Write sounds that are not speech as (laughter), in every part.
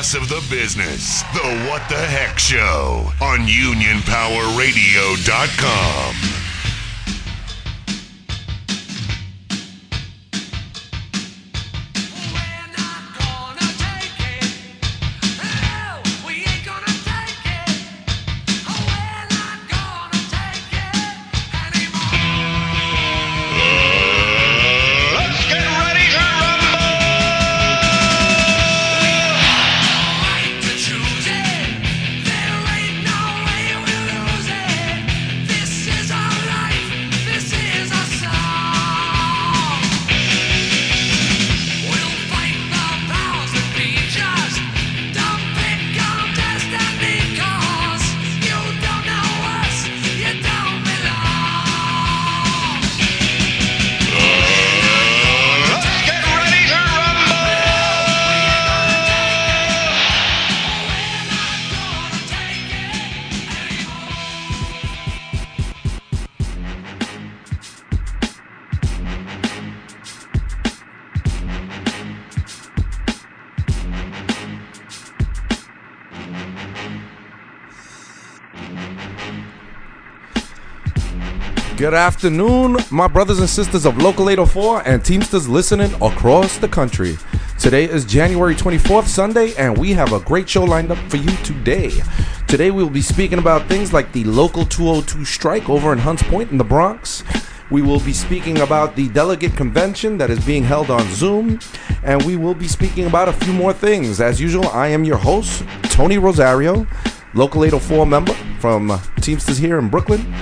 boss of the business. The What the Heck Show on UnionPowerRadio.com. Good afternoon, my brothers and sisters of Local 804 and Teamsters listening across the country. Today is January 24th, Sunday, and we have a great show lined up for you today. Today we will be speaking about things like the Local 202 strike over in Hunts Point in the Bronx. We will be speaking about the delegate convention that is being held on Zoom, and we will be speaking about a few more things. As usual, I am your host, Tony Rosario, Local 804 member from Teamsters here in Brooklyn.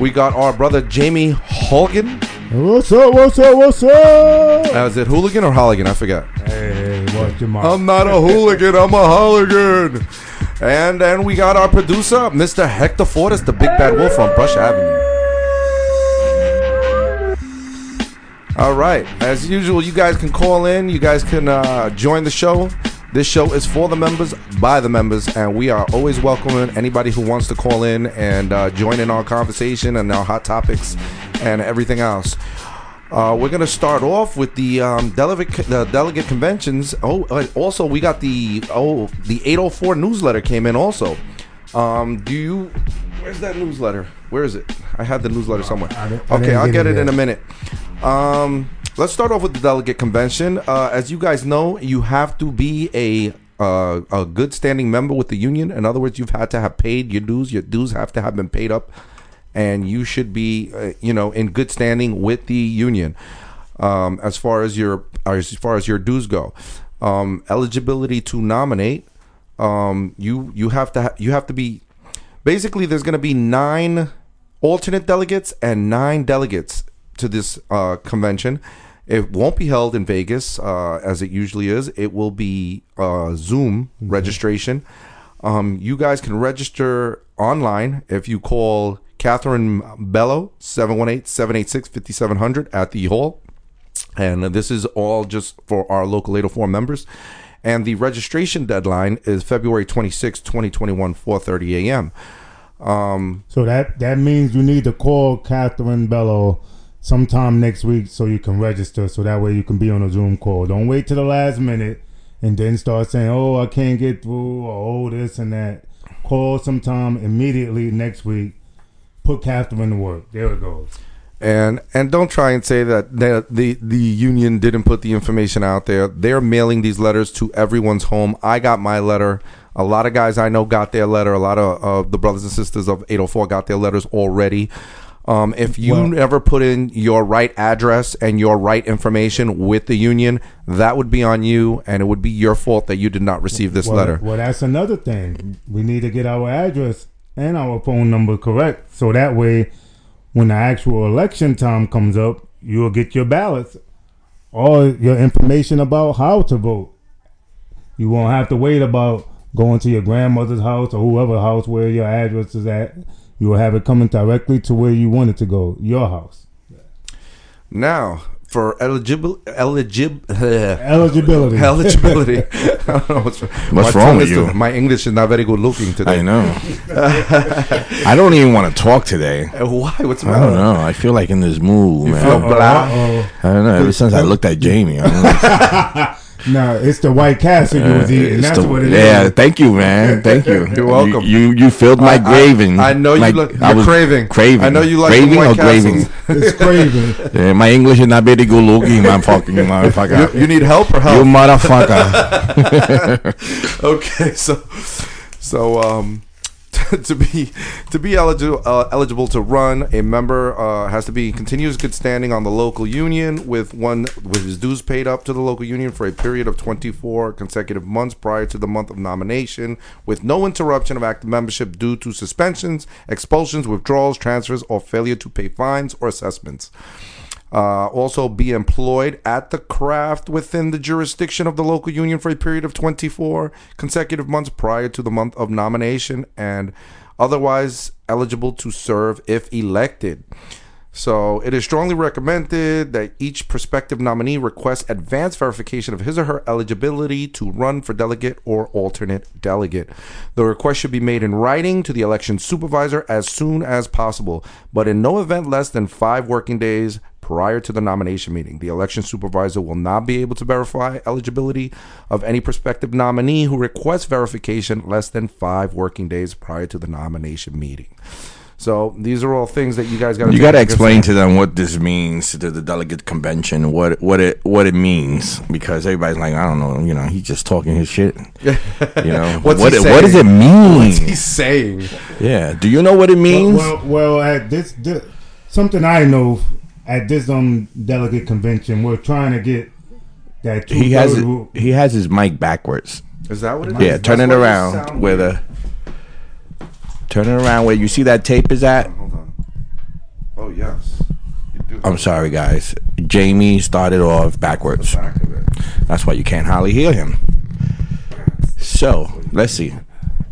We got our brother Jamie Hogan. What's up? What's up? What's up? Uh, is it hooligan or Holligan? I forget. Hey, watch your mouth. I'm not a hooligan. I'm a Holligan. And then we got our producer, Mr. Hector Fortis, the big bad wolf from Brush Avenue. All right. As usual, you guys can call in. You guys can uh, join the show. This show is for the members, by the members, and we are always welcoming anybody who wants to call in and uh, join in our conversation and our hot topics and everything else. Uh, we're gonna start off with the um, delegate the delegate conventions. Oh, uh, also we got the oh the 804 newsletter came in also. Um, do you? Where's that newsletter? Where is it? I had the newsletter somewhere. Didn't- I Okay, I'll get it in a minute. Um, let's start off with the delegate convention. Uh, as you guys know, you have to be a uh, a good standing member with the union. In other words, you've had to have paid your dues. Your dues have to have been paid up, and you should be, uh, you know, in good standing with the union. Um, as far as your as far as your dues go, um, eligibility to nominate, um, you you have to ha- you have to be basically there's going to be nine alternate delegates and nine delegates to this uh, convention. It won't be held in Vegas uh, as it usually is. It will be uh, Zoom registration. Um, you guys can register online if you call Catherine Bello 718-786-5700 at the hall. And this is all just for our local 804 members. And the registration deadline is February 26, 2021, 4.30 a.m. Um, So that that means you need to call Catherine Bello sometime next week so you can register. So that way you can be on a Zoom call. Don't wait till the last minute and then start saying, "Oh, I can't get through," or "Oh, this and that." Call sometime immediately next week. Put Catherine to work. There it goes. and and don't try and say that the, the the union didn't put the information out there. They're mailing these letters to everyone's home. I got my letter. A lot of guys I know got their letter. A lot of uh, the brothers and sisters of 804 got their letters already. Um, if you Well- never put in your right address and your right information with the union, that would be on you, and it would be your fault that you did not receive this well, letter. Well, that's another thing. We need to get our address and our phone number correct, so that way, when the actual election time comes up, you'll get your ballots or your information about how to vote. You won't have to wait about going to your grandmother's house or whoever house where your address is at. You will have it coming directly to where you want it to go, your house. Now, for eligible, eligib, (laughs) Eligibility. (laughs) eligibility. I don't know what's, What's my wrong with is- you? My English is not very good looking today. I know. (laughs) I don't even want to talk today. Uh, Why? What's the I don't know. I feel like in this mood, man. feel blah? Uh-oh. I don't know. Ever since I looked at Jamie, I don't. Nah, it's the White Castle you was eating. It's That's the- what it is. yeah, thank you, man. (laughs) Thank you. You're welcome. You you, you filled my I- I- craving. I know you My- look- I you're was craving. Craving. I know you like craving the White or craving. (laughs) It's crazy. (laughs) Yeah, my English is not very good looking, motherfucker. You motherfucker. You, you need help or help? You motherfucker. okay, so so um (laughs) to be to be eligible uh, eligible to run, a member uh, has to be in continuous good standing on the local union with one with his dues paid up to the local union for a period of 24 consecutive months prior to the month of nomination, with no interruption of active membership due to suspensions, expulsions, withdrawals, transfers, or failure to pay fines or assessments. Uh, also, be employed at the craft within the jurisdiction of the local union for a period of 24 consecutive months prior to the month of nomination and otherwise eligible to serve if elected. So, it is strongly recommended that each prospective nominee request advance verification of his or her eligibility to run for delegate or alternate delegate. The request should be made in writing to the election supervisor as soon as possible, but in no event less than five working days prior to the nomination meeting. The election supervisor will not be able to verify eligibility of any prospective nominee who requests verification less than five working days prior to the nomination meeting. So these are all things that you guys got. You got to explain to them what this means to the delegate convention, what what it what it means, because everybody's like, I don't know, you know, he's just talking his shit. (laughs) You know, What's what he it- what does it mean? What's he saying? yeah, do you know what it means? Well, well, well, at this, this, something I know at this um delegate convention, we're trying to get that he has it, rule. he has his mic backwards. Is that what it is? Yeah, turn That's it around with where weird. the turn it around where you see that tape is at. Hold on. Oh yes. I'm sorry, guys. Jamie started off backwards. back of. That's why you can't hardly hear him. So let's see.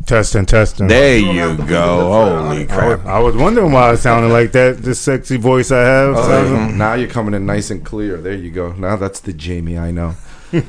Testing, testing. There you go. Holy crap! I was wondering why it sounded like that. This sexy voice I have. Oh, Now you're coming in nice and clear. There you go. Now that's the Jamie I know. All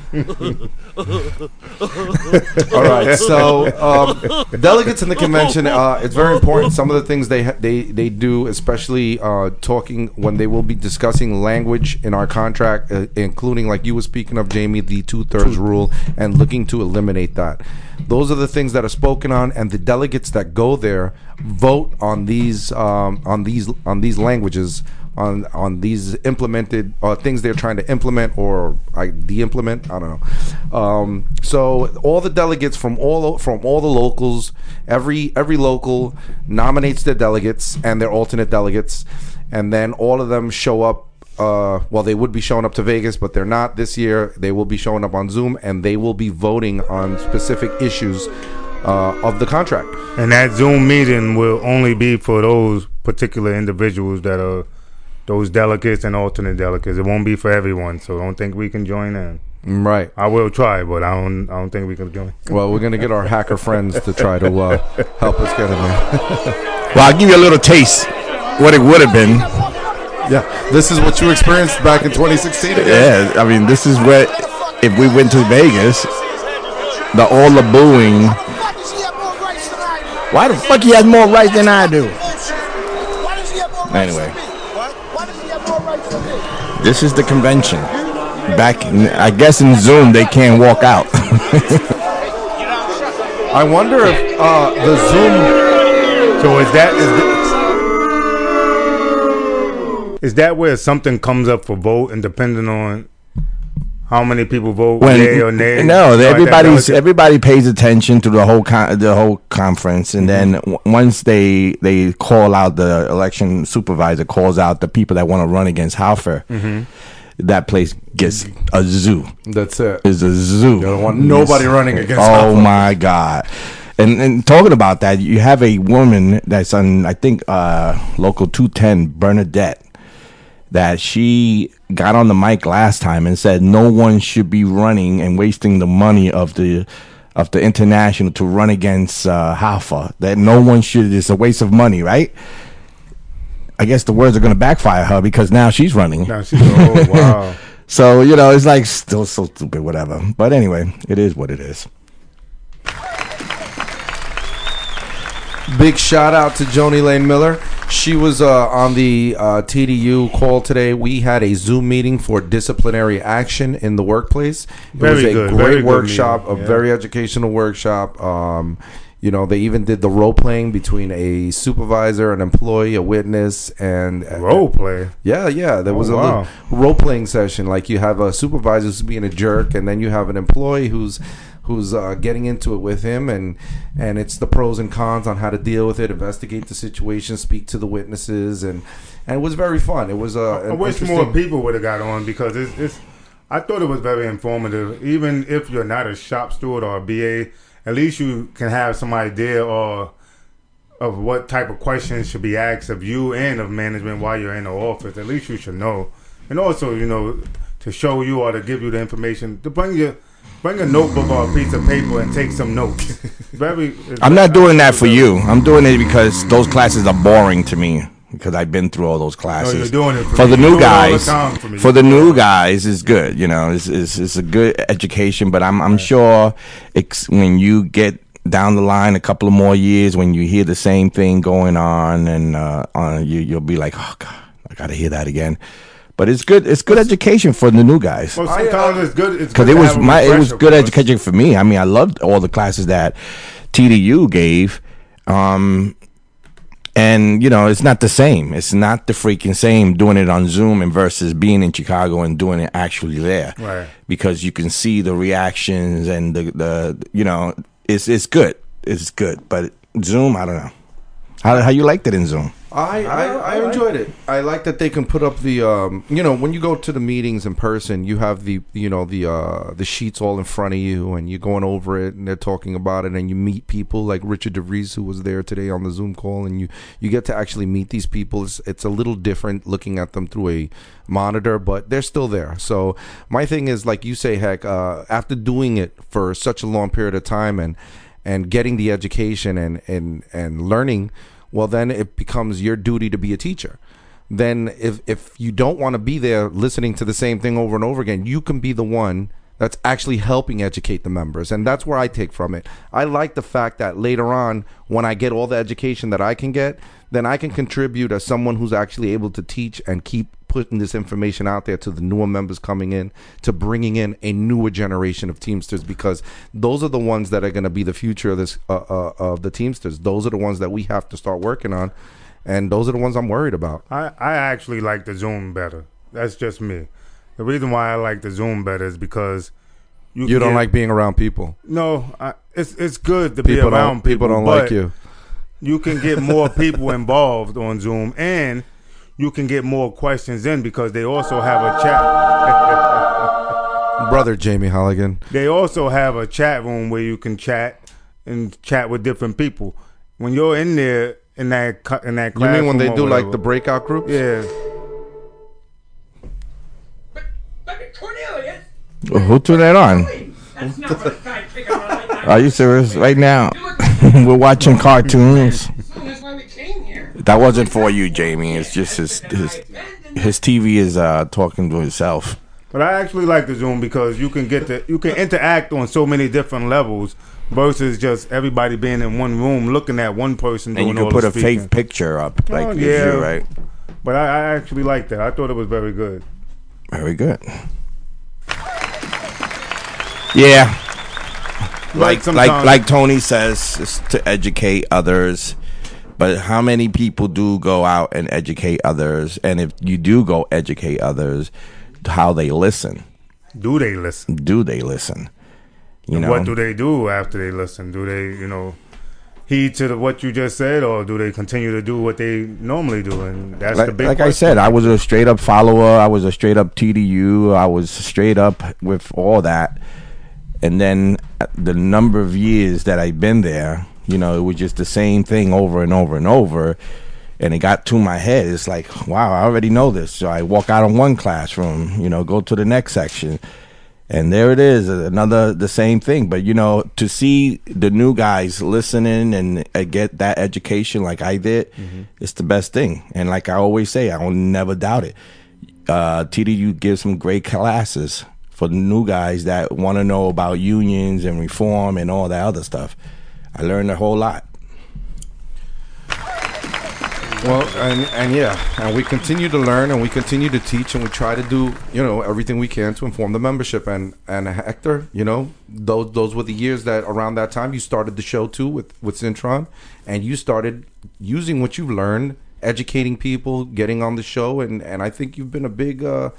right, so (laughs) um, delegates in the convention. Uh, it's very important. Some of the things they ha- they they do, especially uh, talking when they will be discussing language in our contract, uh, including like you were speaking of, Jamie, the two thirds rule, and looking to eliminate that. Those are the things that are spoken on, and the delegates that go there vote on these um, on these on these languages on on these implemented uh, things they're trying to implement or I de-implement. I don't know. Um, so all the delegates from all from all the locals, every every local nominates their delegates and their alternate delegates, and then all of them show up. Uh, well, they would be showing up to Vegas, but they're not this year. They will be showing up on Zoom, and they will be voting on specific issues uh, of the contract. And that Zoom meeting will only be for those particular individuals that are those delegates and alternate delegates. It won't be for everyone, so I don't think we can join in. Right. I will try, but I don't. I don't think we can join. Well, we're gonna get our hacker friends to try to uh, help us get in there. (laughs) Well, I'll give you a little taste what it would have been. Yeah, this is what you experienced back in 2016. Again. Yeah, I mean, this is what if we went to Vegas, the all the booing. Why the fuck he has more rights than I do? Anyway. This is the convention. Back, in, I guess in Zoom they can't walk out. (laughs) I wonder if uh, the Zoom. So is that is that, is that where something comes up for vote and depending on how many people vote yay or nay? no, like everybody's delegate- everybody pays attention to the whole con- the whole conference, and then w- once they they call out the election supervisor calls out the people that want to run against Hoffa, that place gets a zoo. That's it. Is a zoo. You don't want nobody running against Oh Hoffa. my god. And, and talking about that, you have a woman that's on, I think, uh, local 210, Bernadette, that she got on the mic last time and said no one should be running and wasting the money of the of the international to run against uh, Hoffa. That no one should. It's a waste of money, right? I guess the words are going to backfire her because now she's running. No, she's, oh wow. (laughs) So you know, it's like still so stupid, whatever. But anyway, it is what it is. Big shout out to Joni Lane Miller. She was uh, on the uh, TDU call today. We had a Zoom meeting for disciplinary action in the workplace. It was a good, great workshop, meeting, a yeah. very educational workshop. Um, you know, they even did the role playing between a supervisor, an employee, a witness, and Role play. Yeah, yeah. There Oh, was a wow. role playing session. Like you have a supervisor who's being a jerk, and then you have an employee who's who's uh, getting into it with him, and and it's the pros and cons on how to deal with it, investigate the situation, speak to the witnesses, and and it was very fun. It was uh, I wish more people would have got on because it's, it's. I thought it was very informative. Even if you're not a shop steward or a BA, at least you can have some idea or of what type of questions should be asked of you and of management while you're in the office. At least you should know, and also you know to show you or to give you the information to bring your. Bring a notebook or a piece of paper and take some notes. (laughs) Very. I'm not doing that for you. I'm doing it because those classes are boring to me because I've been through all those classes. you're doing it for for the new guys. for. For the new guys, is good. You know, it's, it's it's a good education. But I'm I'm sure it's when you get down the line a couple of more years when you hear the same thing going on and uh, on you you'll be like, oh god, I got to hear that again. But it's good. It's good education for the new guys Well, sometimes it's good. Because it was my it was good education for me. I mean, I loved all the classes that TDU gave. Um, and you know, it's not the same. It's not the freaking same doing it on Zoom and versus being in Chicago and doing it actually there. Right. Because you can see the reactions and the the you know, it's it's good. It's good. But Zoom, I don't know. How how you liked it in Zoom? I, I, I enjoyed it. I like that they can put up the um you know when you go to the meetings in person you have the you know the uh the sheets all in front of you and you're going over it and they're talking about it and you meet people like Richard DeVries who was there today on the Zoom call and you you get to actually meet these people. It's, it's a little different looking at them through a monitor, but they're still there. So my thing is like you say, heck, uh, after doing it for such a long period of time and and getting the education and and and learning well then it becomes your duty to be a teacher. Then if if you don't want to be there listening to the same thing over and over again you can be the one that's actually helping educate the members and that's where i take from it. I like the fact that later on when i get all the education that i can get then i can contribute as someone who's actually able to teach and keep putting this information out there to the newer members coming in to bringing in a newer generation of teamsters because those are the ones that are going to be the future of this uh, uh, of the teamsters those are the ones that we have to start working on and those are the ones i'm worried about I, I actually like the Zoom better. That's just me. The reason why I like the Zoom better is because you can don't get- like being around people No, I, it's it's good to people be around don't people don't like you You can get more people involved on Zoom, and you can get more questions in because they also have a chat. (laughs) brother jamie halligan they also have a chat room where you can chat and chat with different people. When you're in there in that cu- in that you mean when they or do like the breakout groups yeah. But Cornelius, Who threw that on? that's not what a guy picking on like that. Are you serious? Right now, (laughs) (laughs) we're watching cartoons. That's why we came here. That wasn't for you, Jamie. It's just his his his TV is uh talking to himself. But I actually like the Zoom because you can get the you can interact on so many different levels versus just everybody being in one room looking at one person And you can put a speaking. fake picture up, like Oh, yeah. you, right? But I, I actually like that. I thought it was very good. Very good. Yeah, like like like Tony says, it's to educate others. But how many people do go out and educate others? And if you do go educate others, how they listen? Do they listen? Do they listen? You know, What do they do after they listen? Do they, you know, heed to the, what you just said, or do they continue to do what they normally do? And that's the big. like I said, I was a straight up follower. I was a straight up TDU. I was straight up with all that. And then the number of years that I've been there, you know, it was just the same thing over and over and over. And it got to my head. It's like, wow, I already know this. So I walk out of one classroom, you know, go to the next section. And there it is, another the same thing. But you know, to see the new guys listening and uh, get that education like I did, it's the best thing. And like I always say, I will never doubt it. Uh, TDU gives some great classes for the new guys that want to know about unions and reform and all that other stuff. I learned a whole lot. Well, and and yeah, and we continue to learn and we continue to teach and we try to do you know everything we can to inform the membership and and Hector, you know those those were the years that around that time you started the show too with with Cintron, and you started using what you've learned, educating people, getting on the show, and and I think you've been a big. uh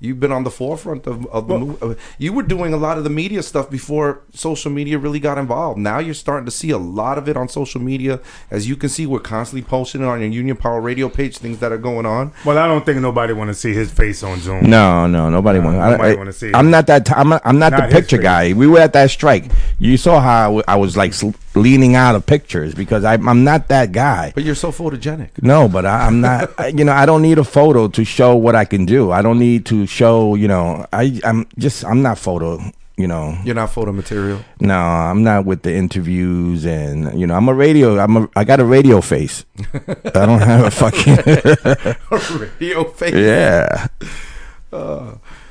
You've been on the forefront of, of the. mo- uh, you were doing a lot of the media stuff before social media really got involved. Now you're starting to see a lot of it on social media. As you can see, we're constantly posting it on your Union Power Radio page things that are going on. Well, I don't think nobody want to see his face on Zoom. No, no, nobody No, wants. nobody I, wanna see I'm not that. T- I'm not, I'm not, Not the picture guy. We were at that strike. You saw how I, w- I was like sl- leaning out of pictures because I, I'm not that guy. But you're so photogenic. No, but I, I'm not. I- you know, I don't need a photo to show what I can do. I don't need to show. You know, I I'm just I'm not photo. You know, You're not photo material. no, I'm not with the interviews and you know I'm a radio. I'm a I got a radio face. (laughs) I don't have a fucking (laughs) Radio face. yeah.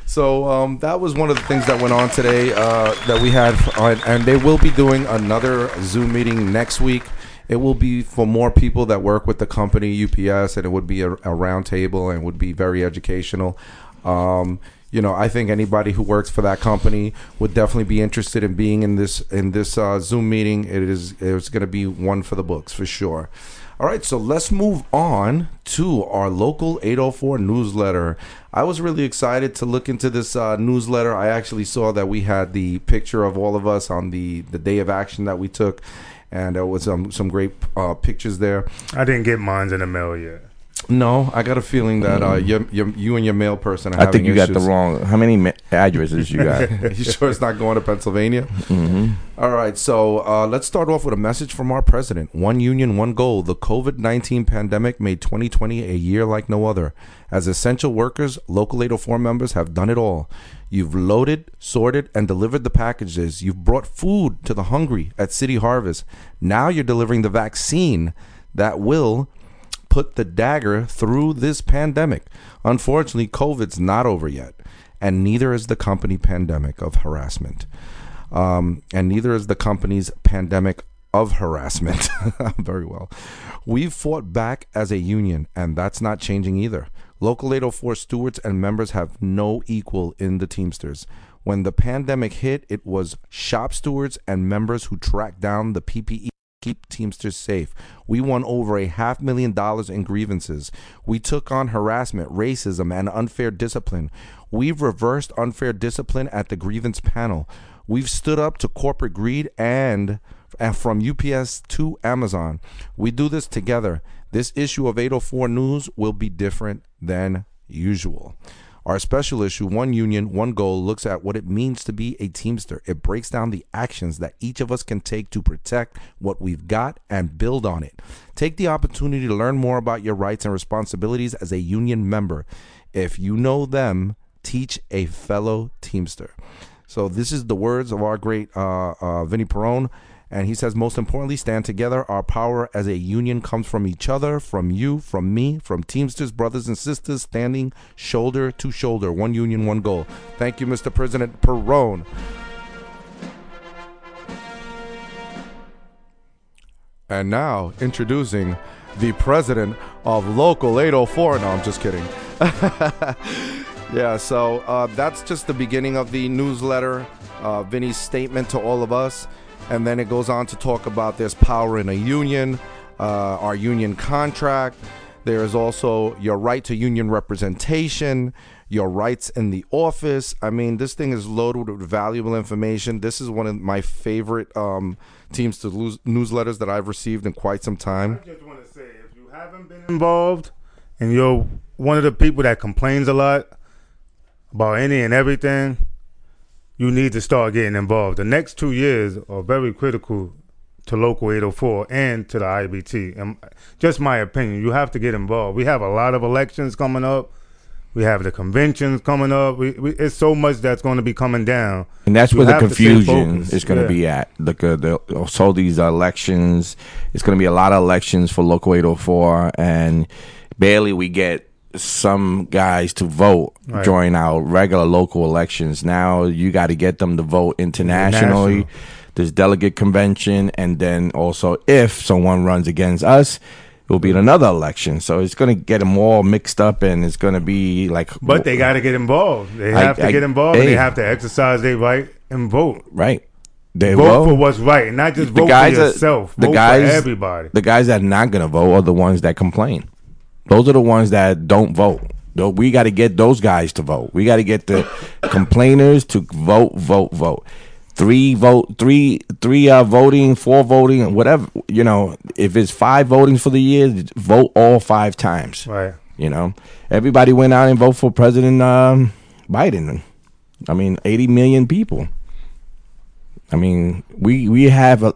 So um, that was one of the things that went on today uh, that we had, on, and they will be doing another Zoom meeting next week. It will be for more people that work with the company UPS, and it would be a, a round table and would be very educational. Um, you know, I think anybody who works for that company would definitely be interested in being in this in this uh, Zoom meeting. It is it's going to be one for the books for sure. All right, so let's move on to our local 804 newsletter. I was really excited to look into this uh, newsletter. I actually saw that we had the picture of all of us on the, the day of action that we took, and there was um, some great uh, pictures there. I didn't get mine in the mail yet. No, I got a feeling that uh, you, you, you and your mail person are. I think you got the wrong. How many ma- addresses you got? (laughs) you sure it's not going to Pennsylvania? Mm-hmm. All right, so uh, let's start off with a message from our president. One union, one goal. The COVID 19 pandemic made 2020 a year like no other. As essential workers, Local 804 members have done it all. You've loaded, sorted, and delivered the packages. You've brought food to the hungry at City Harvest. Now you're delivering the vaccine that will put the dagger through this pandemic. Unfortunately, COVID's not over yet, and neither is the company pandemic of harassment. Um, and neither is the company's pandemic of harassment. (laughs) Very well. We've fought back as a union, and that's not changing either. Local 804 stewards and members have no equal in the Teamsters. When the pandemic hit, it was shop stewards and members who tracked down the PPE keep Teamsters safe. We won over a half million dollars in grievances. We took on harassment, racism, and unfair discipline. We've reversed unfair discipline at the grievance panel. We've stood up to corporate greed and, and from UPS to Amazon. We do this together. This issue of 804 News will be different than usual. Our special issue, One Union, One Goal, looks at what it means to be a Teamster. It breaks down the actions that each of us can take to protect what we've got and build on it. Take the opportunity to learn more about your rights and responsibilities as a union member. If you know them, teach a fellow Teamster. So, this is the words of our great uh, uh, Vinny Perrone. And he says, most importantly, stand together. Our power as a union comes from each other, from you, from me, from Teamsters, brothers and sisters, standing shoulder to shoulder. One union, one goal. Thank you, Mr. President Perrone. And now, introducing the president of Local 804. No, I'm just kidding. (laughs) yeah, so uh, that's just the beginning of the newsletter, uh, Vinny's statement to all of us. And then it goes on to talk about there's power in a union, uh, our union contract. There is also your right to union representation, your rights in the office. I mean, this thing is loaded with valuable information. This is one of my favorite um, teams to lose newsletters that I've received in quite some time. I just want to say, if you haven't been involved and you're one of the people that complains a lot about any and everything, you need to start getting involved. The next two years are very critical to Local 804 and to the IBT. And just my opinion, you have to get involved. We have a lot of elections coming up. We have the conventions coming up. We, we, it's so much that's going to be coming down. And that's You where the confusion is going to Yeah. be at. Look, uh, the, so these elections, it's going to be a lot of elections for Local 804, and barely we get some guys to vote Right. during our regular local elections. Now you got to get them to vote internationally. National. There's delegate convention, and then also if someone runs against us, it will be another election. So it's going to get them all mixed up, and it's going to be like. But they got to get involved. They I- have to I- get involved. and they have to exercise their right and vote. right. They Vote will. for what's right, and not just the vote guys for that- yourself. the vote guys, for everybody. The guys that are not going to vote are the ones that complain. Those are the ones that don't vote. We got to get those guys to vote. We got to get the (laughs) complainers to vote, vote, vote. Three vote, three, three uh, voting, four voting, whatever. You know, if it's five voting for the year, vote all five times. Right. You know, everybody went out and voted for President um, Biden. I mean, 80 million people. I mean, we we have a,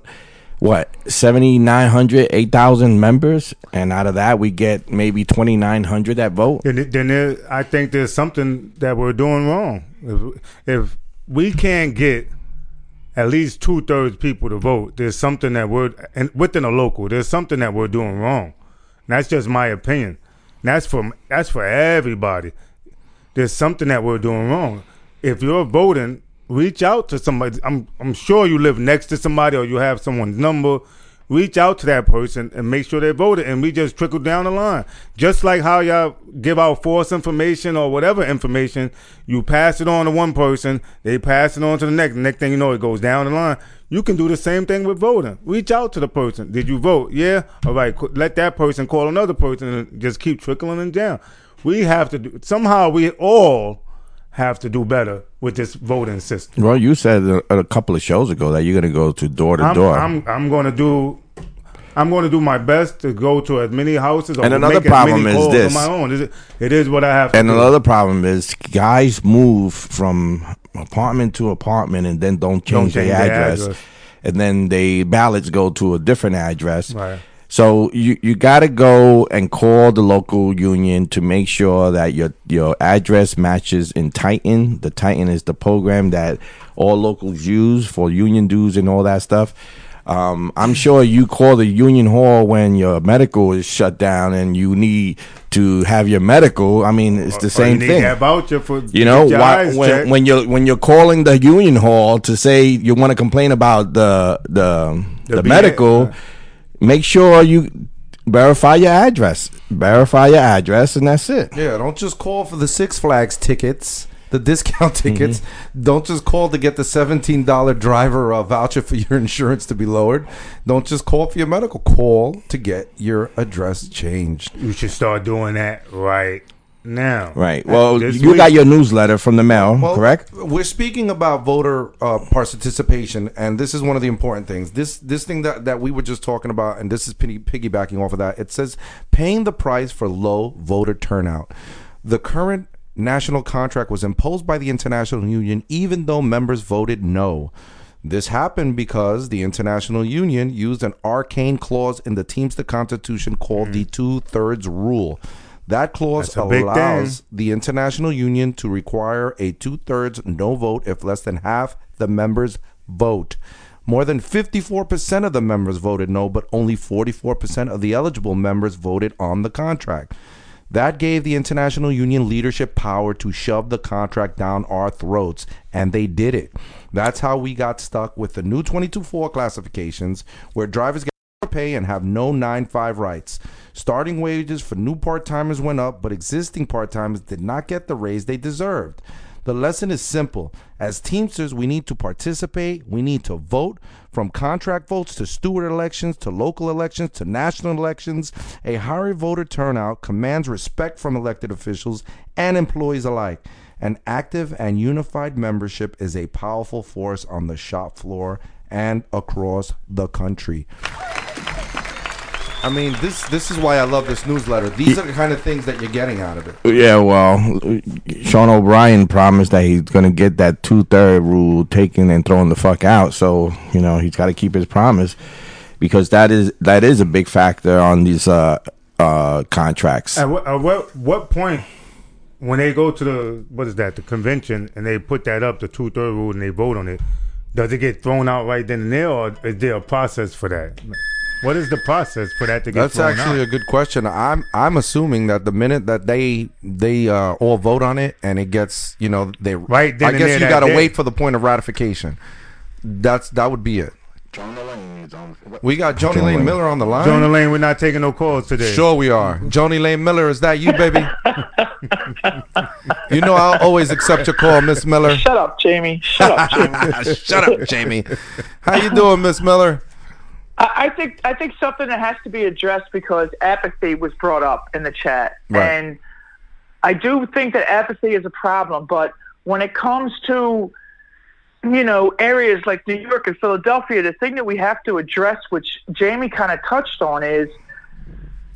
what 7,900, 8,000 members, and out of that, we get maybe 2,900 that vote. Then, then there, I think there's something that we're doing wrong. If, if we can't get at least two thirds people to vote, there's something that we're and within a local. There's something that we're doing wrong. And that's just my opinion. And that's for that's for everybody. There's something that we're doing wrong. If you're voting, reach out to somebody. I'm I'm sure you live next to somebody or you have someone's number. Reach out to that person and make sure they voted, and we just trickle down the line. Just like how y'all give out false information or whatever information, you pass it on to one person, they pass it on to the next. Next thing you know, it goes down the line. You can do the same thing with voting. Reach out to the person. Did you vote? Yeah. All right. Let that person call another person and just keep trickling them down. We have to do somehow. We all have to do better with this voting system. Well, you said a, a couple of shows ago that you're going to go to door to I'm, door. I'm I'm going to do. I'm going to do my best to go to as many houses. Or And another make as problem many is calls this. My own. It is- It is what I have to And do. another problem is guys move from apartment to apartment and then don't change, change their their address. address. And then they ballots go to a different address. Right. So you, you got to go and call the local union to make sure that your your address matches in Titan. The Titan is the program that all locals use for union dues and all that stuff. Um, I'm sure you call the union hall when your medical is shut down and you need to have your medical. I mean, it's the Or same you need thing. Voucher for You know, why, when checked. when you're when you're calling the union hall to say you want to complain about the the the, The medical, uh, make sure you verify your address. Verify your address, and that's it. Yeah, don't just call for the Six Flags tickets, the discount (laughs) tickets. Don't just call to get the seventeen dollar driver uh, voucher for your (laughs) insurance to be lowered. Don't just call for your medical. Call to get your address changed. you should start doing that right now. Right. Well, This you week- got your newsletter from the mail, Well, correct? We're speaking about voter uh, participation, and this is one of the important things. This this thing that, that we were just talking about, and this is piggy- piggybacking off of that. It says paying the price for low voter turnout. The current national contract was imposed by the International Union, even though members voted no. This happened because the International Union used an arcane clause in the Teamster Constitution called the two thirds rule. That clause That's a big allows the International Union to require a two thirds no vote if less than half the members vote. More than 54% of the members voted no, but only 44% of the eligible members voted on the contract. That gave the International Union leadership power to shove the contract down our throats, and they did it. That's how we got stuck with the new 22-4 classifications, where drivers get pay and have no 9-5 rights. Starting wages for new part-timers went up, but existing part-timers did not get the raise they deserved. The lesson is simple. As Teamsters, we need to participate, we need to vote, from contract votes to steward elections to local elections to national elections. A higher voter turnout commands respect from elected officials and employees alike. An active and unified membership is a powerful force on the shop floor and across the country. I mean, this this is why I love this newsletter. These are the kind of things that you're getting out of it. Yeah, well, Sean O'Brien promised that he's going to get that two third rule taken and thrown the fuck out. So you know he's got to keep his promise because that is that is a big factor on these uh, uh, contracts. At what, at what what point when they go to the what is that the convention and they put that up the two third rule and they vote on it, does it get thrown out right then and there, or is there a process for that? What is the process for that to get That's actually out? a good question. I'm I'm assuming that the minute that they they uh, all vote on it and it gets you know they Right then I guess there you got to wait for the point of ratification. That's that would be it. Joni Lane is on. what- We got Joni Lane Lane. Miller on the line. Joni Lane, we're not taking no calls today. Sure we are. Joni Lane Miller, is that you, baby? you know I'll always accept your call, Miss Miller. Shut up, Jamie. Shut up, Jamie. (laughs) Shut up, Jamie. How you doing, Miss Miller? I, I think I think something that has to be addressed because apathy was brought up in the chat, Right. and I do think that apathy is a problem. But when it comes to you know areas like New York and Philadelphia, the thing that we have to address, which Jamie kind of touched on, is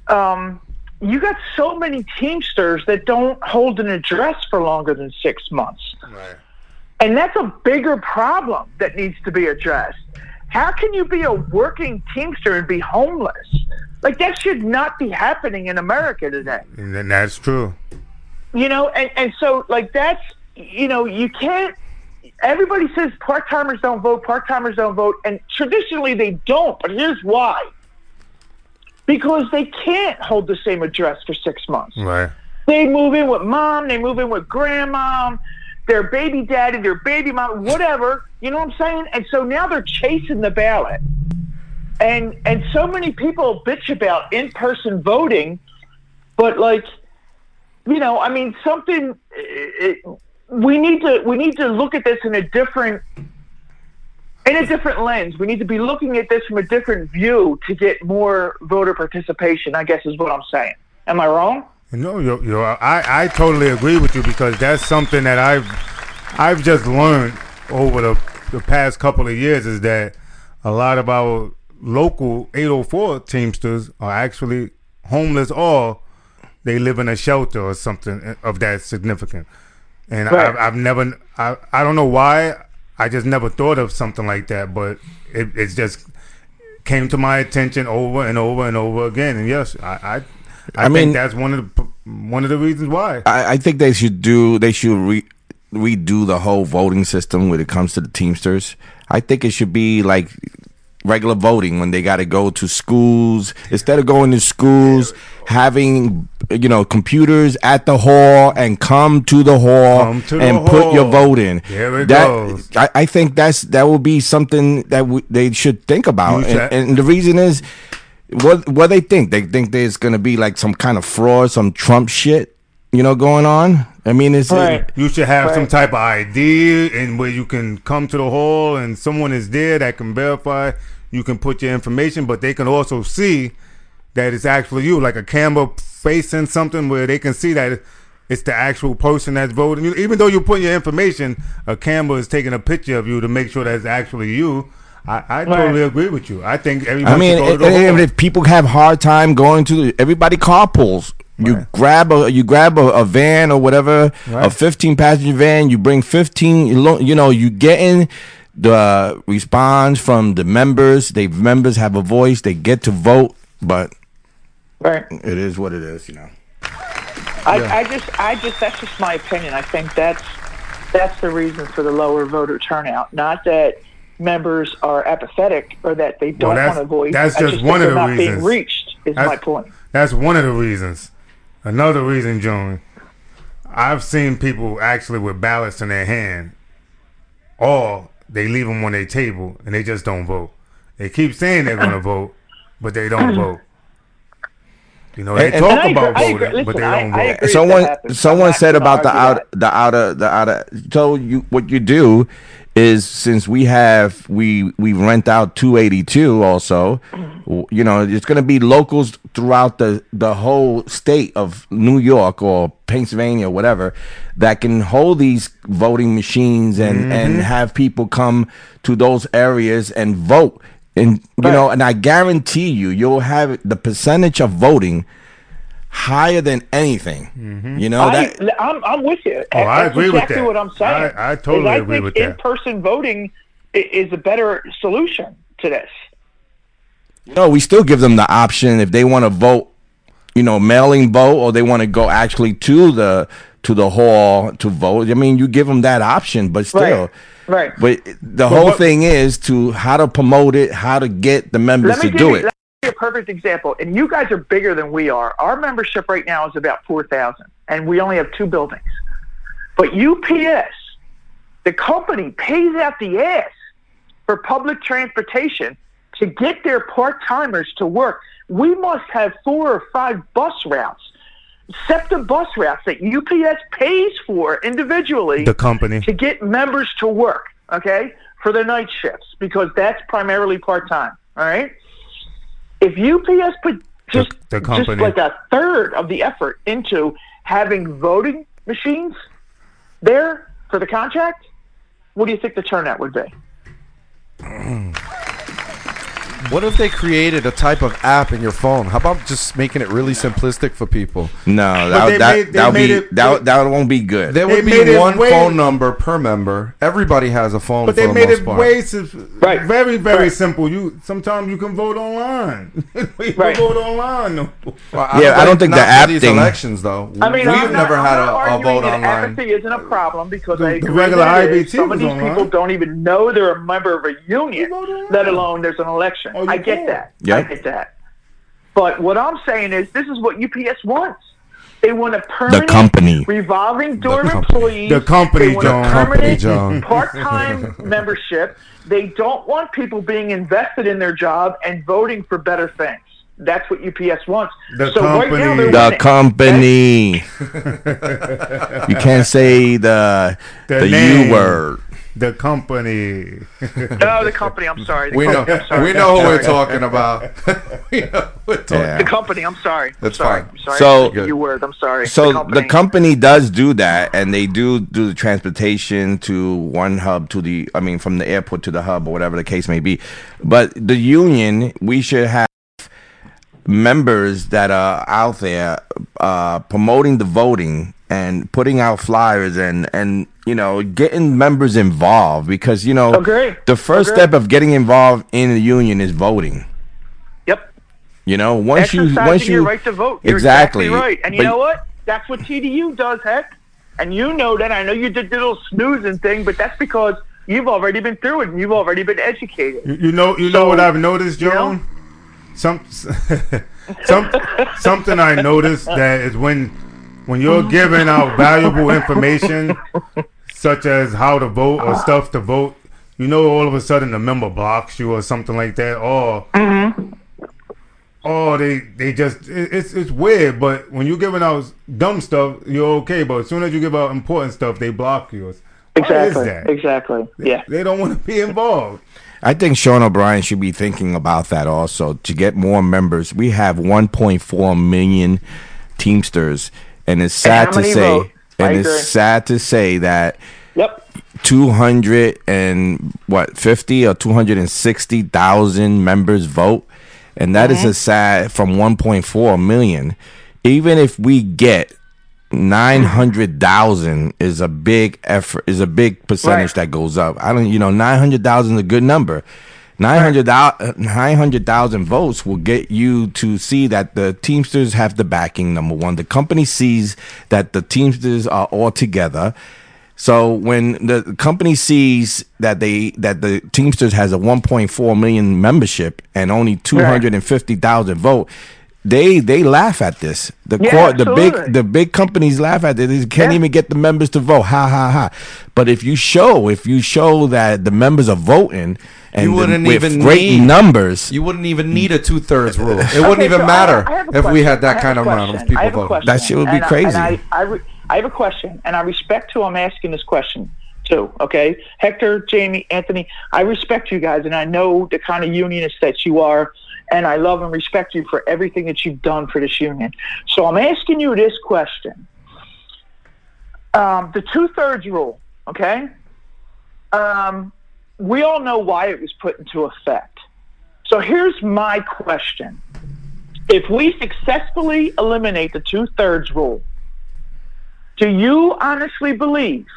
um, you got so many Teamsters that don't hold an address for longer than six months. And that's a bigger problem that needs to be addressed. How can you be a working Teamster and be homeless? Like, that should not be happening in America today. And that's true. You know, and, and so, like, that's, you know, you can't, everybody says part timers don't vote, part timers don't vote, and traditionally they don't, but here's why. Because they can't hold the same address for six months. Right. They move in with mom, they move in with grandmom, their baby daddy, their baby mom, whatever. You know what I'm saying? And so now they're chasing the ballot. And and so many people bitch about in-person voting, but like, you know, I mean, something. It, we need to we need to look at this in a different in a different lens. We need to be looking at this from a different view to get more voter participation. I guess is what I'm saying. Am I wrong? No, you you I, I totally agree with you because that's something that I've I've just learned over the the past couple of years is that a lot of our local 804 Teamsters are actually homeless or they live in a shelter or something eh, of that significant. And Right. I've, I've never I, I don't know why I just never thought of something like that, but it, it's just came to my attention over and over and over again. And yes, I I, I, I mean- think that's one of the one of the reasons why. I, I think they should do. They should re, redo the whole voting system when it comes to the Teamsters. I think it should be like regular voting when they got to go to schools instead of going to schools having you know computers at the hall and come to the hall to the and put your vote in There it that, goes. I, I think that's that will be something that w- they should think about and, and the reason is what what they think they think there's going to be like some kind of fraud some trump shit you know going on i mean it's Right. You should have some type of ID and where you can come to the hall and someone is there that can verify. You can put your information, but they can also see that it's actually you, like a camera facing something where they can see that it's the actual person that's voting. You- Even though you put your information, a camera is taking a picture of you to make sure that it's actually you. I, I totally agree with you. I think everybody I mean, should go to the if, people have hard time going to the, everybody carpools. You grab a you grab a, a van or whatever, a fifteen passenger van. You bring fifteen. You lo- you know you getting the response from the members. They members have a voice. They get to vote, but Right. it is what it is. You know. I, I just, I just, that's just my opinion. I think that's that's the reason for the lower voter turnout. Not that members are apathetic or that they don't that's- want to voice. that's I just one of they're the not reasons. being reached. Is That's- my point. That's one of the reasons. Another reason, Joan, I've seen people actually with ballots in their hand, or they leave them on their table and they just don't vote. They keep saying they're going (laughs) to vote, but they don't vote. You know, they And- and- talk And about agree. voting, but they don't I- I vote. agree. if someone someone said about the gonna out argue the outer the outer so you what you do is since we have we we rent out 282 also you know it's going to be locals throughout the the whole state of New York or Pennsylvania or whatever that can hold these voting machines and mm-hmm. and have people come to those areas and vote. And you know and I guarantee you you'll have the percentage of voting higher than anything. Mm-hmm. You know I, that I'm, I'm with you. Oh, I That's agree with exactly that. what I'm saying. I- I totally Is agree think with that. In-person voting is a better solution to this. no, we still give them the option if they want to vote, you know, mailing vote or they want to go actually to the to the hall to vote. I mean, you give them that option, but still. Right. But the whole what- thing is to how to promote it, how to get the members to do you, it. Let me give you a perfect example. And you guys are bigger than we are. Our membership right now is about 4,000, and we only have two buildings. But UPS, the company pays out the ass for public transportation to get their part timers to work. We must have four or five bus routes, SEPTA bus routes that UPS pays for individually The company. to get members to work, okay, for their night shifts because that's primarily part time. All right. If UPS put just the just company. like a third of the effort into having voting machines there for the contract, what do you think the turnout would be? (clears throat) What if they created a type of app in your phone? How about just making it really simplistic for people? No, that that made- that'll made be it- that that won't be good. There They would be one way- phone number per member. Everybody has a phone. But for they the made most it part. way sim- Right. very very Right. simple. You sometimes you can vote online. (laughs) you Right. vote online. No. Well, Yeah, I don't think the app these thing- elections though. I mean, we've I'm not, never I'm had not a, a arguing vote that online. apathy isn't a problem because The- I the regular that it is. IBT Some of these online. people don't even know they're a member of a union, You vote online. let alone there's an election. Oh, you I get can. that. Yeah. I get that. But what I'm saying is, this is what UPS wants. They want a permanent the company. revolving door of company. employees. The company, they want John. a Company, permanent John. part-time (laughs) membership. They don't want people being invested in their job and voting for better things. That's what UPS wants. The so right now company. the winning. company. you can't say the The the. U word. The company. No, the company. I'm sorry. The We know. company, I'm sorry. We know who we're (laughs) talking about. (laughs) we know who we're talking. Yeah. The company. I'm sorry. That's I'm sorry. fine. I'm sorry. So- I said you word. I'm sorry. So the company. does do that, and they do do the transportation to one hub to the, I mean, from the airport to the hub or whatever the case may be. But the union, we should have members that are out there uh, promoting the voting and putting out flyers and and you know getting members involved because you know Agree. the first Agree. step of getting involved in the union is voting. Yep. You know, once you once you your right to vote. You're exactly, right. And you But- know what? That's what TDU does, heck. And you know that. I know you did the little snoozing thing, but that's because you've already been through it and you've already been educated. You, you know, you know what I've noticed, you know? Joan. Some, (laughs) some, something I noticed that is when, when you're giving out valuable information, such as how to vote or stuff to vote, you know, all of a sudden the member blocks you or something like that, or, mm-hmm. or they they just it, it's it's weird. But when you're giving out dumb stuff, you're okay. But as soon as you give out important stuff, they block you. Why is Exactly. that? Exactly. Yeah. They don't want to be involved. I think Sean O'Brien should be thinking about that also to get more members. We have 1.4 million Teamsters, and it's sad how to say, vote? I and it's agree. sad to say that Yep. 200 and what 50 or 260 thousand members vote, and that is mm-hmm. a sad from 1.4 million. Even if we get 900,000 is a big effort is a big percentage Right. that goes up. I don't you know 900,000 is a good number. 900,000 900,000 votes will get you to see that the Teamsters have the backing number 1. The company sees that the Teamsters are all together. So when the company sees that they that the Teamsters has a 1.4 million membership and only 250,000 vote, they they laugh at this. The Yeah, cor- the big the big companies laugh at it. They can't Yeah. even get the members to vote. Ha ha ha. But if you show if you show that the members are voting and You wouldn't the, with even great need- numbers, You wouldn't even need a two thirds rule. It wouldn't Okay, even so matter I have a if we had that kind of amount of people I voting. question. That shit would be And I- crazy. and I, I, re- I have a question, and I respect who I'm asking this question to. Okay, Hector, Jamie, Anthony, I respect you guys, and I know the kind of unionist that you are, and I love and respect you for everything that you've done for this union. So I'm asking you this question: um, the two thirds rule. Okay, um, we all know why it was put into effect. So here's my question. If we successfully eliminate the two thirds rule, do you honestly believe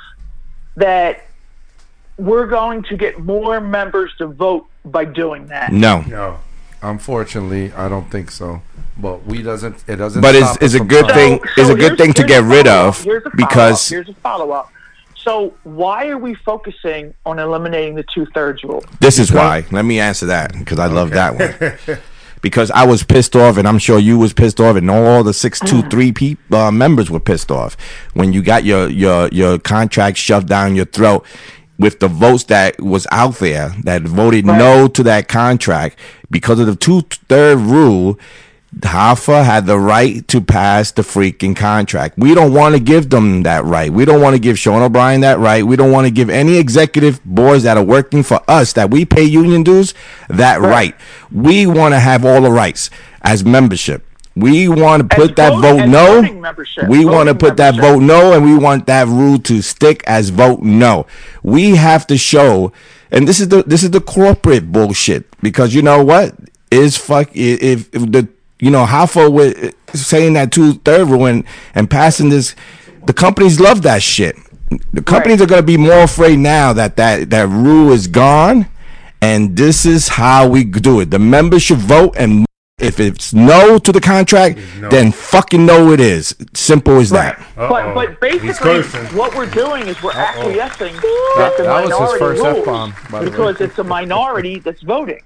that we're going to get more members to vote by doing that? no. No. Unfortunately, I don't think so. But we doesn't. It doesn't. But it's- stop it's a good trying. thing- is a good thing to get rid of Here's a because- here's a follow-up. So why are we focusing on eliminating the two thirds rule? This is why. Let me answer that because I love that one. (laughs) because I was pissed off, and I'm sure you was pissed off, and all the six two three peop uh, members were pissed off when you got your your your contract shoved down your throat. With the votes that was out there that voted no to that contract because of the two third rule. Hoffa had the right to pass the freaking contract. We don't want to give them that right. We don't want to give Sean O'Brien that right. We don't want to give any executive boards that are working for us that we pay union dues that right. We want to have all the rights as membership. We want to As put that vote- vote no. We want to put that vote no, and we want that rule to stick as vote no. We have to show, and this is the this is the corporate bullshit because you know what is fuck if, if the you know Hoffa with saying that two third rule and, and passing this, the companies love that shit. The companies are going to be more afraid now that that that rule is gone, and this is how we do it. The members should vote and. If it's no to the contract, no. then fucking no it is. Simple as that. But Uh-oh. but He's basically, what we're doing is we're acquiescing that the that was his minority first rules F-bomb, by the way. because it's a minority that's voting.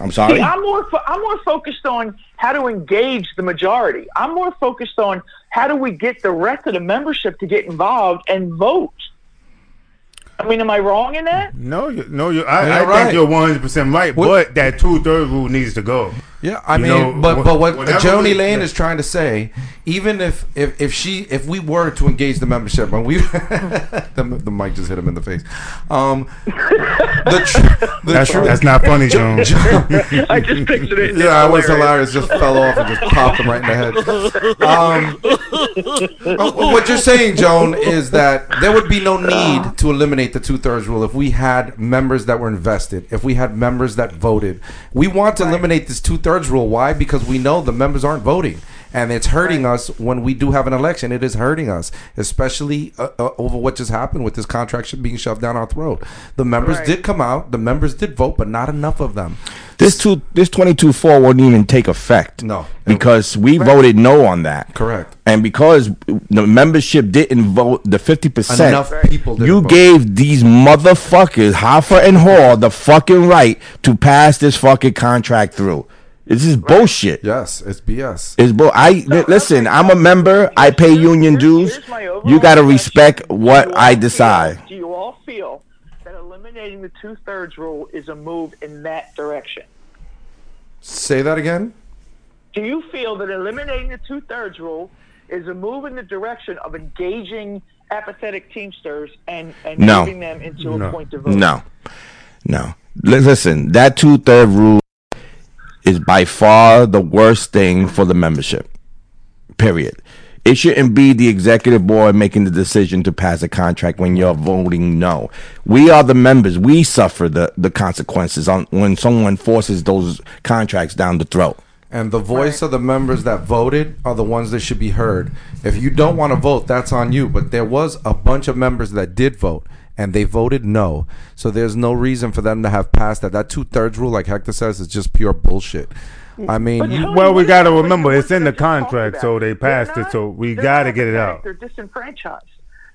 I'm sorry. See, I'm more fo- I'm more focused on how to engage the majority. I'm more focused on how do we get the rest of the membership to get involved and vote. I mean, am I wrong in that? No, you, no, you. I, You're I right. think you're 100 percent right. What- But that two third rule needs to go. Yeah, I You mean, know, but but what whatever Joni we- Lane yeah. is trying to say, even if if if she if we were to engage the membership and we (laughs) the, the mic just hit him in the face, um, the tr- the That's truth. that's not funny, John. (laughs) I just pictured it. yeah, it was hilarious. Just fell off and just popped him right in the head. Um, uh, what you're saying, Joan, is that there would be no need to eliminate the two thirds rule if we had members that were invested, if we had members that voted. We want to eliminate this two thirds rule. Why? Because we know the members aren't voting. And it's hurting us when we do have an election. It is hurting us, especially uh, uh, over what just happened with this contract being shoved down our throat. The members Right. did come out, the members did vote, but not enough of them. This two, this twenty two four wouldn't even take effect. No. because we voted no on that. Correct. And because the membership didn't vote the fifty percent, Enough people didn't you vote. gave these motherfuckers Hoffa and Hall the fucking right to pass this fucking contract through. This is bullshit. Yes, it's BS. It's bull. I li- listen. I'm a member. I pay union dues. here's my overall You got to respect what I all feel- decide. do you all feel that eliminating the two thirds rule is a move in that direction? Say that again. Do you feel that eliminating the two thirds rule is a move in the direction of engaging apathetic teamsters and, and No. moving them into No. a point of vote? No, no. Li- Listen, that two third rule is by far the worst thing for the membership. Period. It shouldn't be the executive board making the decision to pass a contract when you're voting no. We are the members. We suffer the, the consequences on when someone forces those contracts down the throat. And the voice of the members that voted are the ones that should be heard. If you don't want to vote, that's on you. But there was a bunch of members that did vote, and they voted no. So there's no reason for them to have passed that. That two thirds rule, like Hector says, is just pure bullshit. Mm. I mean, you, Well, we gotta remember, it's in the contract, so they They're passed it, so we gotta get it out. They're disenfranchised.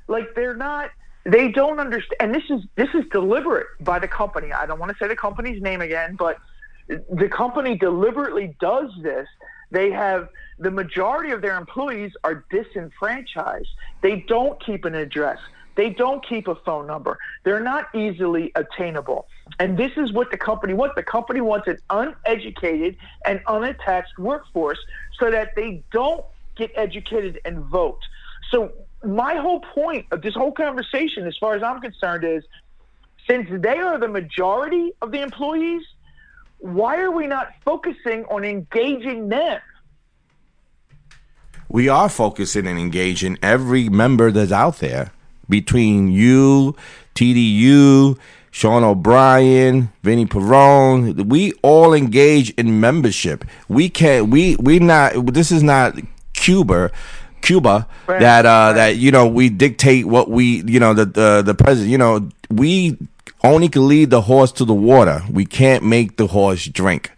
Like they're not. They don't understand. And this is this is deliberate by the company. I don't want to say the company's name again, but the company deliberately does this. They have the majority of their employees are disenfranchised. They don't keep an address. They don't keep a phone number. They're not easily attainable. And this is what the company wants. The company wants an uneducated and unattached workforce so that they don't get educated and vote. So my whole point of this whole conversation, as far as I'm concerned, is since they are the majority of the employees, why are we not focusing on engaging them? we are focusing and engaging every member that's out there between you, TDU, Sean O'Brien, Vinny Perrone. We all engage in membership. We can't. We we not. This is not Cuba. Cuba Right, that uh that you know we dictate what we you know the the the president you know we only can lead the horse to the water we can't make the horse drink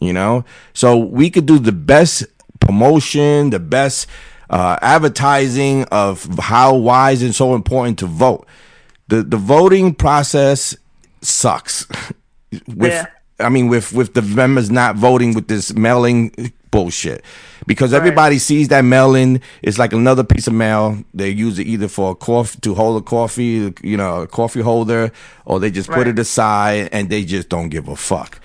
you know so we could do the best promotion the best uh, advertising of how wise and so important to vote the the voting process sucks (laughs) with Yeah. i mean with with the members not voting with this mailing bullshit. Because everybody sees that mail-in is like another piece of mail. They use it either for a coffee to hold a coffee, you know, a coffee holder, or they just put it aside and they just don't give a fuck.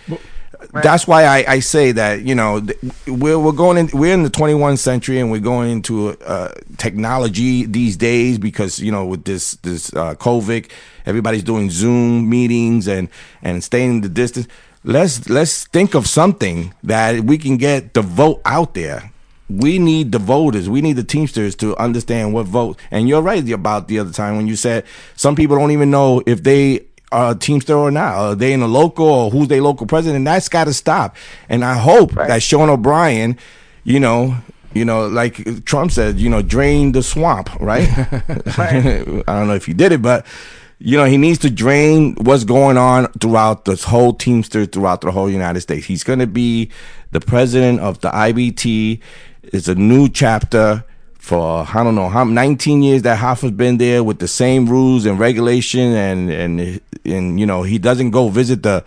That's why I, I say that you know we're we're going in we're in the 21st century and we're going into uh, technology these days because you know with this this uh, COVID everybody's doing Zoom meetings and and staying the distance. Let's let's think of something that we can get the vote out there. We need the voters. We need the Teamsters to understand what vote. And you're right about the other time when you said some people don't even know if they Uh, a Teamster or not. Are uh, they in the local or who's their local president? And that's got to stop. And I hope that Sean O'Brien, you know, you know, like Trump said, you know, drain the swamp, right? (laughs) (laughs) I don't know if he did it, but you know, he needs to drain what's going on throughout this whole Teamster, throughout the whole United States. He's going to be the president of the IBT. It's a new chapter for I don't know how 19 years that Hoffa's been there with the same rules and regulation and and and you know he doesn't go visit the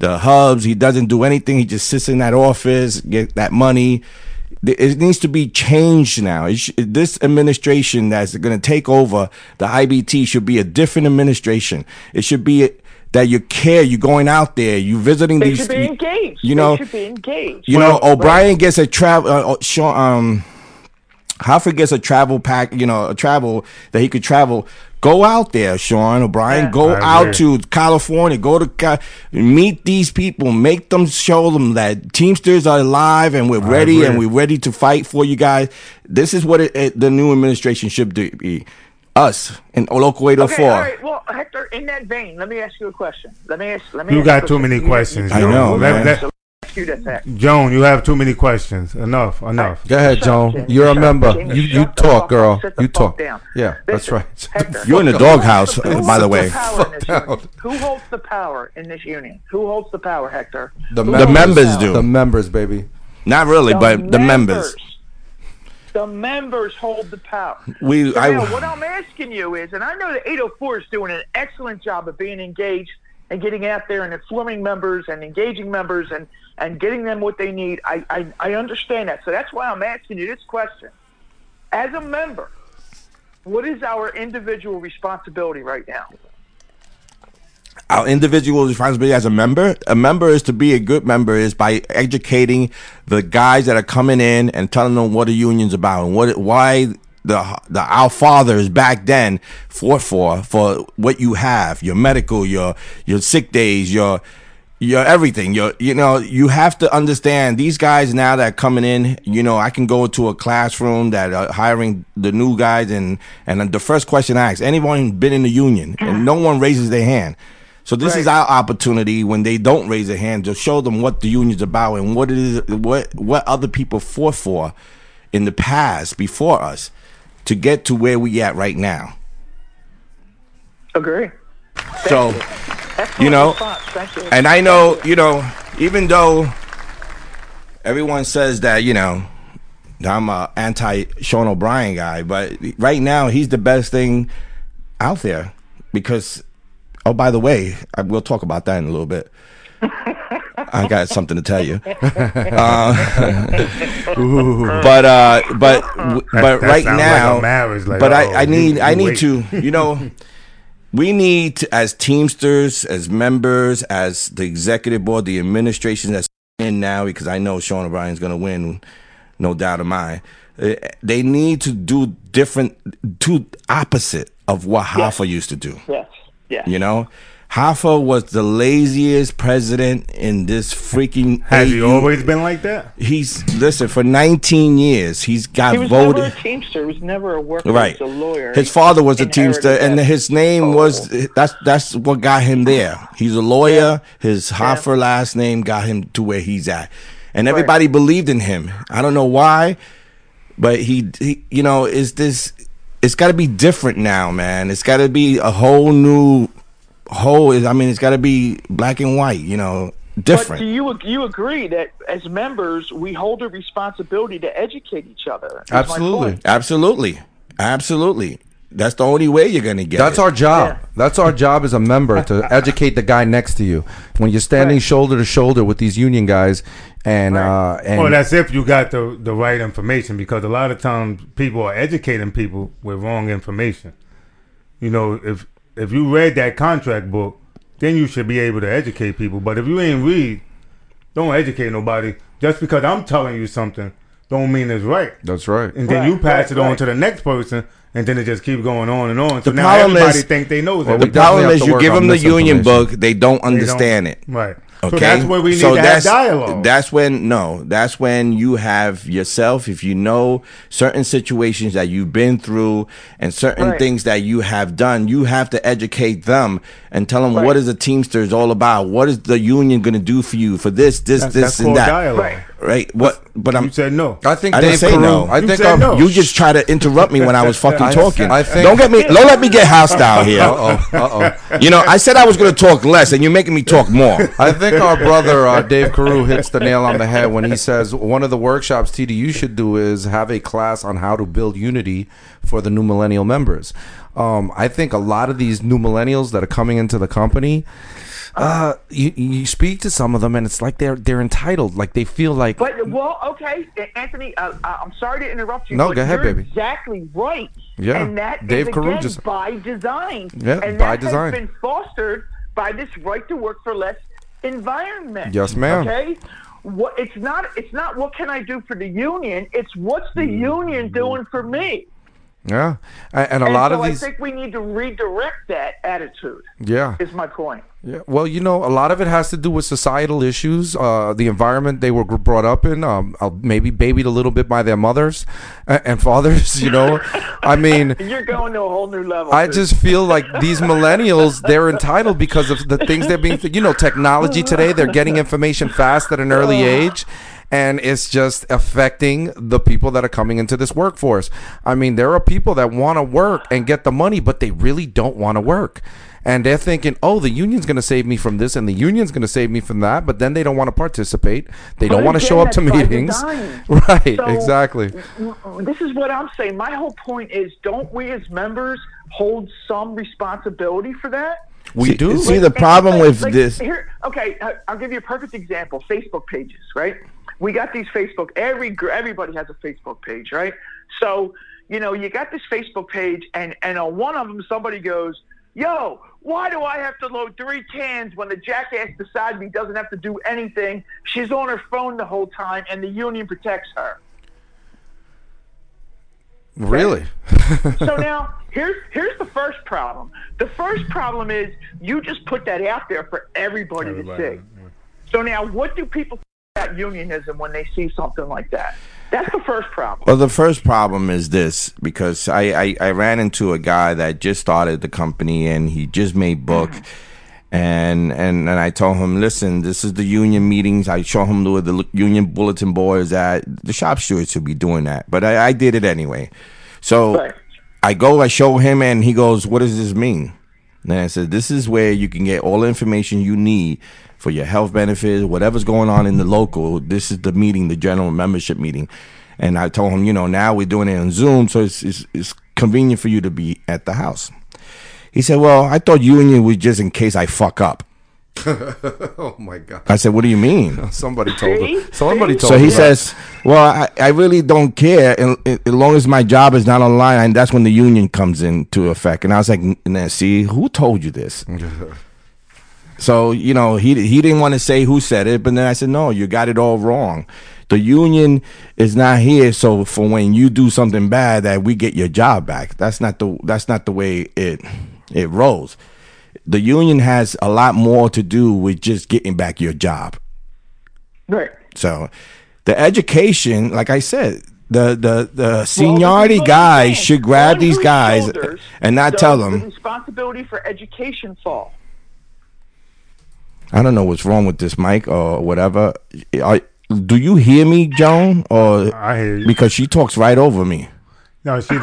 the hubs he doesn't do anything he just sits in that office get that money it needs to be changed now it sh- this administration that's going to take over the IBT should be a different administration it should be that you care you're going out there you visiting They these should be engaged. you know they should be engaged. you know, O'Brien gets a travel. Uh, uh, um, Hoffa gets a travel pack. You know, a travel that he could travel. Go out there, Sean O'Brien. Yeah. Go I out agree. to California. Go to Ca- meet these people. Make them show them that Teamsters are alive and we're ready and we're ready to fight for you guys. This is what it, it, the new administration should do, be. Us in local 804. Okay, all right. Well, Hector, in that vein, let me ask you a question. Let me ask. Let me. You ask got too question. many You- questions. I know, Let- man. let- let me ask you this, Hector. Joan, you have too many questions. Enough. Enough. Go ahead, Joan. You're a member. You you talk, girl. up. Sit the You talk. down. Yeah, that's right. Hector, (laughs) You're in the who doghouse, holds the- who by the way. power in this Fuck union? down. Who holds the power in this union? Who holds the power, Hector? The Who members, members do. The members, baby. Not really, but the members. The members hold the power. We, So I, now, what I'm asking you is, and I know the 804 is doing an excellent job of being engaged and getting out there and informing members and engaging members and, and getting them what they need. I, I, I understand that. So that's why I'm asking you this question. As a member, what is our individual responsibility right now? our individual responsibility as a member a member is to be a good member is by educating the guys that are coming in and telling them what the union's about and what why the the our fathers back then fought for for what you have your medical your your sick days your your everything your you know you have to understand these guys now that are coming in you know i can go to a classroom that are hiring the new guys and and the first question i ask anyone been in the union and no one raises their hand so this is our opportunity when they don't raise their hand to show them what the union's about and what it is, what what other people fought for in the past before us to get to where we at right now. Agree. So, you know. You. and I know, you know, even though everyone says that, you know, that I'm a anti Sean O'Brien guy, but right now he's the best thing out there because oh by the way, I, we'll talk about that in a little bit. I got something to tell you. (laughs) Uh, (laughs) but uh but but that right sounds like now marriage, like, but uh-oh, I, I need you- I need wait. to you know (laughs) we need to, as teamsters as members as the executive board the administration that's in now because i know sean o'brien's going to win no doubt of mine Uh, they need to do different do opposite of what hoffa used to do yes. Yeah. you know hoffa was the laziest president in this freaking Has he always been like that? he's listen for 19 years he's got He was voted never a teamster. He was never a worker. Right. He was a lawyer. His father was a inherited teamster, and his name was Oh. that's that's what got him there. He's a lawyer. His Hoffa last name got him to where he's at, and everybody believed in him. I don't know why, but he, he you know, is this? It's got to be different now, man. It's got to be a whole new whole. Is. I mean, it's got to be black and white. You know, But do different. you you agree that as members we hold a responsibility to educate each other? Is my Absolutely. Absolutely, absolutely. That's the only way you're gonna get. That's it. our job. Yeah. That's our job as a member to (laughs) educate the guy next to you. When you're standing Right. shoulder to shoulder with these union guys, and uh, and Well, that's if you got the the right information, because a lot of times people are educating people with wrong information. You know, if if you read that contract book, then you should be able to educate people. But if you ain't read, don't educate nobody. Just because I'm telling you something, don't mean it's right. that's right. And then Right, you pass right, it on right. to the next person, and then it just keeps going on and on. So The now everybody is- think they knows Well, The we problem is you give them the union book, they don't They don't- understand it. Right. Okay, So that's where we need to have dialogue. That's when no, that's when you have yourself. If you know certain situations that you've been through and certain Right. things that you have done, you have to educate them and tell them Right. what is the Teamsters all about. What is the union going to do for you for this, this, That's, this, that's and that. dialogue. Right. Right? What? But I'm. You said no. I think I didn't Dave say Carew. no. I You think said our, no. You just try to interrupt me when I was (laughs) fucking I- talking. I think- don't get me. Don't let me get hostile here. Uh oh. Uh oh. You know, I said I was going to talk less, and you're making me talk more. I think our brother uh, Dave Carew hits the nail on the head when he says one of the workshops TDU should do is have a class on how to build unity for the new millennial members. Um, I think a lot of these new millennials that are coming into the company, uh, you, you speak to some of them and it's like they're they're entitled, like they feel like But well, okay, Anthony. Uh, uh, I'm sorry to interrupt you. No, go ahead, you're baby. Exactly right. Yeah, and that Dave is again just- by design. Yeah, and by that design. has been fostered by this right to work for less environment. Yes, ma'am. Okay. What it's not. It's not. What can I do for the union? It's what's the union doing for me? Yeah, and, and a and lot so of these I think we need to redirect that attitude. yeah. Is my point. Yeah, well, you know, a lot of it has to do with societal issues, uh, the environment they were brought up in, um, uh, maybe babied a little bit by their mothers and, fathers. (laughs) You know, I mean, (laughs) You're going to a whole new level. I too. just feel like these millennials, they're entitled because of the things they're being, you know, technology today. They're getting information fast at an early age. And it's just affecting the people that are coming into this workforce. I mean, there are people that want to work and get the money, but they really don't want to work. And they're thinking, oh, the union's going to save me from this and the union's going to save me from that. But then they don't want to participate. They don't want to show up to meetings. (laughs) Right, So, exactly. This is what I'm saying. My whole point is don't we as members hold some responsibility for that? We See- do. See, the problem like- with like, this. Here, okay, I'll give you a perfect example. Facebook pages, right? We got these Facebook. Every everybody has a Facebook page, right? So you know, you got this Facebook page, and and on one of them, somebody goes, "Yo, why do I have to load three cans when the jackass beside me doesn't have to do anything? She's on her phone the whole time, and the union protects her." Really? so (laughs) now here's here's the first problem. The first problem is you just put that out there for everybody, Everybody, to see. So now what do people think about unionism when they see something like that? That's the first problem. Well, the first problem is this because I, I, I ran into a guy that just started the company and he just made book. Mm-hmm. And, and and I told him, listen, this is the union meetings. I show him where the union bulletin board is at. The shop stewards should be doing that, but I, I did it anyway. So Right. I go, I show him, and he goes, "What does this mean?" And I said, "This is where you can get all the information you need for your health benefits, whatever's going on in the local. This is the meeting, the general membership meeting." And I told him, you know, now we're doing it on Zoom, so it's it's, it's convenient for you to be at the house. He said, "Well, I thought union was just in case I fuck up." (laughs) oh my god! I said, "What do you mean?" (laughs) Somebody told See? him. Somebody See? told So he him. says, "Well, I, I really don't care, and, and as long as my job is not online, and that's when the union comes into effect." And I was like, "Nah, "See, who told you this?" (laughs) so you know, he he didn't want to say who said it, but then I said, "No, you got it all wrong. The union is not here so for when you do something bad that we get your job back. That's not the that's not the way it it rolls. The union has a lot more to do with just getting back your job." Right. So the education, like I said, the the the seniority Well, guys understand, should grab these guys and not does tell The them. responsibility for education fall. I don't know what's wrong with this mic or whatever. Are, do you hear me, Joan? Or I hear you. because she talks right over me. No, she,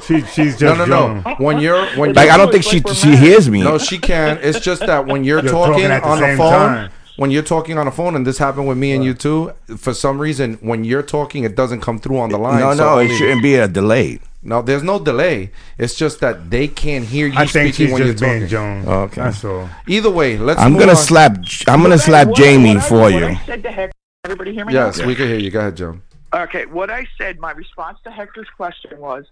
she she's just No, no, Joan. no. When you're when Like you're, I don't think she Like she hears me. no, she can. It's just that when you're, (laughs) You're talking, talking at the on the phone, time. when you're talking on the phone, and this happened with me and you too. For some reason, when you're talking, it doesn't come through on the line. no, so no, it shouldn't be a delay. No, there's no delay. It's just that they can't hear you I think speaking she's when you're just being talking. Jones. Okay. That's all. Either way, let's. I'm move gonna on. slap. I'm gonna slap Jamie what for what you. I said to Hector, everybody hear me? Yes, now? we can hear you. Go ahead, Joe. Okay, what I said, my response to Hector's question was,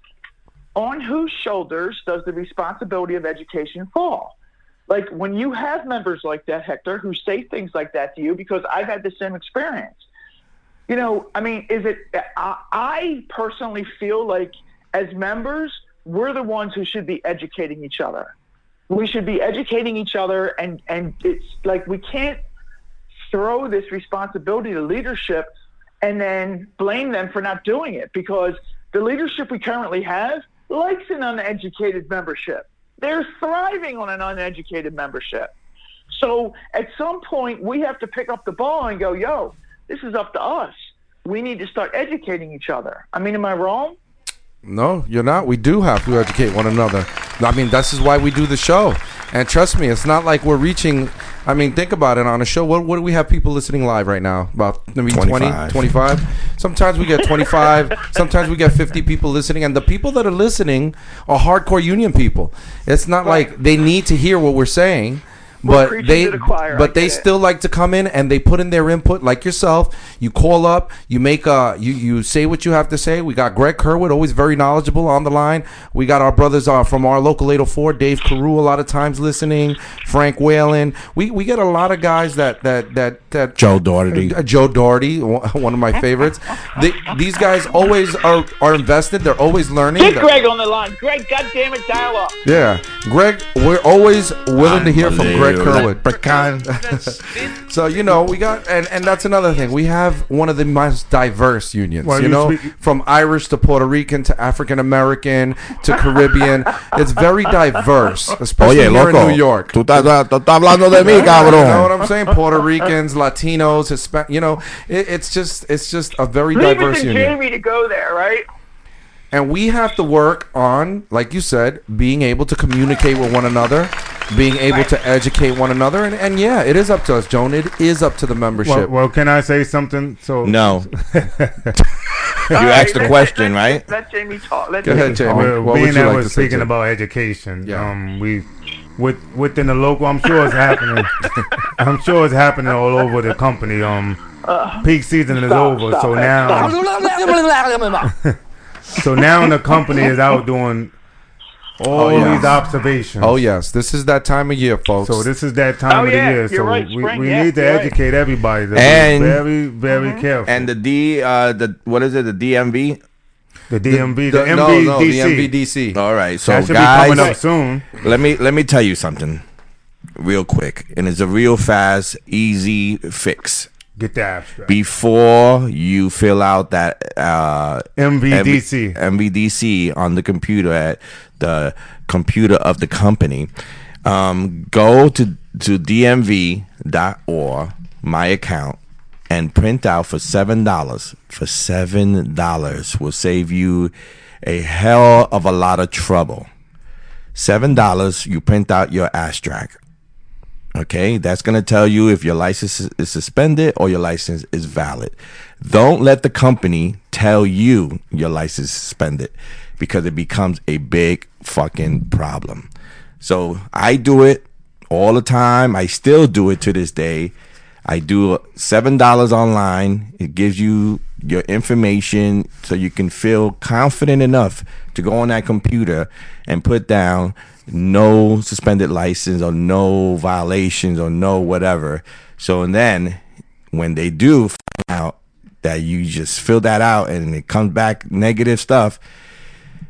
on whose shoulders does the responsibility of education fall? Like when you have members like that, Hector, who say things like that to you, because I've had the same experience. You know, I mean, is it? I, I personally feel like as members, we're the ones who should be educating each other. We should be educating each other, and and it's like we can't throw this responsibility to leadership and then blame them for not doing it because the leadership we currently have likes an uneducated membership. They're thriving on an uneducated membership. So at some point, we have to pick up the ball and go, yo, this is up to us. We need to start educating each other. I mean, am I wrong? No, you're not. We do have to educate one another. I mean, this is why we do the show. And trust me, it's not like we're reaching. I mean, think about it on a show. What, what do we have people listening live right now? About maybe 20, 25. 25? Sometimes we get 25. sometimes we get 50 people listening. And the people that are listening are hardcore union people. It's not like they need to hear what we're saying. But preaching they, to the choir, I but they get it. still like to come in and they put in their input, like yourself. You call up, you make a, you you say what you have to say. We got Greg Kerwood, always very knowledgeable on the line. We got our brothers uh, from our local 804, Dave Carew, a lot of times listening. Frank Whalen. We we get a lot of guys that that that that Joe Doherty. uh, Joe Doherty, one (laughs) one of my favorites. They, these guys always are are invested. They're always learning. Get Greg on the line. Greg, goddamn it, dial up. yeah, Greg, we're always willing to hear from Greg Kerwood. Leprechaun. (laughs) So you know we got and and that's another thing. We have one of the most diverse unions. Well, you you know, speak- from Irish to Puerto Rican to African American to Caribbean. (laughs) it's very diverse, especially Oye, here loco. in New York. Tú estás, tú estás hablando de mí, You know what. I'm saying? Puerto Ricans, Latinos, Hispanic. You know, it, it's just it's just a very Leave it diverse to union. Jamie to go there, right? And we have to work on, like you said, being able to communicate with one another, being able to educate one another, and, and yeah, it is up to us, Joan. It is up to the membership. well, can I say something? So No. (laughs) you asked the question, let- right? Let Jamie talk. Let Go ahead, Jamie Jamie. Well, what being would you that like we're to say, speaking about education, Yeah. um, we with within the local. I'm sure it's happening. (laughs) I'm sure it's happening all over the company. Um, peak season is stop, over, stop so it, now, (laughs) so now the company is out doing all yeah. these observations. Oh yes, this is that time of year, folks. So this is that time Oh, of the year. you're So right, we, spring, we yeah, need to you're right. educate everybody. To And- very, very Mm-hmm. careful. And the D, uh, the what is it? The DMV. the DMV, the, The- no, MVDC, no, the MVDC. All right, so that should guys, be coming up soon. let me let me tell you something, real quick, and it's a real fast, easy fix. Get the abstract. Before you fill out that uh, MVDC. MVDC on the computer at the computer of the company, um, go to to dmv.org, my account, and print out for seven dollars. For seven dollars will save you a hell of a lot of trouble. Seven dollars, you print out your abstract. Okay, that's going to tell you if your license is- is suspended or your license is valid. Don't let the company tell you your license is suspended because it becomes a big fucking problem. So I do it all the time. I still do it to this day. I do seven dollars online. It gives you your information so you can feel confident enough to go on that computer and put down no suspended license or no violations or no whatever. So and then when they do find out that you just fill that out and it comes back negative stuff,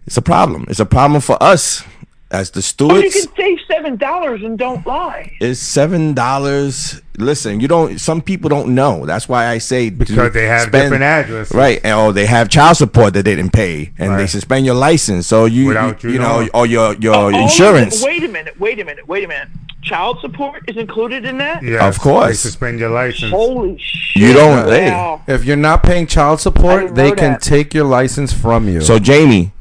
it's a problem. It's a problem for us as the stewards. Oh, you can save seven dollars and don't lie. It's seven dollars. Listen, you don't. Some people don't know. That's why I say to Because they have different addresses. right? And or they have child support that they didn't pay, and they suspend your license. So you, Without you, you know, knowing. or your your Oh, insurance. Wait a minute. Wait a minute. Wait a minute. Child support is included in that. Yeah, Of course. They suspend your license. Holy shit! You don't- hey. If you're not paying child support, they can that. take your license from you. So Jamie,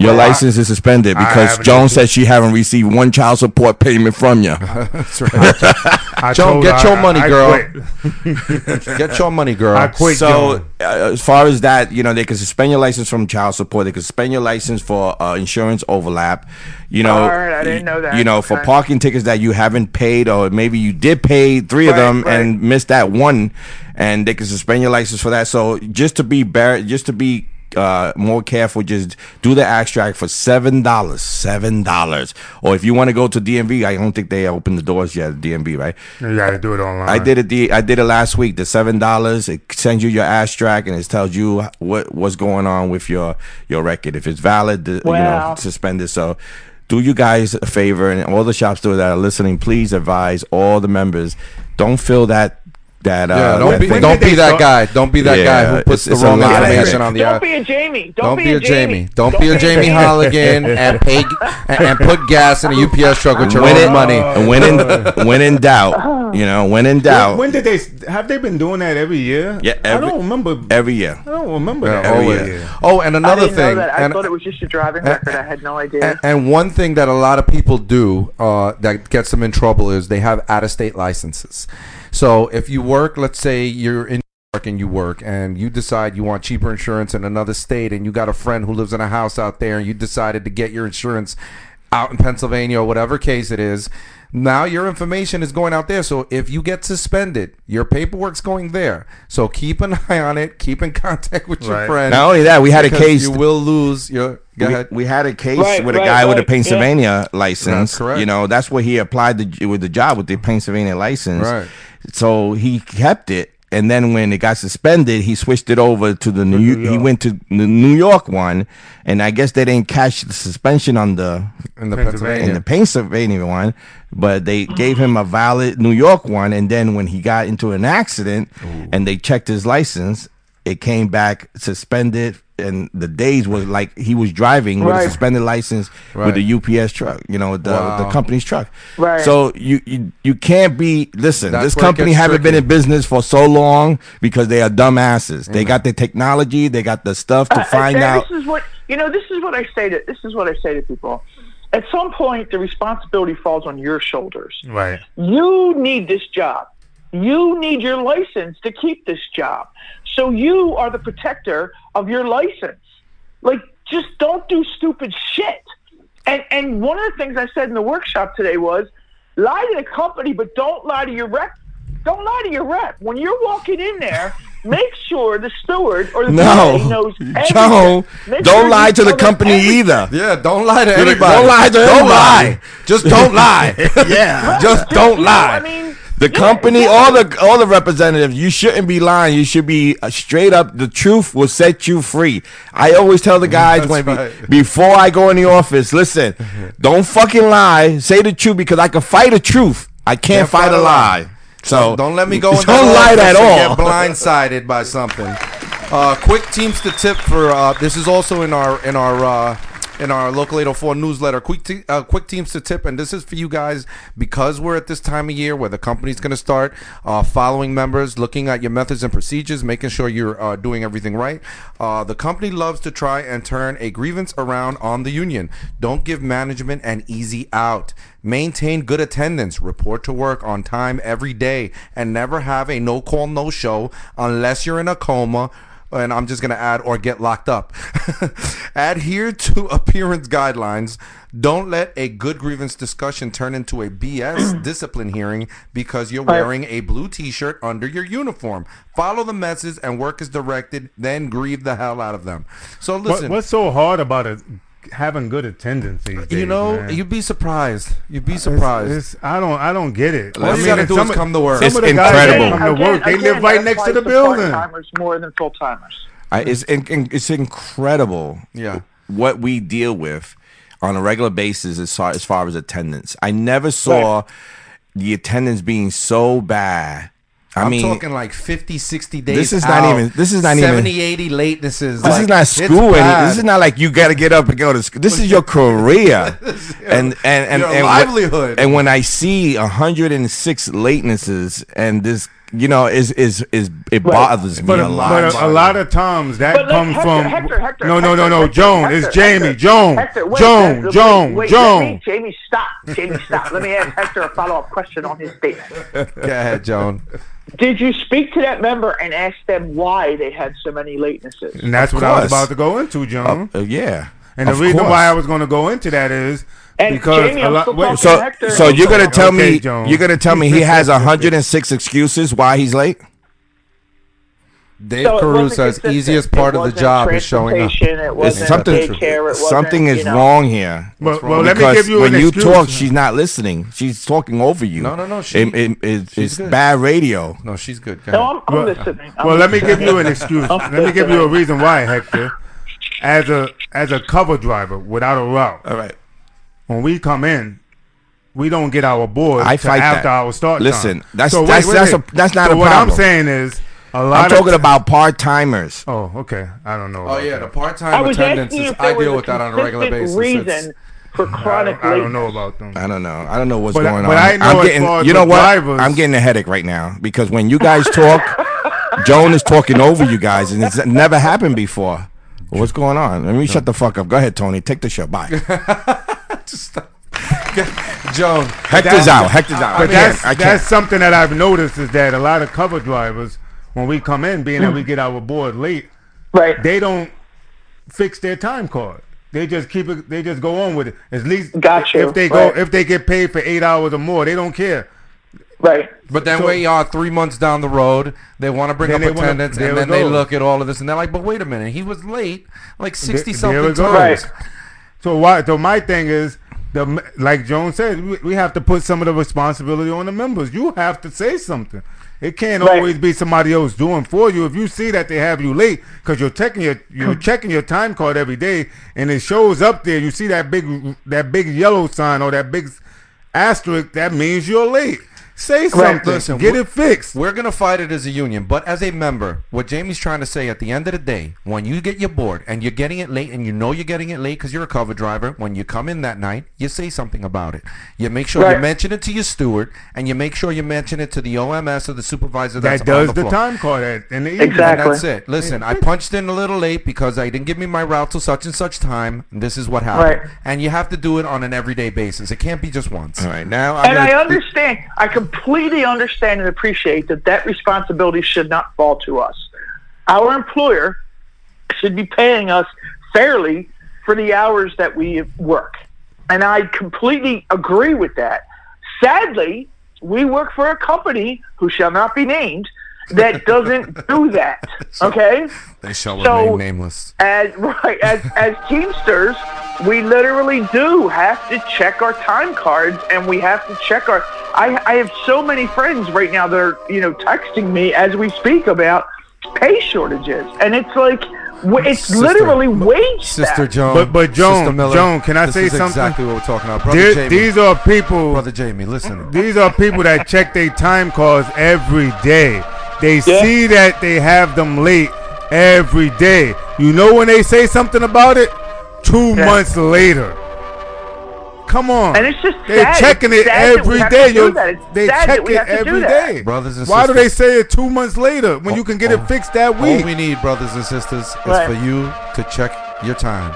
Your Well, I- license is suspended because haven't Joan said she haven't received one child support payment from you. (laughs) That's right. (laughs) I Joan, get your I- money, I girl. (laughs) Get your money, girl. I quit. so, uh, as far as that, you know, they can suspend your license from child support. They can suspend your license for uh, insurance overlap. You know, All right, I didn't know that. You know, for Okay. parking tickets that you haven't paid, or maybe you did pay three of them right. and missed that one, and they can suspend your license for that. So, just to be bar- just to be uh, more careful, just do the abstract for seven dollars. Seven dollars. Or if you want to go to DMV, I don't think they open the doors yet at DMV, right? You got to do it online. I did it. The I did it last week. The seven dollars. It sends you your abstract and it tells you what what's going on with your your record. If it's valid, the, you know, Wow. suspend it. So, do you guys a favor and all the shop stewards that are listening, please advise all the members. Don't feel that that. Uh, yeah, don't that be don't be they that start- guy. Don't be that Yeah, guy who puts the wrong lot information on the Don't be a Jamie. Don't, Don't be, be a Jamie. Jamie. Don't be a Jamie Halligan (laughs) and pay and, and put gas in a UPS truck with (laughs) your when own it, money. when in (laughs) when in doubt, you know, when in doubt, When, when did they? have they been doing that every year? Yeah, I don't remember. every year. I don't remember Yeah, that every always. year. Oh, and another didn't thing. I and- thought it was just a driving record. I had no idea. And, and one thing that a lot of people do uh, that gets them in trouble is they have out of state licenses. So if you work, let's say you're in New York and you work and you decide you want cheaper insurance in another state and you got a friend who lives in a house out there and you decided to get your insurance out in Pennsylvania or whatever case it is. Now your information is going out there. So if you get suspended, your paperwork's going there. So keep an eye on it. Keep in (laughs) contact with your Right. friend. Not only that, we had a case. You will lose your. Go we, ahead. we had a case Right, with a right, guy with a right, yeah. Pennsylvania license. That's correct. You know, that's where he applied the, with the job with the Pennsylvania license. Right. So he kept it, and then when it got suspended, he switched it over to the New. New He went to the New York one, and I guess they didn't catch the suspension on the in the Pennsylvania. Pennsylvania. in the Pennsylvania one, but they gave him a valid New York one, and then when he got into an accident and they checked his license, it came back suspended, and the days was like he was driving with a suspended license with the UPS truck, you know, the Wow. the company's truck. Right. So you you, you can't be listen. That's this company haven't been in business for so long because they are dumbasses. They got the technology, they got the stuff to I- I find say out. This is what you know. This is what I say to. This is what I say to people. At some point, the responsibility falls on your shoulders. Right. You need this job. You need your license to keep this job. So you are the protector of your license. Like, just don't do stupid shit. And and one of the things I said in the workshop today was lie to the company, but don't lie to your rep. Don't lie to your rep. When you're walking in there, make sure the steward or the No, PA knows (laughs) everything. Joe, don't sure lie to the company everything. either. Yeah, don't lie to anybody. Don't anybody. lie to Don't anybody. lie. Just don't lie. (laughs) Yeah. Just You don't know, lie. I mean, The company, yeah. all the all the representatives, you shouldn't be lying. You should be uh, straight up. The truth will set you free. I always tell the (laughs) guys when be- right. before I go in the office, listen, (laughs) don't fucking lie. Say the truth because I can fight a truth. I can't, fight, a lie. So Don't let me go. In Don't lie office at all. Get (laughs) blindsided by something. Uh, quick Teamster tip for uh, this is also in our in our uh, in our local 804 newsletter. Quick te- uh, quick Teamster tip, and this is for you guys because we're at this time of year where the company's going to start uh, following members, looking at your methods and procedures, making sure you're uh, doing everything right. Uh, the company loves to try and turn a grievance around on the union. Don't give management an easy out. Maintain good attendance. Report to work on time every day, and never have a no call, no show unless you're in a coma. And I'm just gonna add or get locked up. (laughs) Adhere to appearance guidelines. Don't let a good grievance discussion turn into a BS (clears throat) discipline hearing because you're wearing a blue T-shirt under your uniform. Follow the message and work as directed. Then grieve the hell out of them. So What, listen, what's so hard about it? Having good attendance these days, you know, man? you'd be surprised. You'd be surprised. it's- I don't. I don't get it. All I you mean, gotta do some is come to work. Some It's of the guys incredible. come to work, they live right next to the building. Timers more than full timers. It's in, in- it's incredible. Yeah. what we deal with on a regular basis as far as, far as attendance. I never saw the attendance being so bad. I I'm mean, talking like 50, 60 days. This is not out, even- this is not even- 70, 80 latenesses. This is not school. Any, this is not like you got to get up and go to school. This is your (laughs) career, and and and Your and livelihood. and when I see 106 latenesses and this you know, is is is it bothers me But, a a, lot. but a, a lot of times that But comes Hector, from Hector, Hector, no, no, no, no. Hector, Joan, Hector, it's Jamie. Hector, Joan, Hector, wait, Joan, wait, Joan, wait, Joan. Jamie, Jamie, stop. Jamie, stop. Let me ask Hector a follow-up question on his statement. Go ahead, Joan. Did you speak to that member and ask them why they had so many latenesses? And that's Of what I was about to go into, Joan. Uh, yeah, and the reason course. why I was going to go into that is And because Jamie, a I'm lot. wait, So, Hector. so you're gonna tell Okay, me Joan. you're gonna tell me he has 106 (laughs) excuses why he's late? Dave So it Carew wasn't says consistent. easiest part of the job is showing up. transportation, It something- daycare. It Something is you know. wrong here. well, well, let me give you when an you excuse. talk, she's not listening. She's talking over you. No, no, no, she- It- it- it- she's it's good. bad radio. No, she's good. Go No. I'm, I'm Well, listening. I'm well, let me give you an excuse. Let me give you a reason why, Hector. As a as a cover driver without a route, All right. when we come in, we don't get our board I fight after that. our start Listen, time. that's- So wait, that's- wait, that's wait. a- that's not so a what problem. I'm saying is a lot I'm of talking about part timers. Oh, okay. I don't know. Oh yeah, that. the part-time was attendance is. I deal with that on a regular basis. reason It's- for I chronic don't, I don't know about them. I don't know. I don't know what's But- going but on. I know I'm getting. You know what? drivers- I'm getting a headache right now because when you guys talk, Joan is talking over you guys, and it's never happened before. What's going on? Let me shut the fuck up. Go ahead, Tony. Take the show. Bye. (laughs) (laughs) Joan, Hector's out. Hector's out. But I that's. I that's something that I've noticed is that a lot of cover drivers, when we come in, being that we get our board late, Right. they don't fix their time card. They just keep it. They just go on with it. At least Got you. if they go Right. if they get paid for eight hours or more, they don't care. Right. But then So- we are three months down the road. They want to bring up they wanna- attendance, and then they look at all of this, and they're like, "But wait a minute, he was late like sixty there something we times." Right. So why? So my thing is, the like Joan said, we, we have to put some of the responsibility on the members. You have to say something. It can't Right. always be somebody else doing for you. If you see that they have you late because you're checking your you're hmm. checking your time card every day, and it shows up there, you see that big that big yellow sign or that big asterisk, that means you're late. Say something. Listen, Get it fixed. We're gonna fight it as a union, but as a member, what Jamie's trying to say at the end of the day, when you get your board and you're getting it late, and you know you're getting it late because you're a cover driver, when you come in that night, you say something about it. You make sure you mention it to your steward, and you make sure you mention it to the OMS or the supervisor that's That does on the, floor. time card at in the evening. Exactly. And that's it. Listen, I punched in a little late because I didn't give me my route till such and such time. And this is what happened. Right. And you have to do it on an everyday basis. It can't be just once. All right. Now I'm And gonna, I understand. I completely understand and appreciate that that responsibility should not fall to us. Our employer should be paying us fairly for the hours that we work. And I completely agree with that. Sadly, we work for a company who shall not be named that doesn't do that. (laughs) Okay? They shall So- remain nameless. as (laughs) right as as teamsters we literally do have to check our time cards and we have to check our i i have so many friends right now that are you know texting me as we speak about pay shortages and it's like it's Sister- literally wage Sister theft. Joan. But- but Joan, Sister Miller, Joan, can I this say is something? exactly what we're talking about. Brother There- Jamie. these are people. Brother Jamie, listen. These are people that check their time cards every day. They see that they have them late every day. You know when they say something about it? Two Yeah. months later. Come on. And it's just They're sad. checking It's it sad that every have day. You- that. They check it have to do every that. day. Brothers and Why do they say it two months later when you can get it oh. fixed that week? All we need, brothers and sisters, is Right. for you to check your time.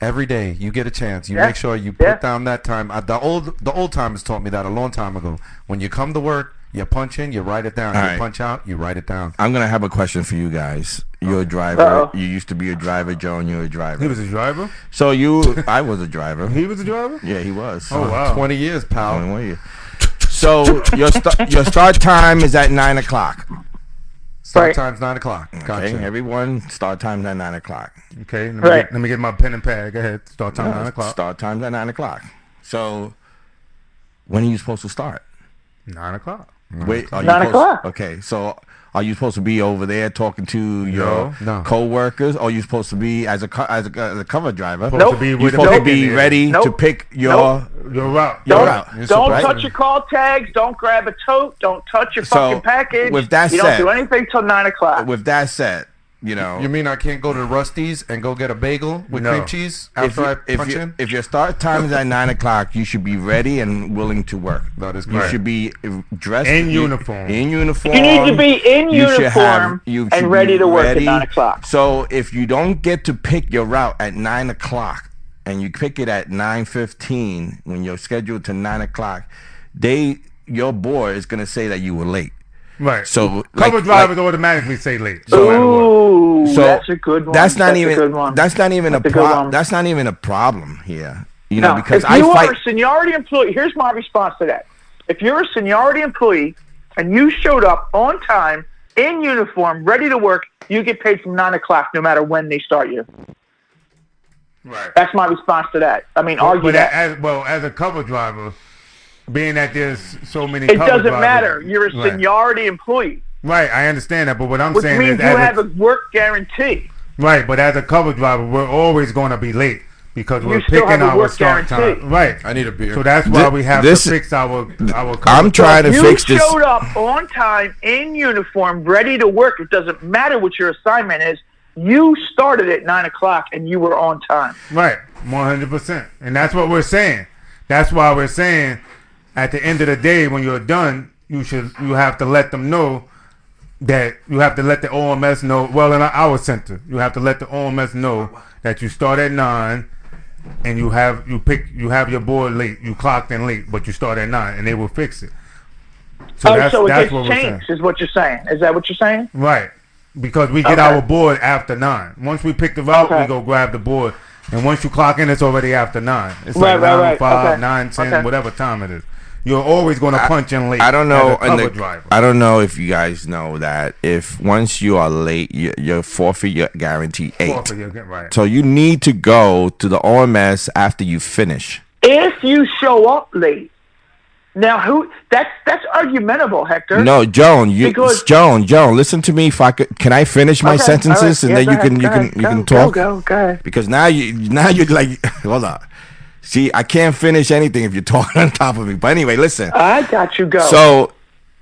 Every day you get a chance. You Yeah. make sure you put Yeah. down that time. The old the old timers taught me that a long time ago. When you come to work, you punch in, you write it down. All you right. punch out, you write it down. I'm gonna have a question for you guys. You're a driver. Uh-oh. You used to be a driver, Joan. You're a driver. He was a driver. so you, I was a driver. He was a driver. Yeah, he was. Oh wow. Uh-huh. Twenty years, pal. Only one year. So your st- your start time is at nine o'clock. Start Right. time's nine o'clock. Gotcha. Okay, everyone start times at nine o'clock. Okay. Let me, Right. get, let me get my pen and pad. Go ahead. Start time Yeah, nine o'clock. Start times at nine o'clock. So when are you supposed to start? Nine o'clock. Wait, are you Nine supposed- o'clock. Okay, so are you supposed to be over there talking to your No. co-workers, or are you supposed to be as a co- as a, as a cover driver? Supposed Nope. to You're with the supposed to be in there. ready to pick your. Nope. Your route. Your Don't, route. You're don't supposed- touch your call tags. Don't grab a tote. Don't touch your So, fucking package. with that you said- don't do anything till nine o'clock. With that said, you know, You mean I can't go to Rusty's and go get a bagel with No. cream cheese if, after you, I if, punch you- in? if your start time is at (laughs) nine o'clock, you should be ready and willing to work. That is You correct. should be dressed In you- uniform. In uniform. You need to be in You should uniform you and ready to work at 9 o'clock. So if you don't get to pick your route at nine o'clock and you pick it at nine fifteen when you're scheduled to nine o'clock, they your board is gonna say that you were late. Right. So cover like- drivers automatically say late. no matter what. Ooh, So that's a good one. That's not That's a even. good one. That's not even That's a a problem. That's not even a problem here. You know, No, because if I you fight. are a seniority employee, here's my response to that. If you're a seniority employee and you showed up on time in uniform, ready to work, you get paid from nine o'clock, no matter when they start you. Right. That's my response to that. I mean, But, argue that. as, well, as a cover driver, being that there's so many, It doesn't drivers- matter. You're a right. seniority employee, Right, I understand that, but what I'm which saying means is, you have a, a work guarantee. right, but as a cover driver, we're always going to be late because we're still picking have our start guarantee. time. Right. I need a beer. So that's why Thi- we have this- to fix our our. Cover I'm trying to you fix this. You showed up on time in uniform, ready to work. It doesn't matter what your assignment is. You started at nine o'clock and you were on time. Right, one hundred percent, and that's what we're saying. That's why we're saying, at the end of the day, when you're done, you should you have to let them know that you have to let the OMS know. Well, in our center, you have to let the OMS know that you start at nine, and you have you pick you have your board late. You clocked in late, but you start at nine, and they will fix it. So oh, that's so it that's what we're changed, is what you're saying. Is that what you're saying? Right. Because we get Okay. our board after nine. Once we pick the route, we go grab the board. And once you clock in, it's already after nine. It's Right, like right, nine right. five, Okay. nine ten, Okay. whatever time it is. You're always going to punch in late. I don't as know. a cover the- driver. I don't know if you guys know that if once you are late, you, you're forfeit your guarantee eight. Forfeit right. So you need to go to the OMS after you finish. If you show up late, now who? That's that's argumentable, Hector. No, Joan, you Because- Joan, Joan, listen to me. If I could, can I finish my Okay, sentences all and right. then you go can you ahead, can go you can Go, talk? Go, go, go. Because now you now you're like, (laughs) hold on. See, I can't finish anything if you're talking (laughs) on top of me. But anyway, listen. I got you. Go. So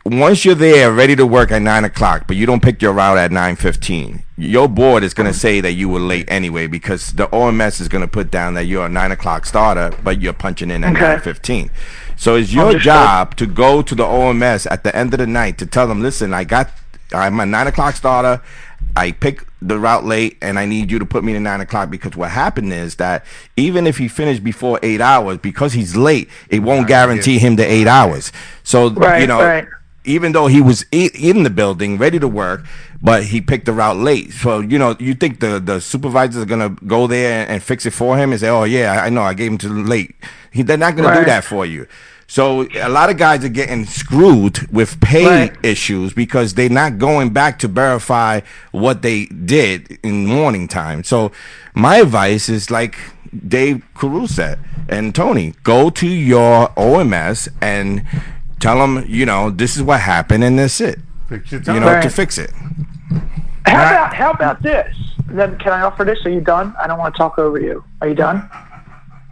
once you're there, ready to work at nine o'clock, but you don't pick your route at nine fifteen, your board is going to say that you were late anyway because the OMS is going to put down that you're a nine o'clock starter, but you're punching in at Okay. nine fifteen. So it's your Understood. job to go to the OMS at the end of the night to tell them, listen, I got, I'm a nine o'clock starter. I pick the route late, and I need you to put me to nine o'clock because what happened is that even if he finished before eight hours, because he's late, it won't guarantee him the eight hours. So you know, right. even though he was in the building ready to work, but he picked the route late. So you know, you think the the supervisors are gonna go there and fix it for him and say, "Oh yeah, I know, I gave him to late." He, they're not gonna do that for you. So a lot of guys are getting screwed with pay Right. issues because they're not going back to verify what they did in morning time. So my advice is like Dave Carew said and Tony, go to your OMS and tell them, you know, this is what happened and that's it. Fix your You know, Right. to fix it. how Right. about how about this? Then can I offer this? Are you done? I don't want to talk over you. Are you done?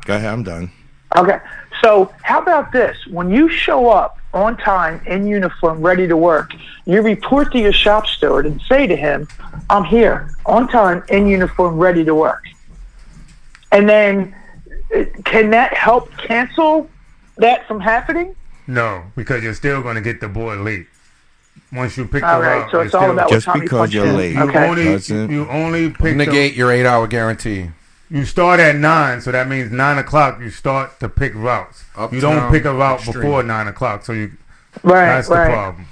Go ahead, I'm done. Okay. So how about this? When you show up on time in uniform, ready to work, you report to your shop steward and say to him, "I'm here on time in uniform, ready to work." And then, can that help cancel that from happening? No, because you're still going to get the board late. Once you pick All the right. route, So it's all about Just what time you because you're late. You Okay. only you only pick the, Negate your eight hour guarantee. You start at nine, so that means nine o'clock. You start to pick routes. you don't pick a route extreme. before nine o'clock, so you Right. that's the problem.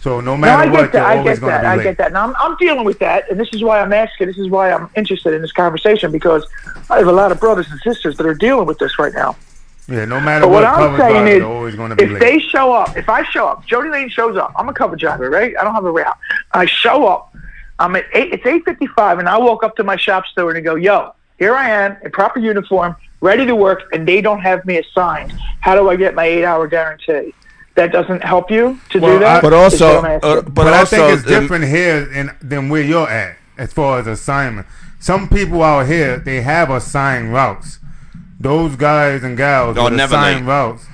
So no No, matter I what, get that. you're I always get going to that. be I late. get that. Now I'm, I'm dealing with that, and this is why I'm asking. This is why I'm interested in this conversation because I have a lot of brothers and sisters that are dealing with this right now. Yeah, no matter But what, what I'm cover saying driver, is, you're always going to be if late. they show up, if I show up, Joni Lane shows up. I'm a cover driver, right? I don't have a route. I show up. I'm at eight. It's eight fifty-five, and I walk up to my shop steward and go, "Yo, here I am in proper uniform, ready to work, and they don't have me assigned. How do I get my eight-hour guarantee?" That doesn't help you to Well, do that. I- But also, what I'm asking. uh, but, But, I think it's different here in, than where you're at as far as assignment. Some people out here they have assigned routes. Those guys and gals with assigned late. routes,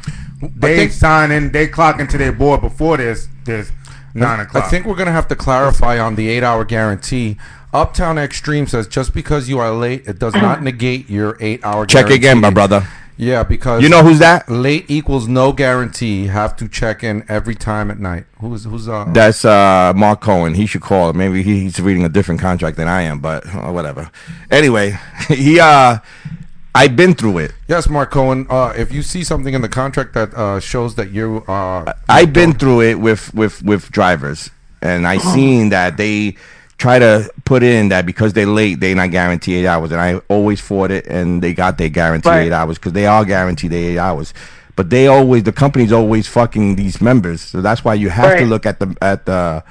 they think- sign in, they clock into their board before this there's nine I think we're gonna have to clarify on the eight-hour guarantee. Uptown Extreme says just because you are late, it does not (clears throat) negate your eight-hour. Check guarantee. again, my brother. Yeah, because You know who's that? late equals no guarantee. Have to check in every time at night. Who's who's uh? That's uh, Mark Cohen. He should call. Maybe he's reading a different contract than I am, but uh, whatever. Anyway, (laughs) he uh, I've been through it. yes, Mark Cohen. Uh, if you see something in the contract that uh, shows that you uh, I've been through it with with with drivers, and I seen that they try to put in that because they're late, they not guarantee eight hours, and I always fought it, and they got their guarantee Right. eight hours because they are guaranteed eight hours. But they always the company's always fucking these members, so that's why you have to look at the at the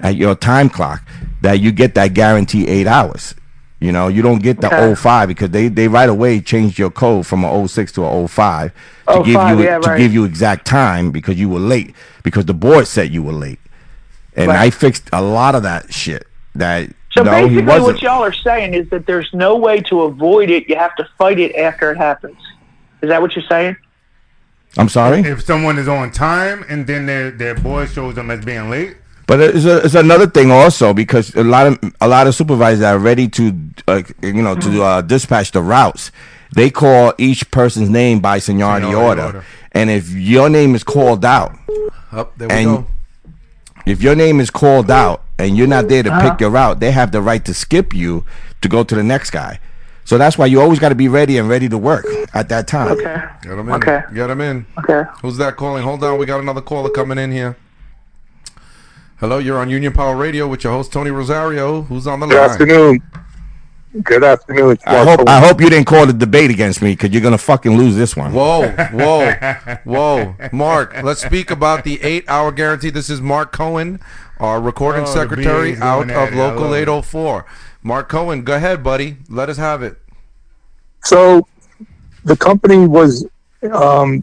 at your time clock that you get that guarantee eight hours. You know, you don't get the Okay. 05 because they, they right away changed your code from a 06 to a 05 to give you yeah, to right. give you exact time because you were late because the board said you were late. And Right. I fixed a lot of that shit. That So no, he basically, wasn't. what y'all are saying is that there's no way to avoid it. You have to fight it after it happens. Is that what you're saying? I'm sorry, if someone is on time and then their their boy shows them as being late, but it's, a, it's another thing also because a lot of a lot of supervisors are ready to uh, you know to uh, dispatch the routes. They call each person's name by seniority, Seniority order. order. and if your name is called out, Up there we And- go. if your name is called out and you're not there to Uh-huh. pick your route, they have the right to skip you to go to the next guy. So that's why you always got to be ready and ready to work at that time. Okay. Get him in. Okay. Get him in. Okay. Who's that calling? Hold on, we got another caller coming in here. Hello, you're on Union Power Radio with your host Tony Rosario. Who's on the line. Good line? afternoon. Good afternoon. I hope I hope you didn't call the debate against me because you're gonna fucking lose this one. Whoa, whoa, (laughs) whoa, Mark. Let's speak about the eight-hour guarantee. This is Mark Cohen, our recording Oh, secretary out of it. Local 804. Mark Cohen, go ahead, buddy. Let us have it. So the company was um,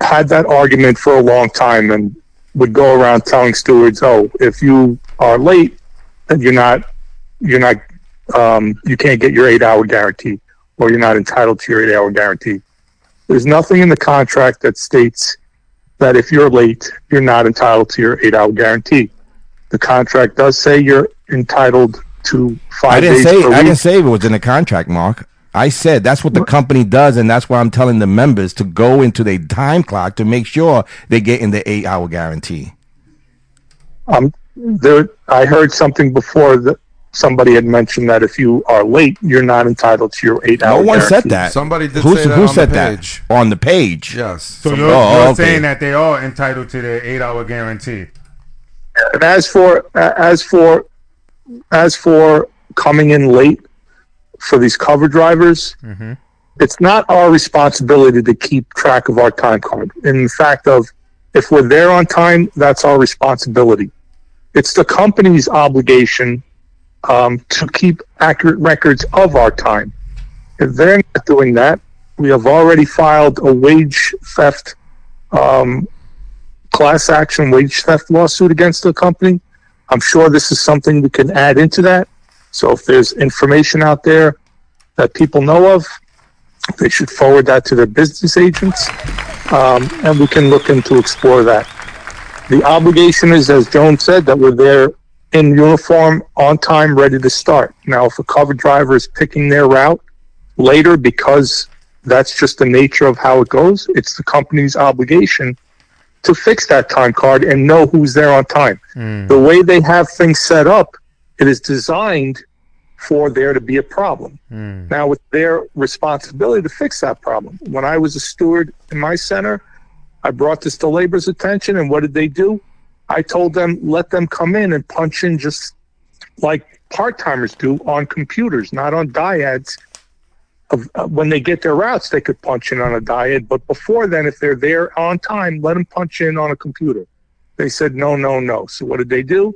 had that argument for a long time and would go around telling stewards, "Oh, if you are late, then you're not you're not um, you can't get your eight hour guarantee, or you're not entitled to your eight hour guarantee." There's nothing in the contract that states that if you're late, you're not entitled to your eight hour guarantee. The contract does say you're entitled to five I didn't days say per I week. didn't say it was in the contract, Mark. I said that's what the company does, and that's why I'm telling the members to go into their time clock to make sure they get in the eight hour guarantee. Um, there, I heard something before that somebody had mentioned that if you are late, you're not entitled to your eight hour. No hour. one said that. Somebody did who, say that who on said the that on the page? Yes. so Some- you're, Oh, you're okay. saying that they are entitled to their eight hour guarantee. And as for as for as for coming in late for these cover drivers, it's not our responsibility to keep track of our time card. In fact, of if we're there on time, that's our responsibility. It's the company's obligation um, to keep accurate records of our time. If they're not doing that, we have already filed a wage theft um, class action wage theft lawsuit against the company. I'm sure this is something we can add into that. So if there's information out there that people know of, they should forward that to their business agents, um, and we can look into explore that. The obligation is, as Joan said, that we're there in uniform, on time, ready to start. Now, if a cover driver is picking their route later because that's just the nature of how it goes, it's the company's obligation to fix that time card and know who's there on time. The way they have things set up, it is designed for there to be a problem. Now, it's their responsibility to fix that problem. When I was a steward in my center, I brought this to labor's attention, and what did they do? I told them, let them come in and punch in just like part timers do on computers, not on DIADs. Of, uh, when they get their routes, they could punch in on a DIAD, but before then, if they're there on time, let them punch in on a computer. They said, no, no, no. So what did they do?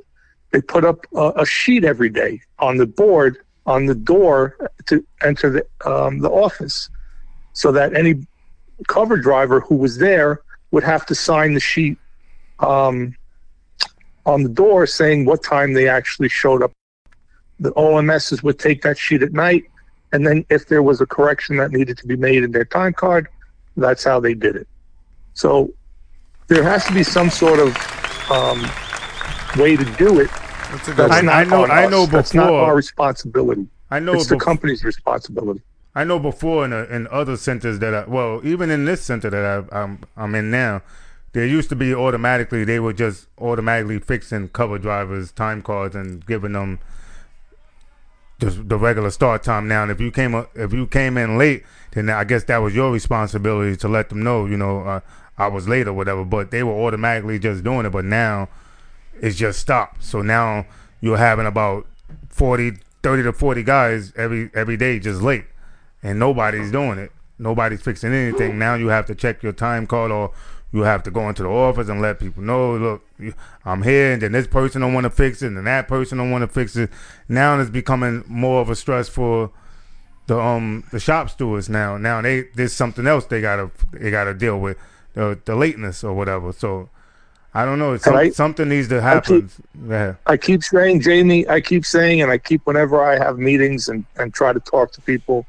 They put up a, a sheet every day on the board on the door to enter the um, the office, so that any cover driver who was there would have to sign the sheet um, on the door saying what time they actually showed up. The OMSs would take that sheet at night, and then if there was a correction that needed to be made in their time card, that's how they did it. So there has to be some sort of um, way to do it, That's that's not I know- I know That's not our responsibility. I know It's the company's responsibility. I know before in, a, in other centers that I, well, even in this center that I, I'm I'm in now, there used to be automatically they were just automatically fixing cover drivers time cards and giving them the, the regular start time. Now, and if you came up- if you came in late, then I guess that was your responsibility to let them know, you know, uh, I was late or whatever. But they were automatically just doing it. But now it's just stopped. So now you're having about 40, 30 to 40 guys every every day just late and nobody's doing it. Nobody's fixing anything. Now you have to check your time card, or you have to go into the office and let people know, look, I'm here, and then this person don't want to fix it, and that person don't want to fix it. Now it's becoming more of a stress for the um the shop stewards. Now, now they there's something else they gotta they gotta deal with the the lateness or whatever. So I don't know. Some, I- something needs to happen. Yeah. I keep saying, Jamie, I keep saying, and I keep whenever I have meetings and, and try to talk to people,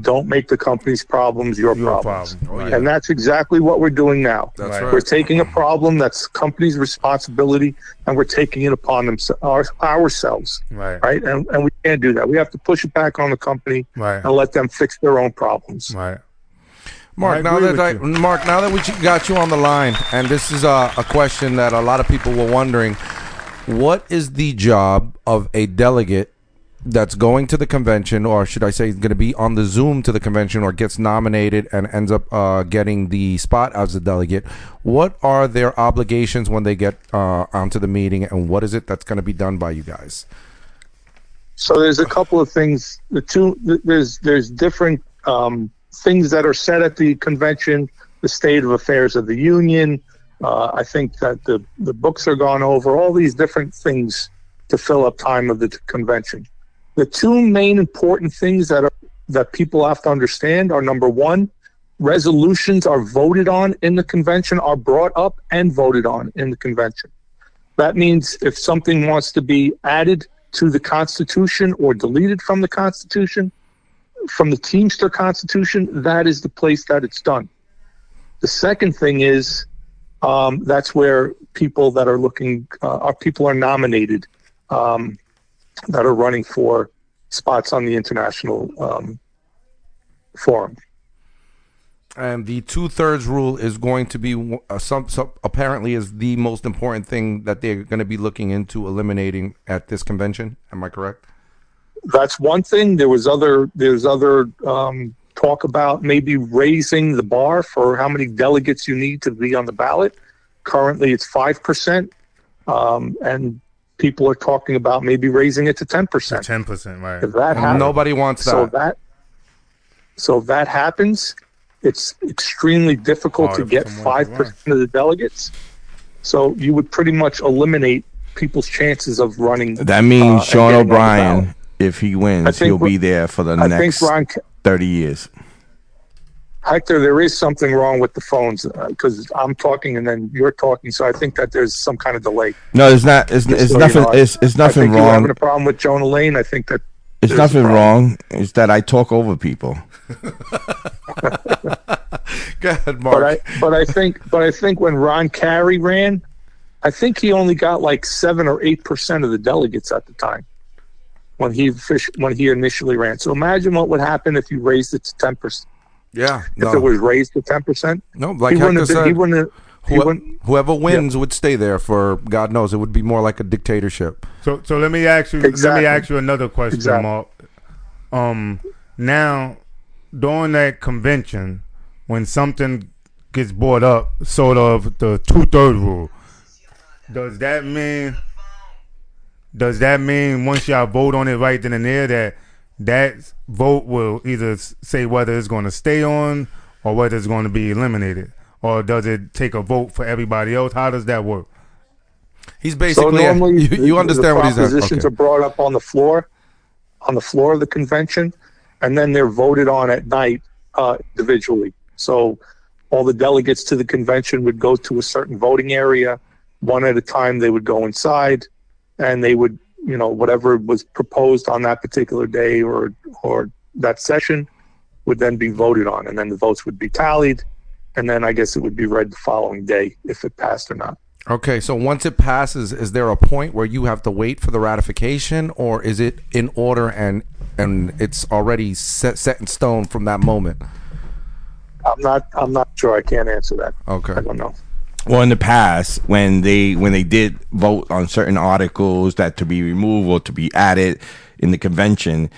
don't make the company's problems your, Your problems. problem. Oh, yeah. And that's exactly what we're doing now. That's Right. right. We're taking a problem that's company's responsibility and we're taking it upon them, our, ourselves, Right. right? And, and we can't do that. We have to push it back on the company Right. and let them fix their own problems. Right. Mark, now that I, you. Mark, now that we got you on the line, and this is a, a question that a lot of people were wondering: What is the job of a delegate that's going to the convention, or should I say, going to be on the Zoom to the convention, or gets nominated and ends up uh, getting the spot as a delegate? What are their obligations when they get uh, onto the meeting, and what is it that's going to be done by you guys? So there's a couple of things. The two there's there's different um, things that are said at the convention. The state of affairs of the union. Uh, I think that the the books are gone over. All these different things to fill up time of the convention. The two main important things that are that people have to understand are number one, resolutions are voted on in the convention, are brought up and voted on in the convention. That means if something wants to be added to the Constitution or deleted from the Constitution, from the Teamster Constitution, that is the place that it's done. The second thing is um, that's where people that are looking, uh, our people are nominated um, that are running for spots on the international um, forum. And the two thirds rule is going to be uh, some, some apparently is the most important thing that they're going to be looking into eliminating at this convention. Am I correct? That's one thing. There was other there's other um, talk about maybe raising the bar for how many delegates you need to be on the ballot. Currently, it's five percent, um, and people are talking about maybe raising it to ten percent. Ten percent. Right. If that happens, Nobody wants that. so that so if that happens, it's extremely difficult Harder to get five percent of the delegates. So you would pretty much eliminate people's chances of running. That means uh, Sean and getting on the O'Brien, ballot. If he wins, think he'll be there for the I next Ron 30 years. Hector, there is something wrong with the phones uh, because I'm talking and then you're talking, so I think that there's some kind of delay. No, it's not. It's, Just it's so you nothing. know, I- it's, it's I nothing think you're wrong. having a problem with Joni Lane. I think that It's nothing wrong. It's that I talk over people. (laughs) Go ahead, But I, but I think, but I think when Ron Carey ran, I think he only got like seven or eight percent of the delegates at the time when he when he initially ran. So imagine what would happen if you raised it to ten percent. yeah, If no, it was raised to ten percent, no. Like he wouldn't Hector have. Been, he wouldn't. He who- wouldn't. whoever wins would stay there for God knows. It would be more like a dictatorship. So so let me ask you let me ask you another question, Exactly. Mark. Um now during that convention, when something gets brought up, sort of the two third rule, does that mean does that mean once y'all vote on it right then and there that that vote will either say whether it's going to stay on or whether it's going to be eliminated? Or does it take a vote for everybody else? How does that work? He's basically So basically normally, you, the- you understand the what he's saying. propositions Okay. are brought up on the floor, on the floor of the convention, and then they're voted on at night uh, individually. So all the delegates to the convention would go to a certain voting area, one at a time. They would go inside, and they would, you know, whatever was proposed on that particular day or or that session would then be voted on, and then the votes would be tallied, and then I guess it would be read the following day if it passed or not. Okay, so once it passes, is there a point where you have to wait for the ratification, or is it in order and and it's already set set in stone from that moment? I'm not. I'm not sure. I can't answer that. Okay. I don't know. Well, in the past, when they when they did vote on certain articles that to be removed or to be added in the convention,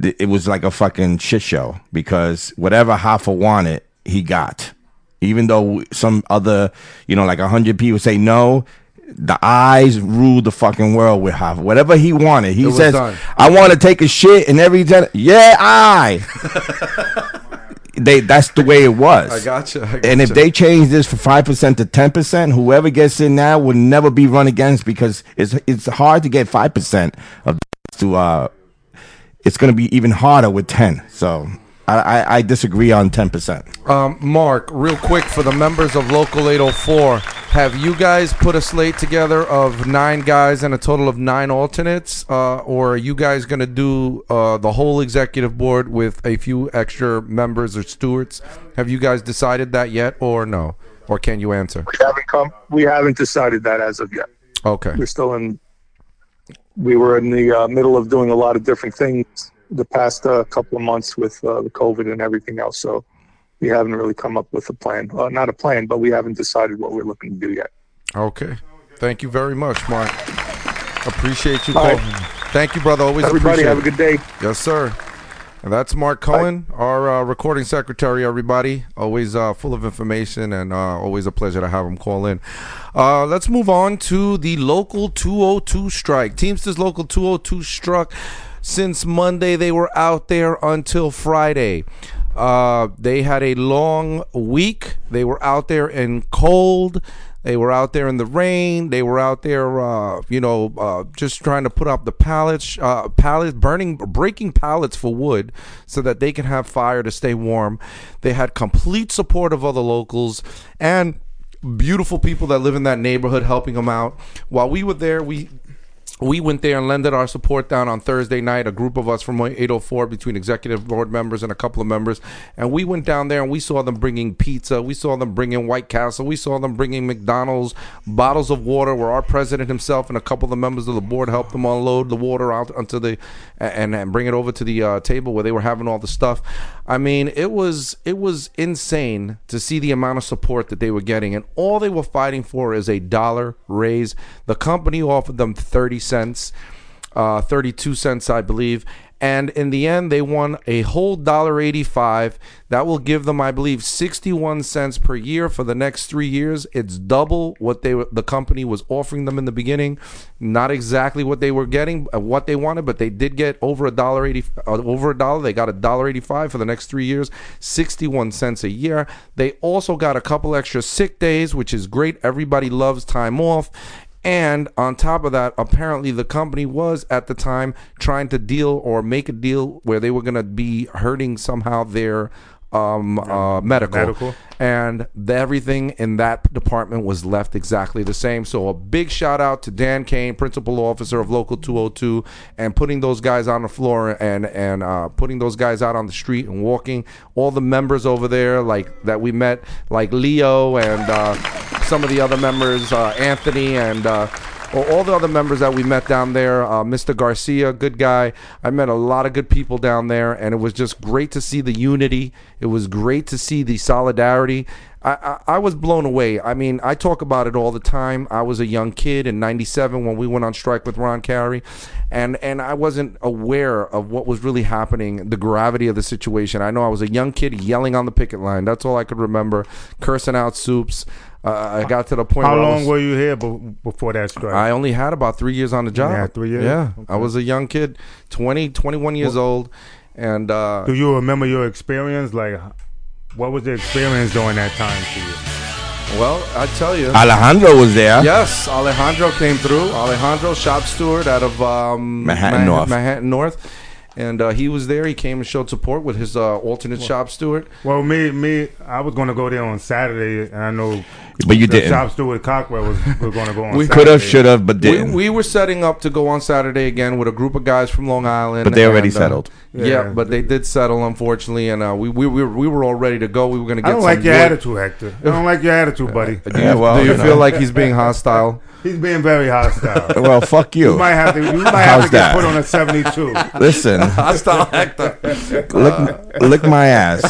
th- it was like a fucking shit show because whatever Hoffa wanted, he got. Even though some other, you know, like a hundred people say no, the ayes ruled the fucking world with Hoffa. Whatever he wanted, he says, done. "I want to take a shit," and every time, yeah, I. (laughs) they that's the way it was. (laughs) I gotcha. I And if they change this from five percent to ten percent, whoever gets in now will never be run against because it's it's hard to get five percent of to uh, it's going to be even harder with ten. So I I, disagree on ten percent. Um, Mark, real quick for the members of Local 804, have you guys put a slate together of nine guys and a total of nine alternates, uh, or are you guys going to do uh, the whole executive board with a few extra members or stewards? Have you guys decided that yet, or no? Or can you answer? We haven't come. We haven't decided that as of yet. Okay. We're still in. We were in the uh, middle of doing a lot of different things the past uh, couple of months with uh, the COVID and everything else. So we haven't really come up with a plan. Uh, not a plan, but we haven't decided what we're looking to do yet. Okay. Thank you very much, Mark. Appreciate you. Right. Thank you, brother. Always Everybody, appreciate have a good day. Yes, sir. And that's Mark Cohen, our uh, recording secretary, everybody. Always uh, full of information and uh, always a pleasure to have him call in. Uh, let's move on to the Local 202 strike. Teamsters Local 202 struck since Monday. They were out there until Friday. Uh, they had a long week. They were out there in cold. They were out there in the rain. They were out there, uh, you know, uh, just trying to put up the pallets, uh, pallets, burning, breaking pallets for wood so that they can have fire to stay warm. They had complete support of other locals and beautiful people that live in that neighborhood helping them out. While we were there, we we went there and lended our support down on Thursday night. A group of us from 804, between executive board members and a couple of members, and we went down there and we saw them bringing pizza. We saw them bringing White Castle. We saw them bringing McDonald's, bottles of water. Where our president himself and a couple of the members of the board helped them unload the water out onto the and and bring it over to the uh, table where they were having all the stuff. I mean, it was it was insane to see the amount of support that they were getting, and all they were fighting for is a dollar raise. The company offered them thirty cents, uh, thirty-two cents, I believe, and in the end, they won a whole dollar eighty-five. That will give them, I believe, sixty-one cents per year for the next three years. It's double what they the company was offering them in the beginning. Not exactly what they were getting, uh, what they wanted, but they did get over a dollar eighty, uh, over a dollar. They got a dollar eighty-five for the next three years, sixty-one cents a year. They also got a couple extra sick days, which is great. Everybody loves time off. And on top of that, apparently the company was at the time trying to deal or make a deal where they were going to be hurting somehow their um, uh, medical. medical. And the, everything in that department was left exactly the same. So a big shout out to Dan Kane, principal officer of Local 202, and putting those guys on the floor and and uh, putting those guys out on the street and walking. All the members over there, like that we met, like Leo and uh, some of the other members, uh, Anthony and. All the other members that we met down there, uh, Mr. Garcia, good guy. I met a lot of good people down there, and it was just great to see the unity. It was great to see the solidarity. I, I, I was blown away. I mean, I talk about it all the time. I was a young kid in '97 when we went on strike with Ron Carey, and and I wasn't aware of what was really happening, the gravity of the situation. I know I was a young kid yelling on the picket line. That's all I could remember, cursing out soups. Uh, I got to the point. How where I long was- were you here before that strike? I only had about three years on the job. had three years? Yeah. I was a young kid, 20, 21 years old. And uh, Do you remember your experience? Like, what was the experience during that time for you? well, I tell you. Alejandro was there. Yes, Alejandro came through. Alejandro, shop steward out of um, Manhattan North. Manhattan North. And uh, he was there. He came and showed support with his uh, alternate shop steward. Well, me, me, I was gonna go there on Saturday, and I know but you The didn't. Shop Stewart Cockwell was, was going to go on. We Could have, should have, but We, didn't. we were setting up to go on Saturday again with a group of guys from Long Island. But they already and, uh, settled. yeah, Yeah. but they did settle, unfortunately, and uh, we, we, we, were, we were all ready to go. We were going to get I don't some like your wood. attitude, Hector. I don't like your attitude, buddy. Do you, Yeah, well, do you you know. feel like he's being (laughs) hostile? He's being very hostile. (laughs) well, fuck you. You might have to. You might have How's to get put on a seventy-two. Listen, (laughs) hostile Hector. lick, lick my ass.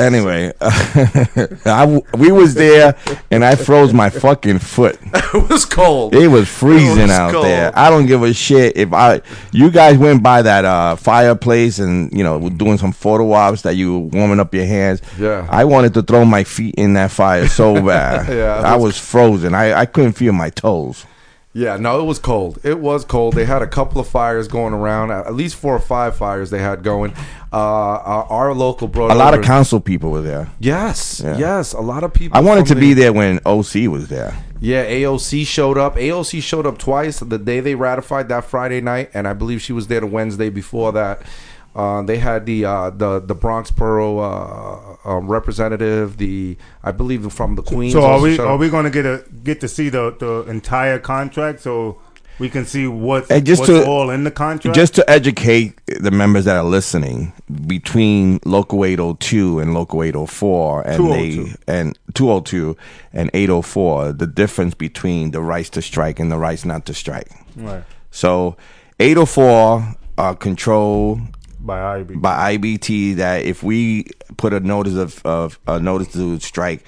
Anyway, (laughs) I we was there, and I froze my fucking foot. (laughs) it was cold. It was freezing It was out cold. there. I don't give a shit if I. You guys went by that uh, fireplace and you know were doing some photo ops that you were warming up your hands. Yeah. I wanted to throw my feet in that fire so (laughs) bad. Yeah, I was frozen. I, I couldn't feel my toes. Yeah, no, it was cold. It was cold. They had a couple of fires going around. At least four or five fires they had going. Uh, our, our local brought A lot of council people were there. Yes, Yeah. yes, a lot of people. I wanted to be there when AOC was there. Yeah, AOC showed up. AOC showed up twice. The day they ratified that Friday night, and I believe she was there the Wednesday before that. Uh, they had the uh, the the Bronx Borough uh, um, representative, the I believe from the Queens. So are we showed are we going to get a get to see the the entire contract so we can see what And just what's to- all in the contract? Just to educate the members that are listening, between Local 802 and Local 804 and 202. they and 202 and 804, the difference between the rights to strike and the rights not to strike. right, So 804 are controlled by IB. by IBT that if we put a notice of, of a notice to strike,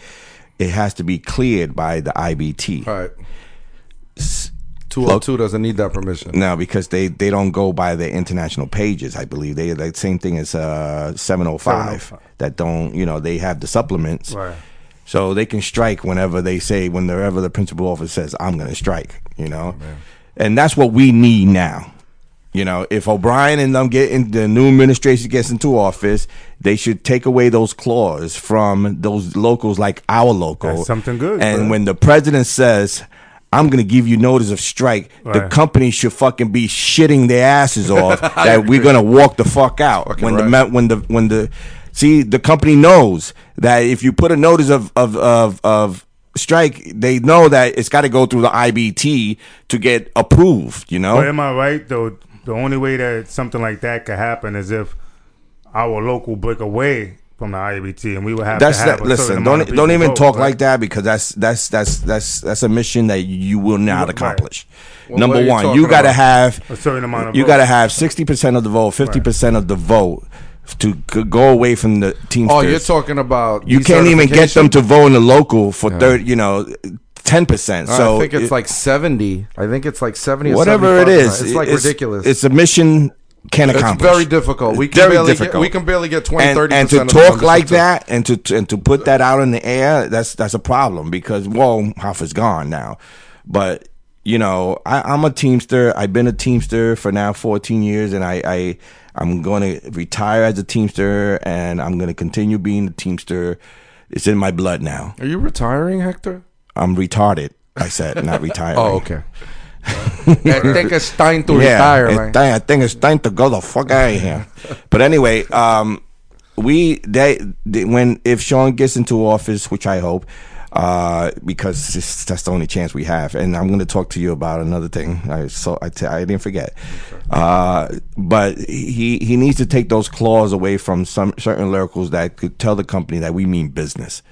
it has to be cleared by the IBT. All right. Two hundred two doesn't need that permission. No, because they, they don't go by the international pages. I believe they the same thing as uh, 705, 705. that don't you know they have the supplements, Right. so they can strike whenever they say whenever the principal officer says I'm going to strike. You know, and that's what we need now. You know, if O'Brien and them get in the new administration gets into office, they should take away those claws from those locals like our local. That's something good, And bro. when the president says, "I'm going to give you notice of strike," the company should fucking be shitting their asses off (laughs) that we're going to walk the fuck out when the right. me- when the when the see the company knows that if you put a notice of of of, of strike, they know that it's got to go through the IBT to get approved. You know. But am I right though? The only way that something like that could happen is if our local break away from the IBT, and we would have That's to have that. a Listen, don't don't even vote, talk right? like that because that's that's that's that's that's a mission that you will not Right. accomplish. Well, Number you one, you got to have A certain amount of you got to have sixty percent of the vote, fifty percent of the vote to go away from the team. Oh, you're talking about You can't even get them to vote in the local for thirty. You know, ten percent. So I think it's it- like seventy. I think it's like seventy. Whatever it is, 75%. is. it's like ridiculous. It's a mission can It's accomplish. very difficult. We can very barely difficult. Get, we can barely get 20, and, 30 and to talk like that and to and to put that out in the air that's that's a problem because well Hoff is gone now but you know I, I'm a teamster I've been a teamster for now 14 years and I, I I'm going to retire as a teamster and I'm going to continue being a teamster it's in my blood now Are you retiring, Hector? I'm retarded I said not (laughs) retiring Oh, okay. (laughs) I think it's time to yeah, retire, time- I think it's time to go the fuck out of here. (laughs) but anyway, um, we they, they when if Sean gets into office, which I hope, uh, because it's, that's the only chance we have. And I'm going to talk to you about another thing. I so I, t- I didn't forget. Uh, but he he needs to take those claws away from some certain lyricals that could tell the company that we mean business.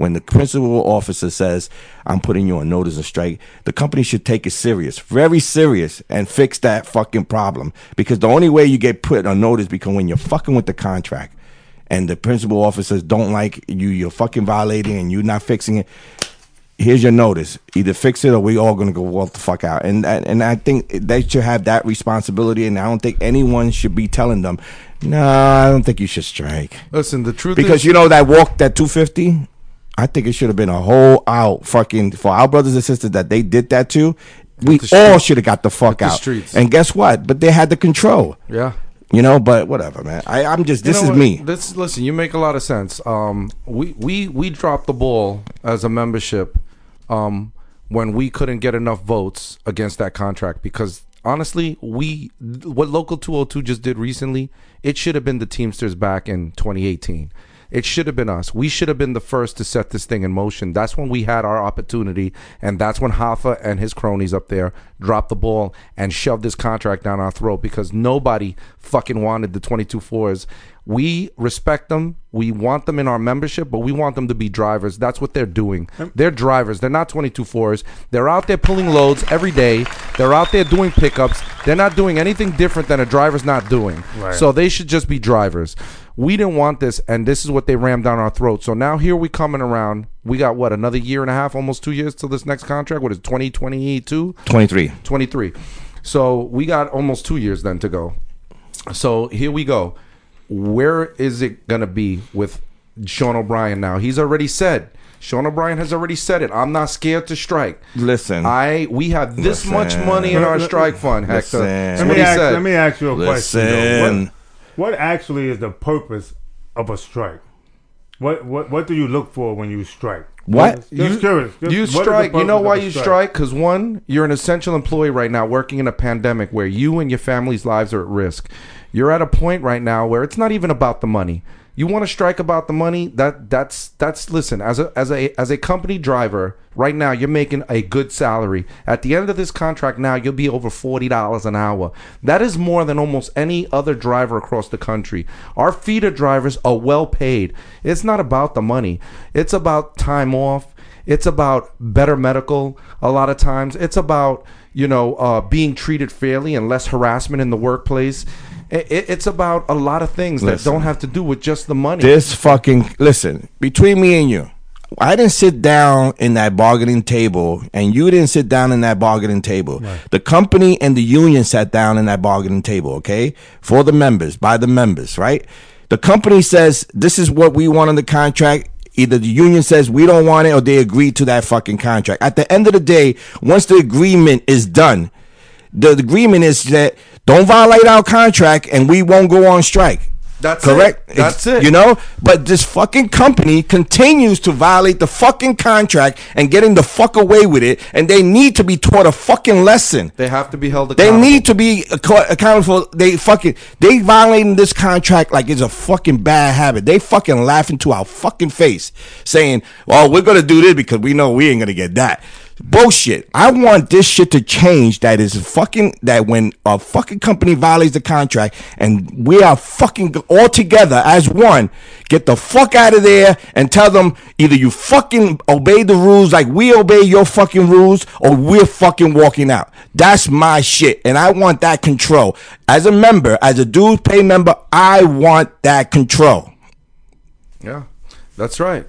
When the principal officer says, I'm putting you on notice of strike, the company should take it serious, very serious, and fix that fucking problem. Because the only way you get put on notice because when you're fucking with the contract and the principal officers don't like you, you're fucking violating and you're not fixing it. Here's your notice. Either fix it or we all gonna go walk the fuck out. And and and I think they should have that responsibility. And I don't think anyone should be telling them, no, I don't think you should strike Listen, the truth because is, you know that walk that 250 i think it should have been a whole out fucking for our brothers and sisters that they did that to we all should have got the fuck out streets. and guess what but they had the control yeah. you know but whatever man I, i'm just You this know is what? me This listen, you make a lot of sense. Um, we we we dropped the ball as a membership, um, when we couldn't get enough votes against that contract because honestly, we what local 202 just did recently, it should have been the Teamsters back in 2018. It should have been us. We should have been the first to set this thing in motion. That's when we had our opportunity, and that's when Hoffa and his cronies up there dropped the ball and shoved this contract down our throat because nobody fucking wanted the 22 fours. We respect them. We want them in our membership, but we want them to be drivers. That's what they're doing. They're drivers. They're not 22 fours. They're out there pulling loads every day. They're out there doing pickups. They're not doing anything different than a driver's not doing. Right. So they should just be drivers. We didn't want this, and this is what they rammed down our throat. So now here we coming around. We got what another year and a half, almost two years till this next contract. What is 2022? 23. 23. So we got almost two years then to go. So here we go. Where is it going to be with Sean O'Brien now? He's already said. Sean O'Brien has already said it. I'm not scared to strike. Listen. I we have this Listen. much money in our strike fund, Hector. Listen. That's Let me, he ask, said. let me ask you a question. though. Listen. What, what actually is the purpose of a strike? What what what do you look for when you strike? What? Just you, curious. Just you what is the strike. You know why you strike? Because one, you're an essential employee right now, working in a pandemic where you and your family's lives are at risk. You're at a point right now where it's not even about the money. You want to strike about the money? That that's that's listen. As a as a as a company driver, right now you're making a good salary. At the end of this contract, now you'll be over forty dollars an hour. That is more than almost any other driver across the country. Our feeder drivers are well paid. It's not about the money. It's about time off. It's about better medical. A lot of times, it's about you know uh, being treated fairly and less harassment in the workplace. It, it- it's about a lot of things that don't have to do with just the money. This fucking listen between me and you. I didn't sit down in that bargaining table, and you didn't sit down in that bargaining table. The company and the union sat down in that bargaining table, okay, for the members, by the members, right? The company says this is what we want on the contract. Either the union says we don't want it, or they agree to that fucking contract. At the end of the day, once the agreement is done, the agreement is that don't violate our contract, and we won't go on strike. That's correct. it. That's it. You know, but this fucking company continues to violate the fucking contract and getting the fuck away with it, and they need to be taught a fucking lesson. They have to be held They need to be acco- accountable. For, they fucking they violating this contract like it's a fucking bad habit. They fucking laughing to our fucking face, saying, "Well, we're gonna do this because we know we ain't gonna get that." Bullshit. I want this shit to change. That is fucking that when a fucking company violates the contract and we are fucking all together as one, get the fuck out of there and tell them either you fucking obey the rules like we obey your fucking rules or we're fucking walking out. That's my shit. And I want that control. As a member, as a dues pay member, I want that control. Yeah, that's right.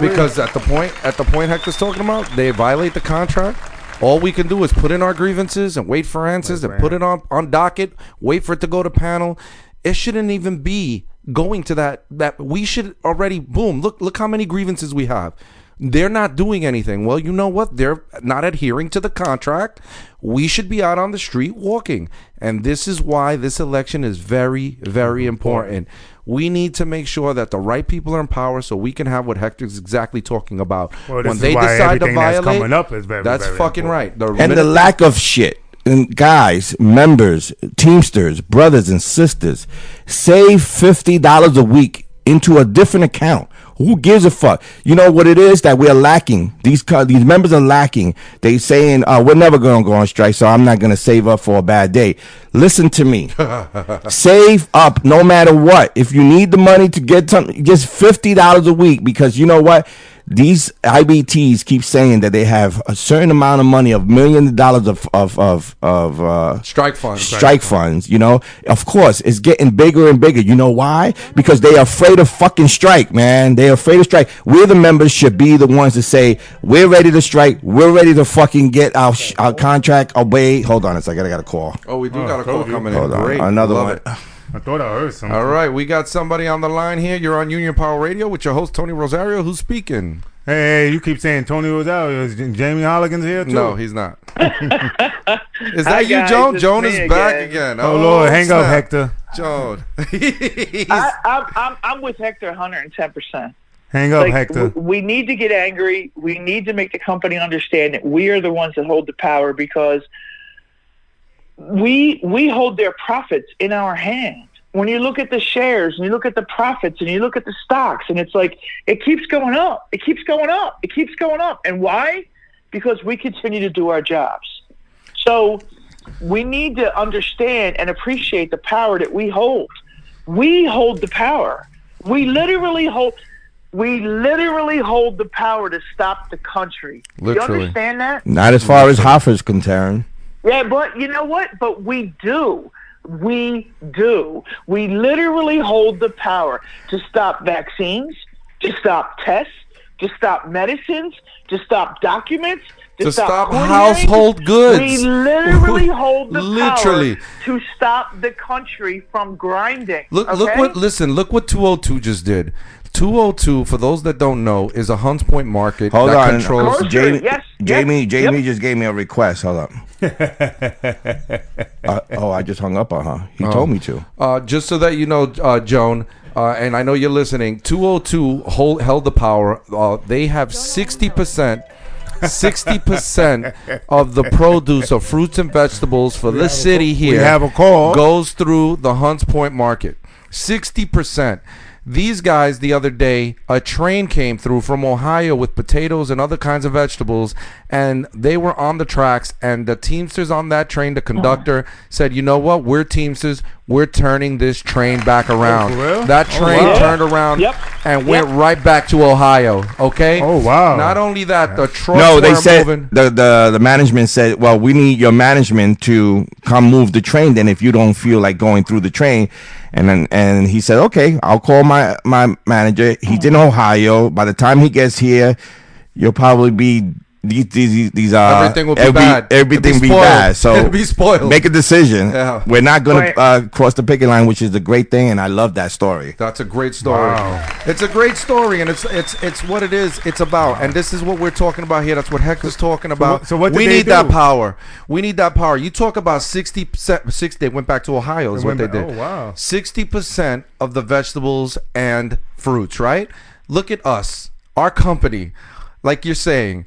Because at the point at the point Hector's talking about, they violate the contract. All we can do is put in our grievances and wait for answers and put it on on docket. Wait for it to go to panel. It shouldn't even be going to that. That we should already boom. Look look how many grievances we have. They're not doing anything. Well, you know what? They're not adhering to the contract. We should be out on the street walking. And this is why this election is very, very important. We need to make sure that the right people are in power so we can have what Hector's exactly talking about. Well, this when is they why decide to everything that's violate, coming up is very, that's very fucking important. right. The and the lack of shit. And guys, members, teamsters, brothers and sisters, save fifty dollars a week into a different account. Who gives a fuck? You know what it is that we're lacking. These these members are lacking. They saying uh, we're never going to go on strike, so I'm not going to save up for a bad day. Listen to me. (laughs) save up no matter what. If you need the money to get something, just fifty dollars a week because you know what. These IBTs keep saying that they have a certain amount of money, of millions of dollars of of of, of uh, strike funds. strike funds. You know, of course, it's getting bigger and bigger. You know why? Because they are afraid of fucking strike, man. They are afraid of strike. We the members should be the ones to say we're ready to strike. We're ready to fucking get our sh- our contract obeyed. Hold on a second. I got a call. Oh, we do Oh, got a call coming in. Hold on, Great. another Love one. it. I thought I heard something. All right, we got somebody on the line here. You're on Union Power Radio with your host Tony Rosario. Who's speaking? Hey, hey, you keep saying Tony Rosario. Is Jamie Holligan's here too? No, he's not. (laughs) Is that Hi, you, guys, Joan? it's Joan me is back again. again. Oh, oh Lord, hang up. Hector. Joan. (laughs) I, I'm, I'm, I'm with Hector 110 percent. Hang up, Like, Hector. w- we need to get angry. We need to make the company understand that we are the ones that hold the power because we we hold their profits in our hand. when you look at the shares and you look at the profits and you look at the stocks and it's like it keeps going up it keeps going up it keeps going up. And why? Because we continue to do our jobs. So we need to understand and appreciate the power that we hold. We hold the power. We literally hold we literally hold the power to stop the country. Do you understand that? Not as far as Hoffa's concerned. Yeah, but you know what? But we do. We do. We literally hold the power to stop vaccines, to stop tests, to stop medicines, to stop documents, to, To stop court household goods. We literally (laughs) hold the Literally. power to stop the country from grinding. Look, look what. Listen, look what 202 just did. 202, for those that don't know, is a Hunts Point market Hold that on. controls. Grocery, Jamie, yes, yes, Jamie, Jamie yep. just gave me a request. Hold up. (laughs) uh, oh, I just hung up on her. He told me to. Uh, just so that you know, uh, Joan, uh, and I know you're listening. 202 hold, held the power. Uh, they have 60 percent. 60% of the produce of fruits and vegetables for the city here we have a call. goes through the Hunts Point market. 60%. These guys the other day, a train came through from Ohio with potatoes and other kinds of vegetables, and they were on the tracks. And the Teamsters on that train, the conductor said, "You know what? We're Teamsters. We're turning this train back oh, around." for real? That Oh, train wow. turned around Yep. and went right back to Ohio. Okay. Oh, wow. Not only that, the trucks No, they said moving. the, the the management said, "Well, we need your management to come move the train. Then, if you don't feel like going through the train." And then, and he said, "Okay, I'll call my my manager. He's in Ohio. By the time he gets here, you'll probably be these these these uh Everything will be every- bad. Everything It'll be be, bad. So (laughs) It'll be spoiled. Make a decision. Yeah. We're not gonna Right. uh, cross the picket line, which is a great thing, and I love that story. That's a great story. Wow. It's a great story, and it's it's it's what it is. It's about, and this is what we're talking about here. That's what Hector's talking about. what- so what did we they need that power. We need that power. You talk about sixty percent. Six. They went back to Ohio. Is They what they did. oh, wow. Sixty percent of the vegetables and fruits. Right. Look at us. Our company, like you're saying,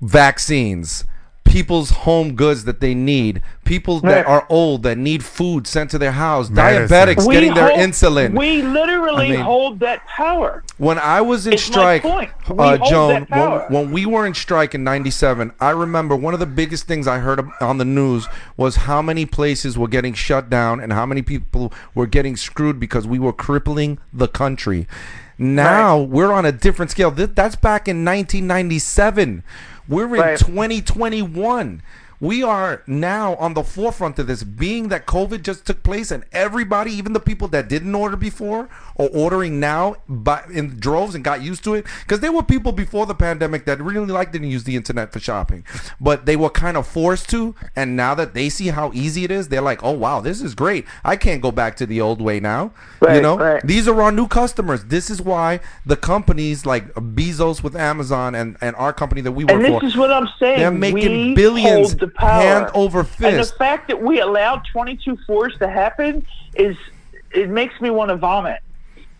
vaccines. People's home goods that they need, people that are old that need food sent to their house, Medicine. diabetics We getting their hold- insulin. We literally I mean- hold that power. When I was in It's strike, uh, Joan, when, when we were in strike in '97, I remember one of the biggest things I heard on the news was how many places were getting shut down and how many people were getting screwed because we were crippling the country. Now we're on a different scale. That's back in 1997. We're in Right. 2021. We are now on the forefront of this, being that COVID just took place, and everybody, even the people that didn't order before, are ordering now by, in droves and got used to it. Because there were people before the pandemic that really liked didn't use the internet for shopping, but they were kind of forced to. And now that they see how easy it is, they're like, "Oh wow, this is great! I can't go back to the old way now." you know, right. these are our new customers. This is why the companies like Bezos with Amazon and, and our company that we work And this for, is what I'm saying. they're making we billions power. hand over And the fact that we allowed 22 fours to happen is it makes me want to vomit.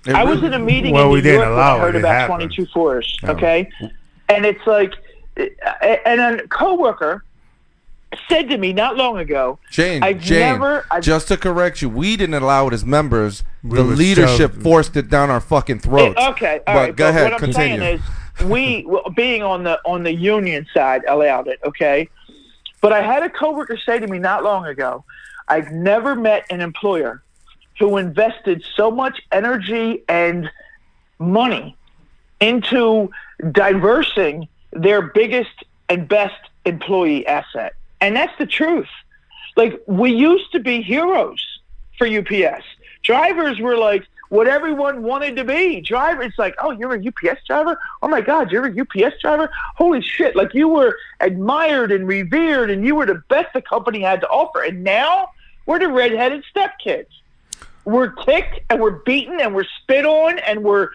It I was really- in a meeting Well, in we didn't York when allow I heard it. It about happened. 22 fours. Okay, and it's like, and a coworker said to me not long ago, Jane, I've Jane, never- I've- just to correct you, we didn't allow it as members. We the leadership shoved. forced it down our fucking throats. Eh, Okay, all but right. go but ahead, what I'm continue. saying is, we being on the on the union side allowed it. Okay, but I had a coworker say to me not long ago, I've never met an employer who invested so much energy and money into diversing their biggest and best employee asset, and that's the truth. Like we used to be heroes for UPS. Drivers were like what everyone wanted to be. Driver, it's like, oh, you're a UPS driver. Oh my God, you're a UPS driver. Holy shit! Like you were admired and revered, and you were the best the company had to offer. And now we're the redheaded stepkids. We're kicked and we're beaten and we're spit on and we're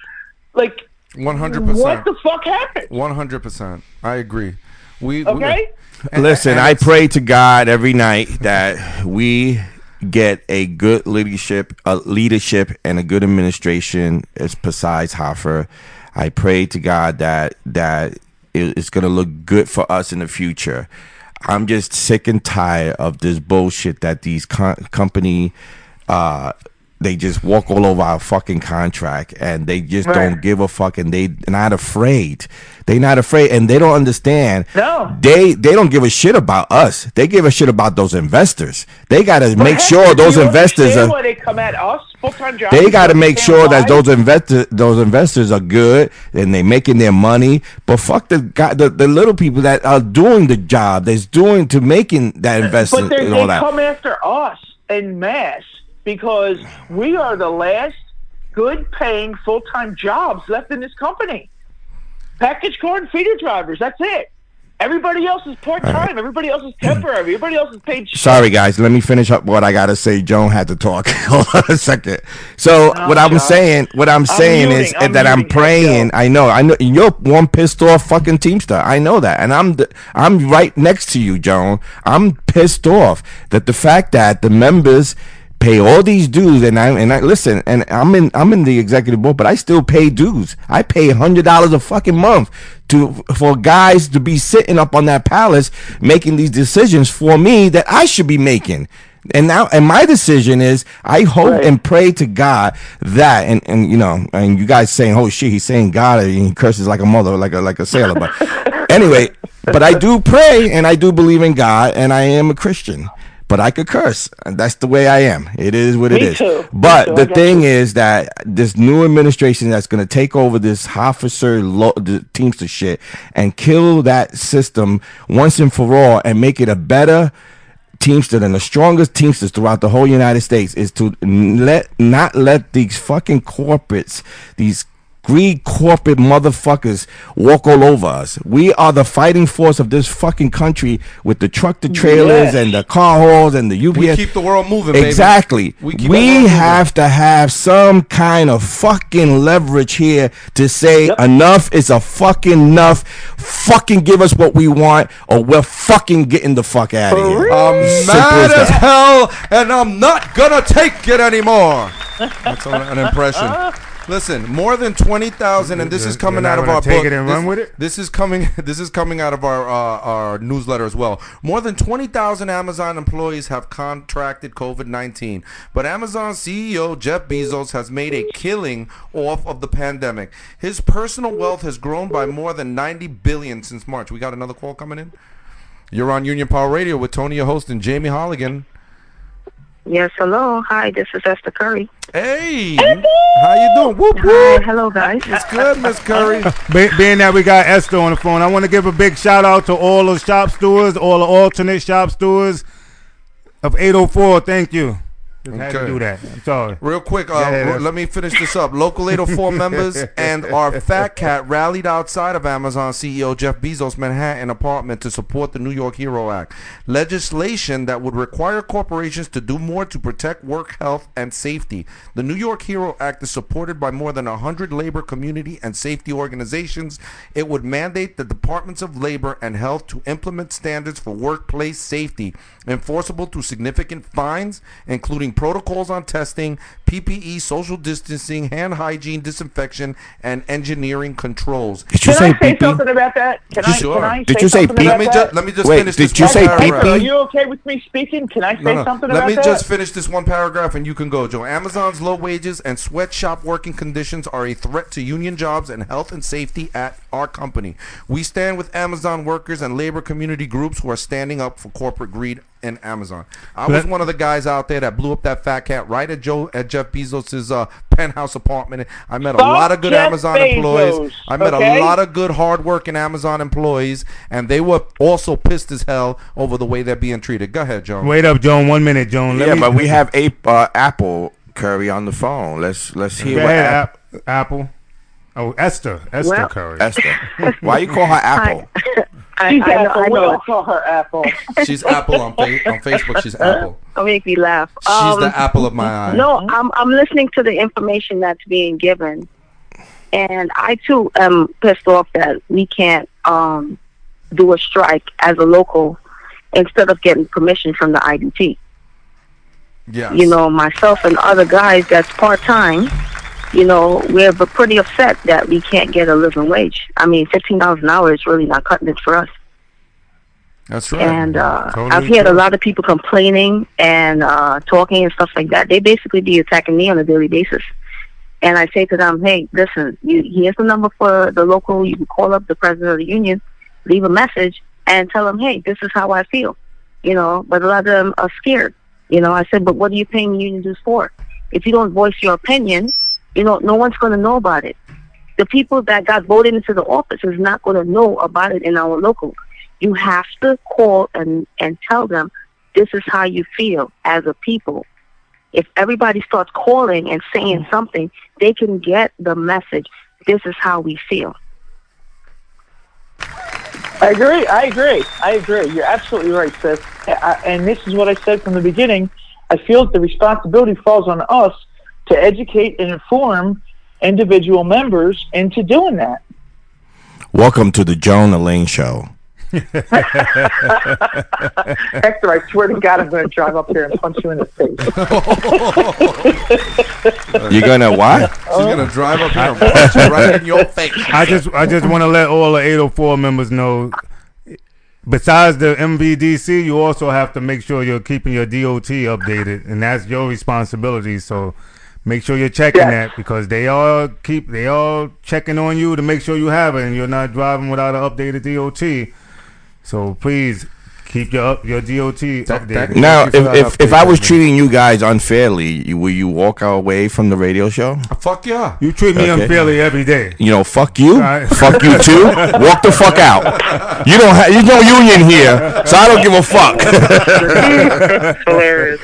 like, 100%. what the fuck happened? One hundred percent. I agree. We Okay. and- Listen, and I pray to God every night that we get a good leadership, a leadership, and a good administration. As besides Hoffa, I pray to God that that it's going to look good for us in the future. I'm just sick and tired of this bullshit that these co- company uh, they just walk all over our fucking contract and they just Right. don't give a fuck and they not afraid. They not afraid and they don't understand. No. They they don't give a shit about us. They give a shit about those investors. They got to make sure those investors are why they come at us. They got to make sure that those investors those investors are good and they making their money. But fuck the guy, the, the little people that are doing the job, that's doing to making that But investment they, and they that. come after us en masse because we are the last good-paying full-time jobs left in this company. Package car and feeder drivers. That's it. Everybody else is part-time. Everybody else is temporary. Everybody else is paid. Sorry, guys. Let me finish up what I gotta say. Joan had to talk. (laughs) Hold on a second. So No, what I'm John. saying, what I'm saying is. I'm that I'm praying. I know. I know. You're one pissed off fucking teamster. I know that, and I'm the, I'm right next to you, Joan. I'm pissed off that the fact that the members pay all these dues and I and I listen and I'm in I'm in the executive board but I still pay dues. I pay hundred dollars a fucking month to for guys to be sitting up on that palace making these decisions for me that I should be making. And now, and my decision is, I hope and pray to God that, and, and you know, and you guys saying, "Oh shit," he's saying God, and he curses like a mother, like a like a sailor. But (laughs) anyway, but I do pray and I do believe in God, and I am a Christian. But I could curse. and That's the way I am. It is what it Me is. too. But too. The thing you. is that this new administration that's going to take over this officer lo- the Teamster shit and kill that system once and for all and make it a better Teamster than the strongest Teamsters throughout the whole United States is to let not let these fucking corporates, these greed corporate motherfuckers walk all over us. We are the fighting force of this fucking country with the truck to trailers Yes. and the car hauls and the UPS. We keep the world moving, baby. Exactly. We We, keep the world moving. have to have some kind of fucking leverage here to say enough is a fucking enough. Fucking give us what we want, or we're fucking getting the fuck out of here. I'm Simple mad as as hell, and I'm not gonna take it anymore. (laughs) That's an, an impression. Uh-huh. Listen, more than twenty thousand, and this is coming out of our take book. it and this, run with it? This is coming. (laughs) This is coming out of our uh, our newsletter as well. More than twenty thousand Amazon employees have contracted COVID nineteen, but Amazon CEO Jeff Bezos has made a killing off of the pandemic. His personal wealth has grown by more than ninety billion since March. We got another call coming in. You're on Union Power Radio with Tony, your host, and Jamie Holligan. Yes, hello. Hi, this is Esther Curry. Hey, how you doing? Whoop Hi, hello, guys. It's good, Miss Curry. (laughs) Be- being that we got Esther on the phone, I want to give a big shout out to all the shop stewards, all the alternate shop stewards of 804. Thank you. Just had to Okay. do that. I'm sorry. Real quick, uh, Yeah, yeah, let me finish this up. Local 804 (laughs) members and our Fat Cat rallied outside of Amazon CEO Jeff Bezos' Manhattan apartment to support the New York Hero Act, legislation that would require corporations to do more to protect work health and safety. The New York Hero Act is supported by more than 100 labor, community, and safety organizations. It would mandate the Departments of Labor and Health to implement standards for workplace safety, enforceable through significant fines, including protocols on testing, PPE, social distancing, hand hygiene, disinfection, and engineering controls. Did you Can say I say pee-pee? something about that? Can I, Sure. can I Did say you say something pee- Let me that? just let me just Wait, finish did this you one say paragraph. pee-pee? Are you okay with me speaking? Can I say No, no. something Let about me just finish this one paragraph and you can go, Joe. Amazon's low wages and sweatshop working conditions are a threat to union jobs and health and safety at our company. We stand with Amazon workers and labor community groups who are standing up for corporate greed in Amazon. I was one of the guys out there that blew up that fat cat right at Joe at Jeff Bezos's uh, penthouse apartment. I met a lot of good Jeff Amazon Bezos, employees. I met okay? a lot of good hardworking Amazon employees, and they were also pissed as hell over the way they're being treated. Go ahead, Joe. Wait up, Joan. One minute, Joan. Let yeah, me- but we have a uh, Apple Curry on the phone. Let's let's hear Go what ahead, App- App- Apple. Oh, Esther. Esther Well- Curry. Esther. Why you call her (laughs) Apple? I, She's I Apple. I We know. all call her Apple. (laughs) She's Apple on, fa- on Facebook. She's (laughs) Apple. Don't make me laugh. She's Um, the apple of my eye. No, I'm I'm listening to the information that's being given, and I too am pissed off that we can't um, do a strike as a local instead of getting permission from the IBT. Yes. You know, myself and other guys that's part time. You know, we're pretty upset that we can't get a living wage. I mean, fifteen dollars an hour is really not cutting it for us. That's right. And uh, Totally I've had a lot of people complaining and uh, talking and stuff like that. They basically be attacking me on a daily basis. And I say to them, hey, listen, you, here's the number for the local. You can call up the president of the union, leave a message, and tell them, hey, this is how I feel. You know, but a lot of them are scared. You know, I said, but what are you paying union dues for? If you don't voice your opinion, you know, no one's going to know about it. The people that got voted into the office is not going to know about it in our local. You have to call and, and tell them this is how you feel as a people. If everybody starts calling and saying mm. something, they can get the message. This is how we feel. I agree. I agree. I agree. You're absolutely right, sis. I- And this is what I said from the beginning. I feel that the responsibility falls on us to educate and inform individual members into doing that. Welcome to the Joni Lane Show. (laughs) Hector, I swear to God, I'm going to drive up here and punch you in the face. (laughs) You're gonna what? She's gonna drive up here and (laughs) punch you right in your face. I just I just want to let all the 804 members know. Besides the MVDC, you also have to make sure you're keeping your DOT updated, and that's your responsibility. So make sure you're checking Yes. that because they all keep they all checking on you to make sure you have it, and you're not driving without an updated DOT. So please keep your up your DOT That- that- updated. Now, if, if, if I was treating you guys unfairly, you- will you walk away from the radio show? Uh, fuck yeah. you treat me Okay. unfairly every day. You know, fuck you, Right. (laughs) fuck you too. Walk the fuck out. You don't have, you no union here, so I don't give a fuck. (laughs) Hilarious.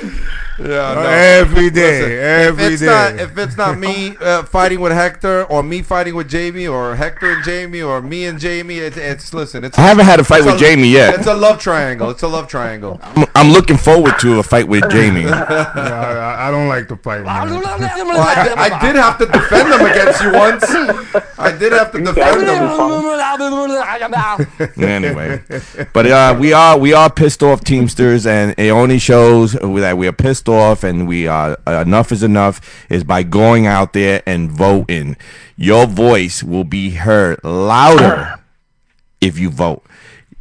Yeah, (laughs) no. Every day, Listen, every if it's day. not if it's not me uh, fighting with Hector or me fighting with Jamie or Hector and Jamie or me and Jamie, it's, it's listen. It's I haven't had a fight it's with Jamie yet. It's a love triangle. It's a love triangle. I'm, I'm looking forward to a fight with Jamie. (laughs) Yeah, I, I don't like to fight. Man. Well, I, did, I did have to defend them against you once. I did have to defend them. (laughs) anyway, but uh, we are we are pissed off Teamsters, and it only shows that we are pissed off, and we are uh, enough is enough is by going out there and voting. Your voice will be heard louder if you vote.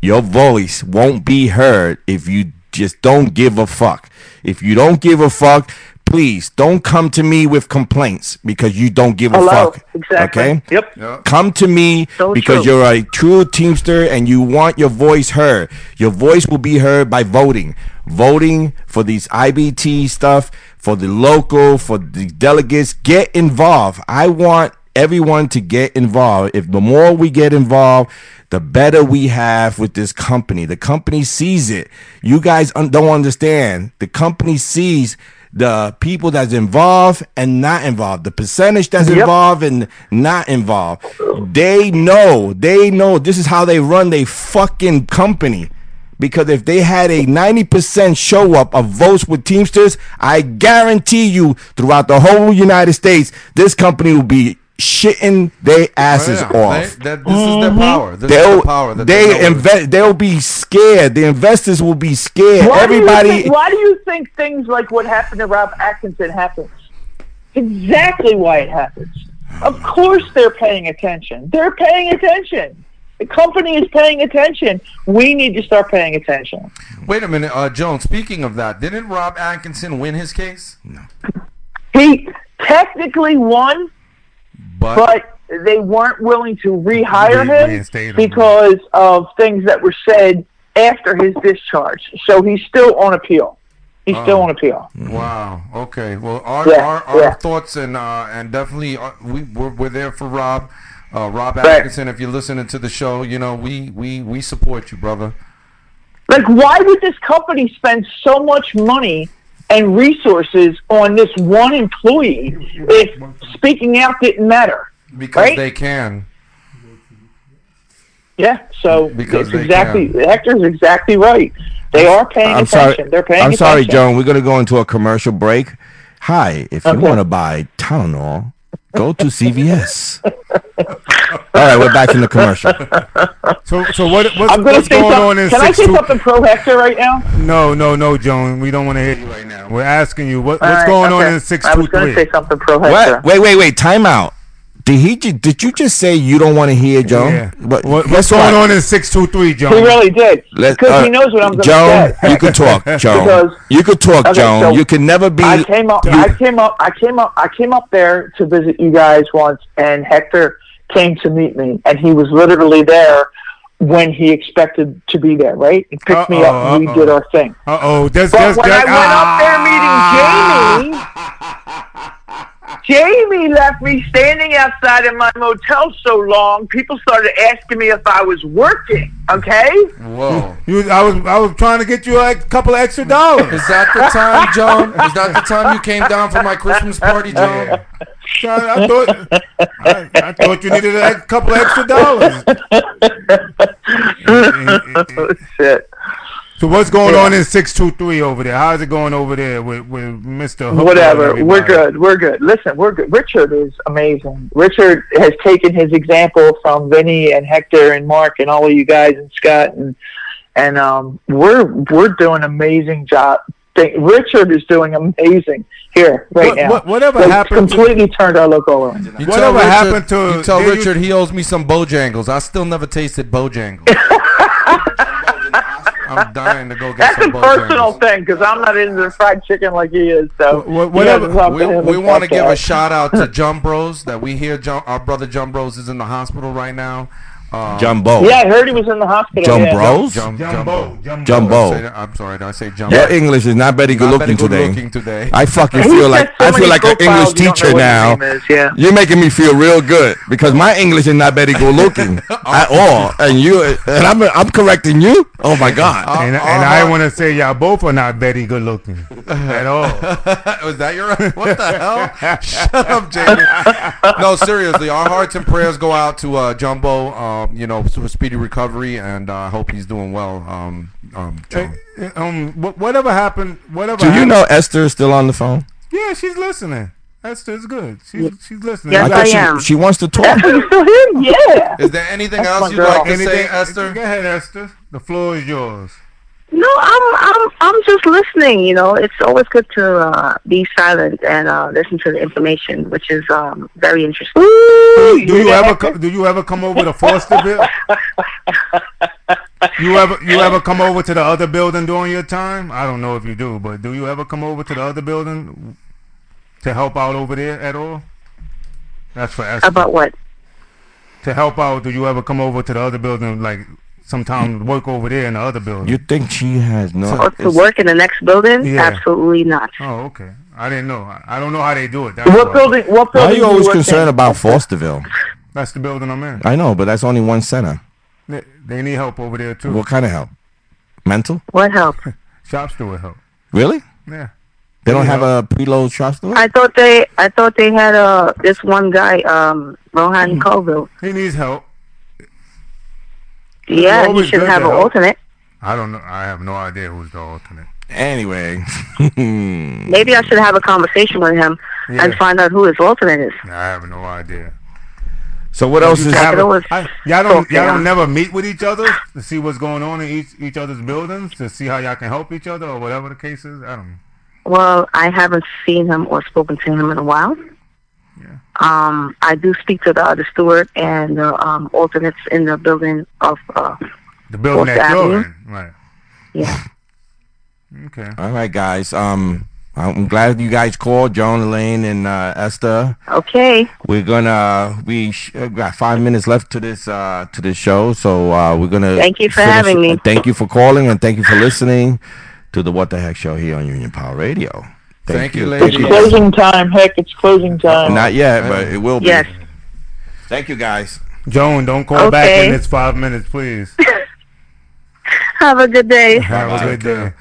Your voice won't be heard if you just don't give a fuck. If you don't give a fuck, please don't come to me with complaints because you don't give a fuck. Exactly. Okay? Yep. Come to me So because true. you're a true Teamster and you want your voice heard. Your voice will be heard by voting. Voting for these IBT stuff, for the local, for the delegates. Get involved. I want everyone to get involved. If the more we get involved, the better we have with this company. The company sees it. You guys un- don't understand. The company sees the people that's involved and not involved, the percentage that's Yep. involved and not involved. They know, they know this is how they run their fucking company. Because if they had a 90% show up of votes with Teamsters, I guarantee you throughout the whole United States, this company will be shitting their oh, asses Oh, yeah. off. They- that- this is their mm-hmm. power. This They'll, the power. That they know what- invest. They'll be scared. The investors will be scared. Why Everybody. Do you think, why do you think things like what happened to Rob Atkinson happens? Exactly why it happens. Of course they're paying attention. They're paying attention. The company is paying attention. We need to start paying attention. Wait a minute, uh, Joan. Speaking of that, didn't Rob Atkinson win his case? No. He technically won, But, but they weren't willing to rehire Re- him reinstate him. because of things that were said after his discharge. So he's still on appeal. He's still on appeal. wow. Okay. Well, our Yeah, our, our yeah. thoughts and uh, and definitely uh, we we're, we're there for Rob. Uh, Rob Right. Atkinson, if you're listening to the show, you know we we we support you, brother. Like, why would this company spend so much money and resources on this one employee if speaking out didn't matter? Because Right? they can. Yeah, so Because it's they exactly Hector's exactly right. They are paying I'm attention. sorry. They're paying I'm attention. sorry, Joan. We're gonna go into a commercial break. Hi, if you Okay. want to buy Tylenol, go to CVS. (laughs) All right, we're back in the commercial. So, so what, what's, I'm going what's to say going on something. in Can I six say two? something pro Hector right now? No, no, no, Joan. We don't want to hear you right now. We're asking you what, what's right, going okay. on in six I was going to say something pro Hector. What? Wait, wait, wait. Time out. Did he? ju- Did you just say you don't want to hear Joan? Yeah. But What, what's going what? on in six two three, John? He really did. Let- Because uh, he knows what I'm going to Joan, say. you could talk, (laughs) Joan. Because- you could talk, Okay, Joan. so you can never be. I came up. I came up. I came up. I came up there to visit you guys once, and Hector came to meet me, and he was literally there when he expected to be there. Right? He picked me up, and we Uh-oh, did our thing. Uh oh, that's But that's when I that. went up there meeting Jamie, (laughs) Jamie left me standing outside in my motel so long. People started asking me if I was working. Okay. Whoa. (laughs) You, I was I was trying to get you a couple of extra dollars. Is that the time, Joan? Is that the time you came down for my Christmas party, Joan? (laughs) I, I thought I, I thought you needed a couple of extra dollars. (laughs) oh shit. So what's going on in six two three over there? How's it going over there with with Mister? Whatever. We're good. We're good. Listen, we're good. Richard is amazing. Richard has taken his example from Vinny and Hector and Mark and all of you guys and Scott and and um, we're we're doing amazing job. Thing- Richard is doing amazing here right What- now. what- whatever They've happened to- completely turned our local around. You Whatever Richard, happened to- You tell did you- Richard he owes me some Bojangles. I still never tasted Bojangles. (laughs) I'm dying to go get That's a some personal Bojangles. thing because I'm not into fried chicken like he is. So wh- whatever- We, we want to give a shout out to (laughs) John Bros that we hear John, our brother John Bros is in the hospital right now. Um, Jumbo. Yeah, I heard he was in the hospital. Jumbo. yeah. Bros? Jum- Jumbo, Jumbo. Jumbo. I say that? I'm sorry. Did I say Jumbo? Your English is not very good Not looking very good today. looking today. I fucking feel like so I feel like an English you don't know teacher what his now. is, yeah. You're making me feel real good because my English is not very good looking (laughs) at all, and you and I'm I'm correcting you. Oh my god! And, and Uh-huh. I want to say y'all both are not very good looking at all. (laughs) Was that your? What the hell? Shut up, Jamie. (laughs) No, seriously. Our hearts and prayers go out to uh, Jumbo. Um, you know, for speedy recovery, and I uh, hope he's doing well. Um, um, Hey, um, whatever happened, whatever. Do you happened- know Esther is still on the phone? Yeah, she's listening. That's that's good. She's she's listening. Yes, thought I she, am. she wants to (laughs) talk. That's what you still here? Yeah. Is there anything That's else you'd girl. like to say, Esther? Go ahead, Esther. The floor is yours. No, I'm I'm I'm just listening. You know, it's always good to uh, be silent and uh, listen to the information, which is um, very interesting. Do you ever co- do you ever come over to Fosterville? You ever you ever come over to the other building during your time? I don't know if you do, but do you ever come over to the other building to help out over there at all? That's for Esther. About what? to help out. Do you ever come over to the other building, like sometimes work over there in the other building? You think she has no? Or to work in the next building? Yeah. Absolutely not. oh, okay. I didn't know. I- I don't know how they do it. That's What building? What building? Why are you always work concerned in? about Fosterville? That's the building I'm in. I know, but that's only one center. They, they need help over there too. What kind of help? Mental? What help? (laughs) Shop steward help. Really? Yeah. They don't Yeah. have a preload shop store? I thought they I thought they had uh this one guy um Rohan Colville. He needs help. Yeah, you should have an help. alternate. I don't know. I have no idea who's the alternate. Anyway, (laughs) Maybe I should have a conversation with him and find out who his alternate is. I have no idea. so what else is? happening? could a- always I- y'all don't y'all don't never meet with each other to see what's going on in each each other's buildings to see how y'all can help each other or whatever the case is. I don't know. Well, I haven't seen him or spoken to him in a while. Yeah. Um, I do speak to the other steward and the um, alternates in the building of uh, The building Fourth that you're in, right? yeah. (laughs) Okay. All right, guys. Um, I'm glad you guys called, Joan, Elaine, and uh, Esther. Okay. We're gonna we sh- uh, got five minutes left to this uh to this show, so uh, we're gonna Thank you for finish- having me. Thank you for calling and thank you for listening to the What the Heck show here on Union Power Radio. Thank you, It's ladies. closing time. Heck, it's closing time. Not yet, but it will be. Yes. Thank you, guys. Joan, don't call back Okay. in this five minutes, please. (laughs) Have a good day. Have a good day.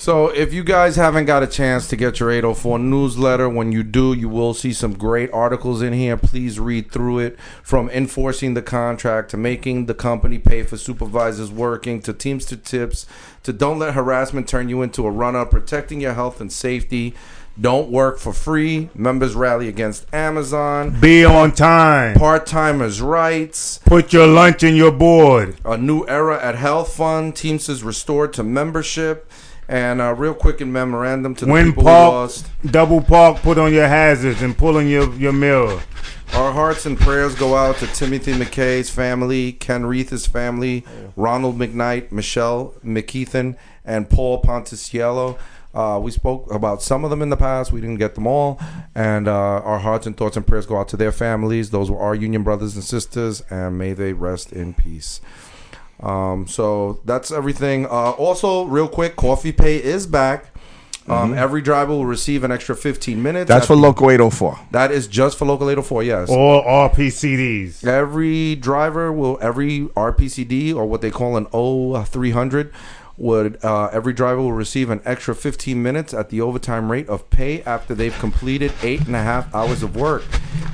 So, if you guys haven't got a chance to get your 804 newsletter, when you do, you will see some great articles in here. Please read through it from enforcing the contract to making the company pay for supervisors working to Teamster tips to don't let harassment turn you into a runner, protecting your health and safety. Don't work for free. Members rally against Amazon. Be on time. Part timers' rights. Put your lunch in your board. A new era at Health Fund. Teamsters restored to membership. And uh, real quick in memorandum to the When people who lost. double park, put on your hazards and pull your, your mirror. Our hearts and prayers go out to Timothy McKay's family, Ken Reith's family, Ronald McKnight, Michelle McKeithen, and Paul Ponticello. Uh, we spoke about some of them in the past. We didn't get them all. And uh, our hearts and thoughts and prayers go out to their families. Those were our union brothers and sisters, and may they rest in peace. Um, so that's everything. Uh, also, real quick, Coffee Pay is back. Um, Every driver will receive an extra 15 minutes. That's at for the- local 804. That is just for local 804, yes. Or RPCDs. Every driver will, every RPCD or what they call an O300 would, uh, every driver will receive an extra 15 minutes at the overtime rate of pay after they've completed eight and a half hours of work.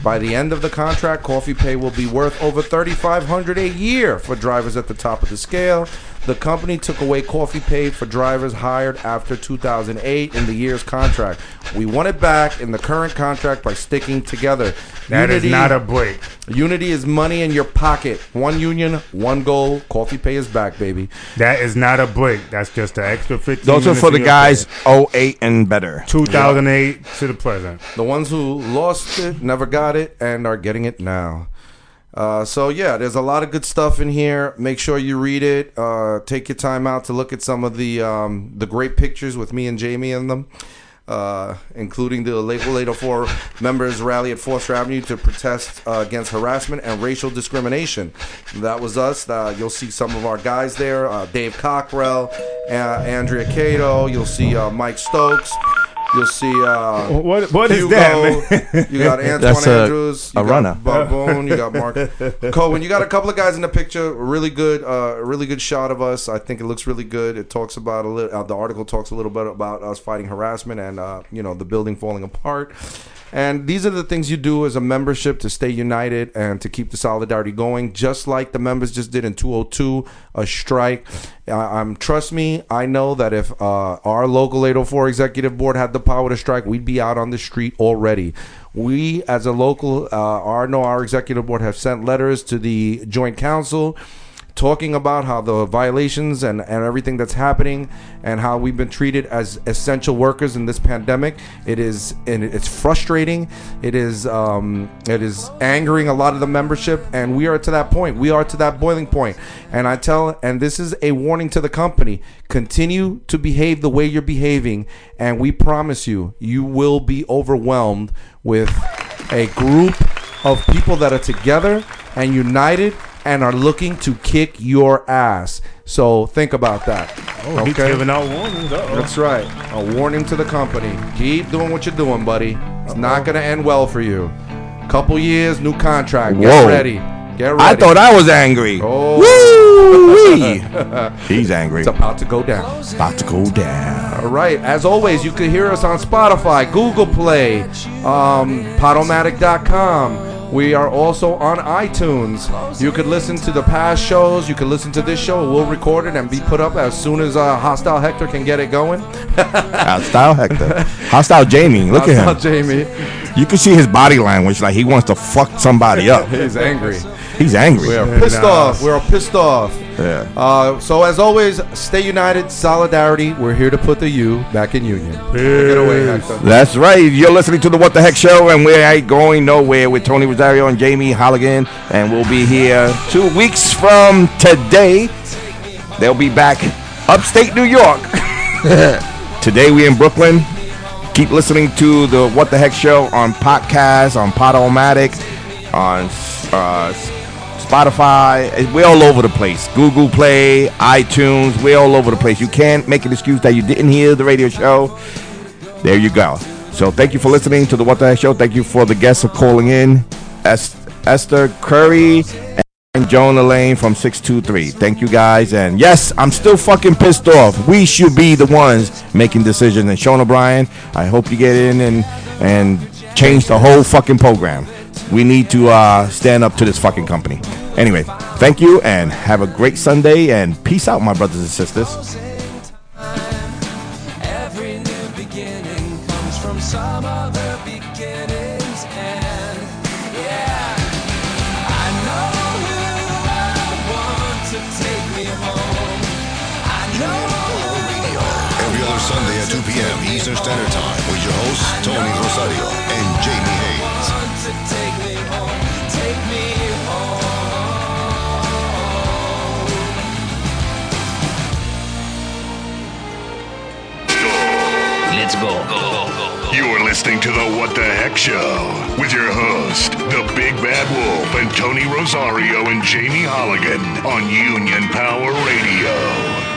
By the end of the contract, coffee pay will be worth over 3,500 a year for drivers at the top of the scale. The company took away coffee pay for drivers hired after 2008 in the year's contract. We want it back in the current contract by sticking together. That is not a break. Unity is money in your pocket. One union, one goal. Coffee pay is back, baby. That is not a break. That's just an extra 15 Those are for the guys pay. 08 and better. 2008 to the present. The ones who lost it, never got it, and are getting it now. Uh, so yeah, there's a lot of good stuff in here. Make sure you read it. Uh, take your time out to look at some of the um, the great pictures with me and Jamie in them, uh, including the Label 804 (laughs) members rally at Fourth Avenue to protest uh, against harassment and racial discrimination. That was us. Uh, you'll see some of our guys there: uh, Dave Cockrell, uh, Andrea Cato. You'll see uh, Mike Stokes. You'll see. Uh, What what is Hugo, that, man? (laughs) You got Antoine That's a- Andrews. You a got runner. Barbone. You got Mark (laughs) Cohen. You got a couple of guys in the picture. Really good. Uh, really good shot of us. I think it looks really good. It talks about a little. Uh, the article talks a little bit about us fighting harassment and uh, you know the building falling apart. And these are the things you do as a membership to stay united and to keep the solidarity going, just like the members just did in 202, a strike. I'm trust me, I know that if uh, our local 804 executive board had the power to strike, we'd be out on the street already. We, as a local, uh, our no, our executive board have sent letters to the joint council talking about how the violations and, and everything that's happening and how we've been treated as essential workers in this pandemic. It is and it's frustrating. It is um, it is angering a lot of the membership, and we are to that point. We are to that boiling point. And I tell, and this is a warning to the company: continue to behave the way you're behaving, and we promise you, you will be overwhelmed with a group of people that are together and united and are looking to kick your ass. So think about that. Oh, he's giving out warnings. Uh-oh. That's right. A warning to the company. Keep doing what you're doing, buddy. It's not going to end well for you. Couple years, new contract. Get Whoa. ready. Get ready. I thought I was angry. Oh. Woo-wee. (laughs) He's angry. It's about to go down. About to go down. All right. As always, you can hear us on Spotify, Google Play, um, Podomatic.com. We are also on iTunes. You could listen to the past shows. You could listen to this show. We'll record it and be put up as soon as uh, Hostile Hector can get it going. (laughs) Hostile Hector. Hostile Jamie. Look Hostile at him. Hostile Jamie. You can see his body language like he wants to fuck somebody (laughs) up. He's angry. He's angry. We are pissed off. We're pissed off. Yeah. Uh, so as always, stay united, solidarity. We're here to put the U back in union. Take it away, Hector. That's right. You're listening to the What the Heck Show, and we ain't going nowhere with Tony Rosario and Jamie Halligan, and we'll be here two weeks from today. They'll be back upstate New York. (laughs) today we in Brooklyn. Keep listening to the What the Heck Show on podcast, on Podomatic, on uh, Spotify. We're all over the place. Google Play, iTunes. We're all over the place. You can't make an excuse that you didn't hear the radio show. There you go. So thank you for listening to the What the Heck Show. Thank you for the guests of calling in. Es- Esther Curry and Joni Lane from 623. Thank you guys. And yes, I'm still fucking pissed off. We should be the ones making decisions. And Sean O'Brien, I hope you get in and and change the whole fucking program. We need to uh, stand up to this fucking company. Anyway, thank you and have a great Sunday and peace out, my brothers and sisters. Eastern Standard Time with your hosts, Tony Rosario and Jamie Hayes. to take me home, take. Let's go. You're listening to the What the Heck Show with your host, the Big Bad Wolf, and Tony Rosario and Jamie Holligan on Union Power Radio.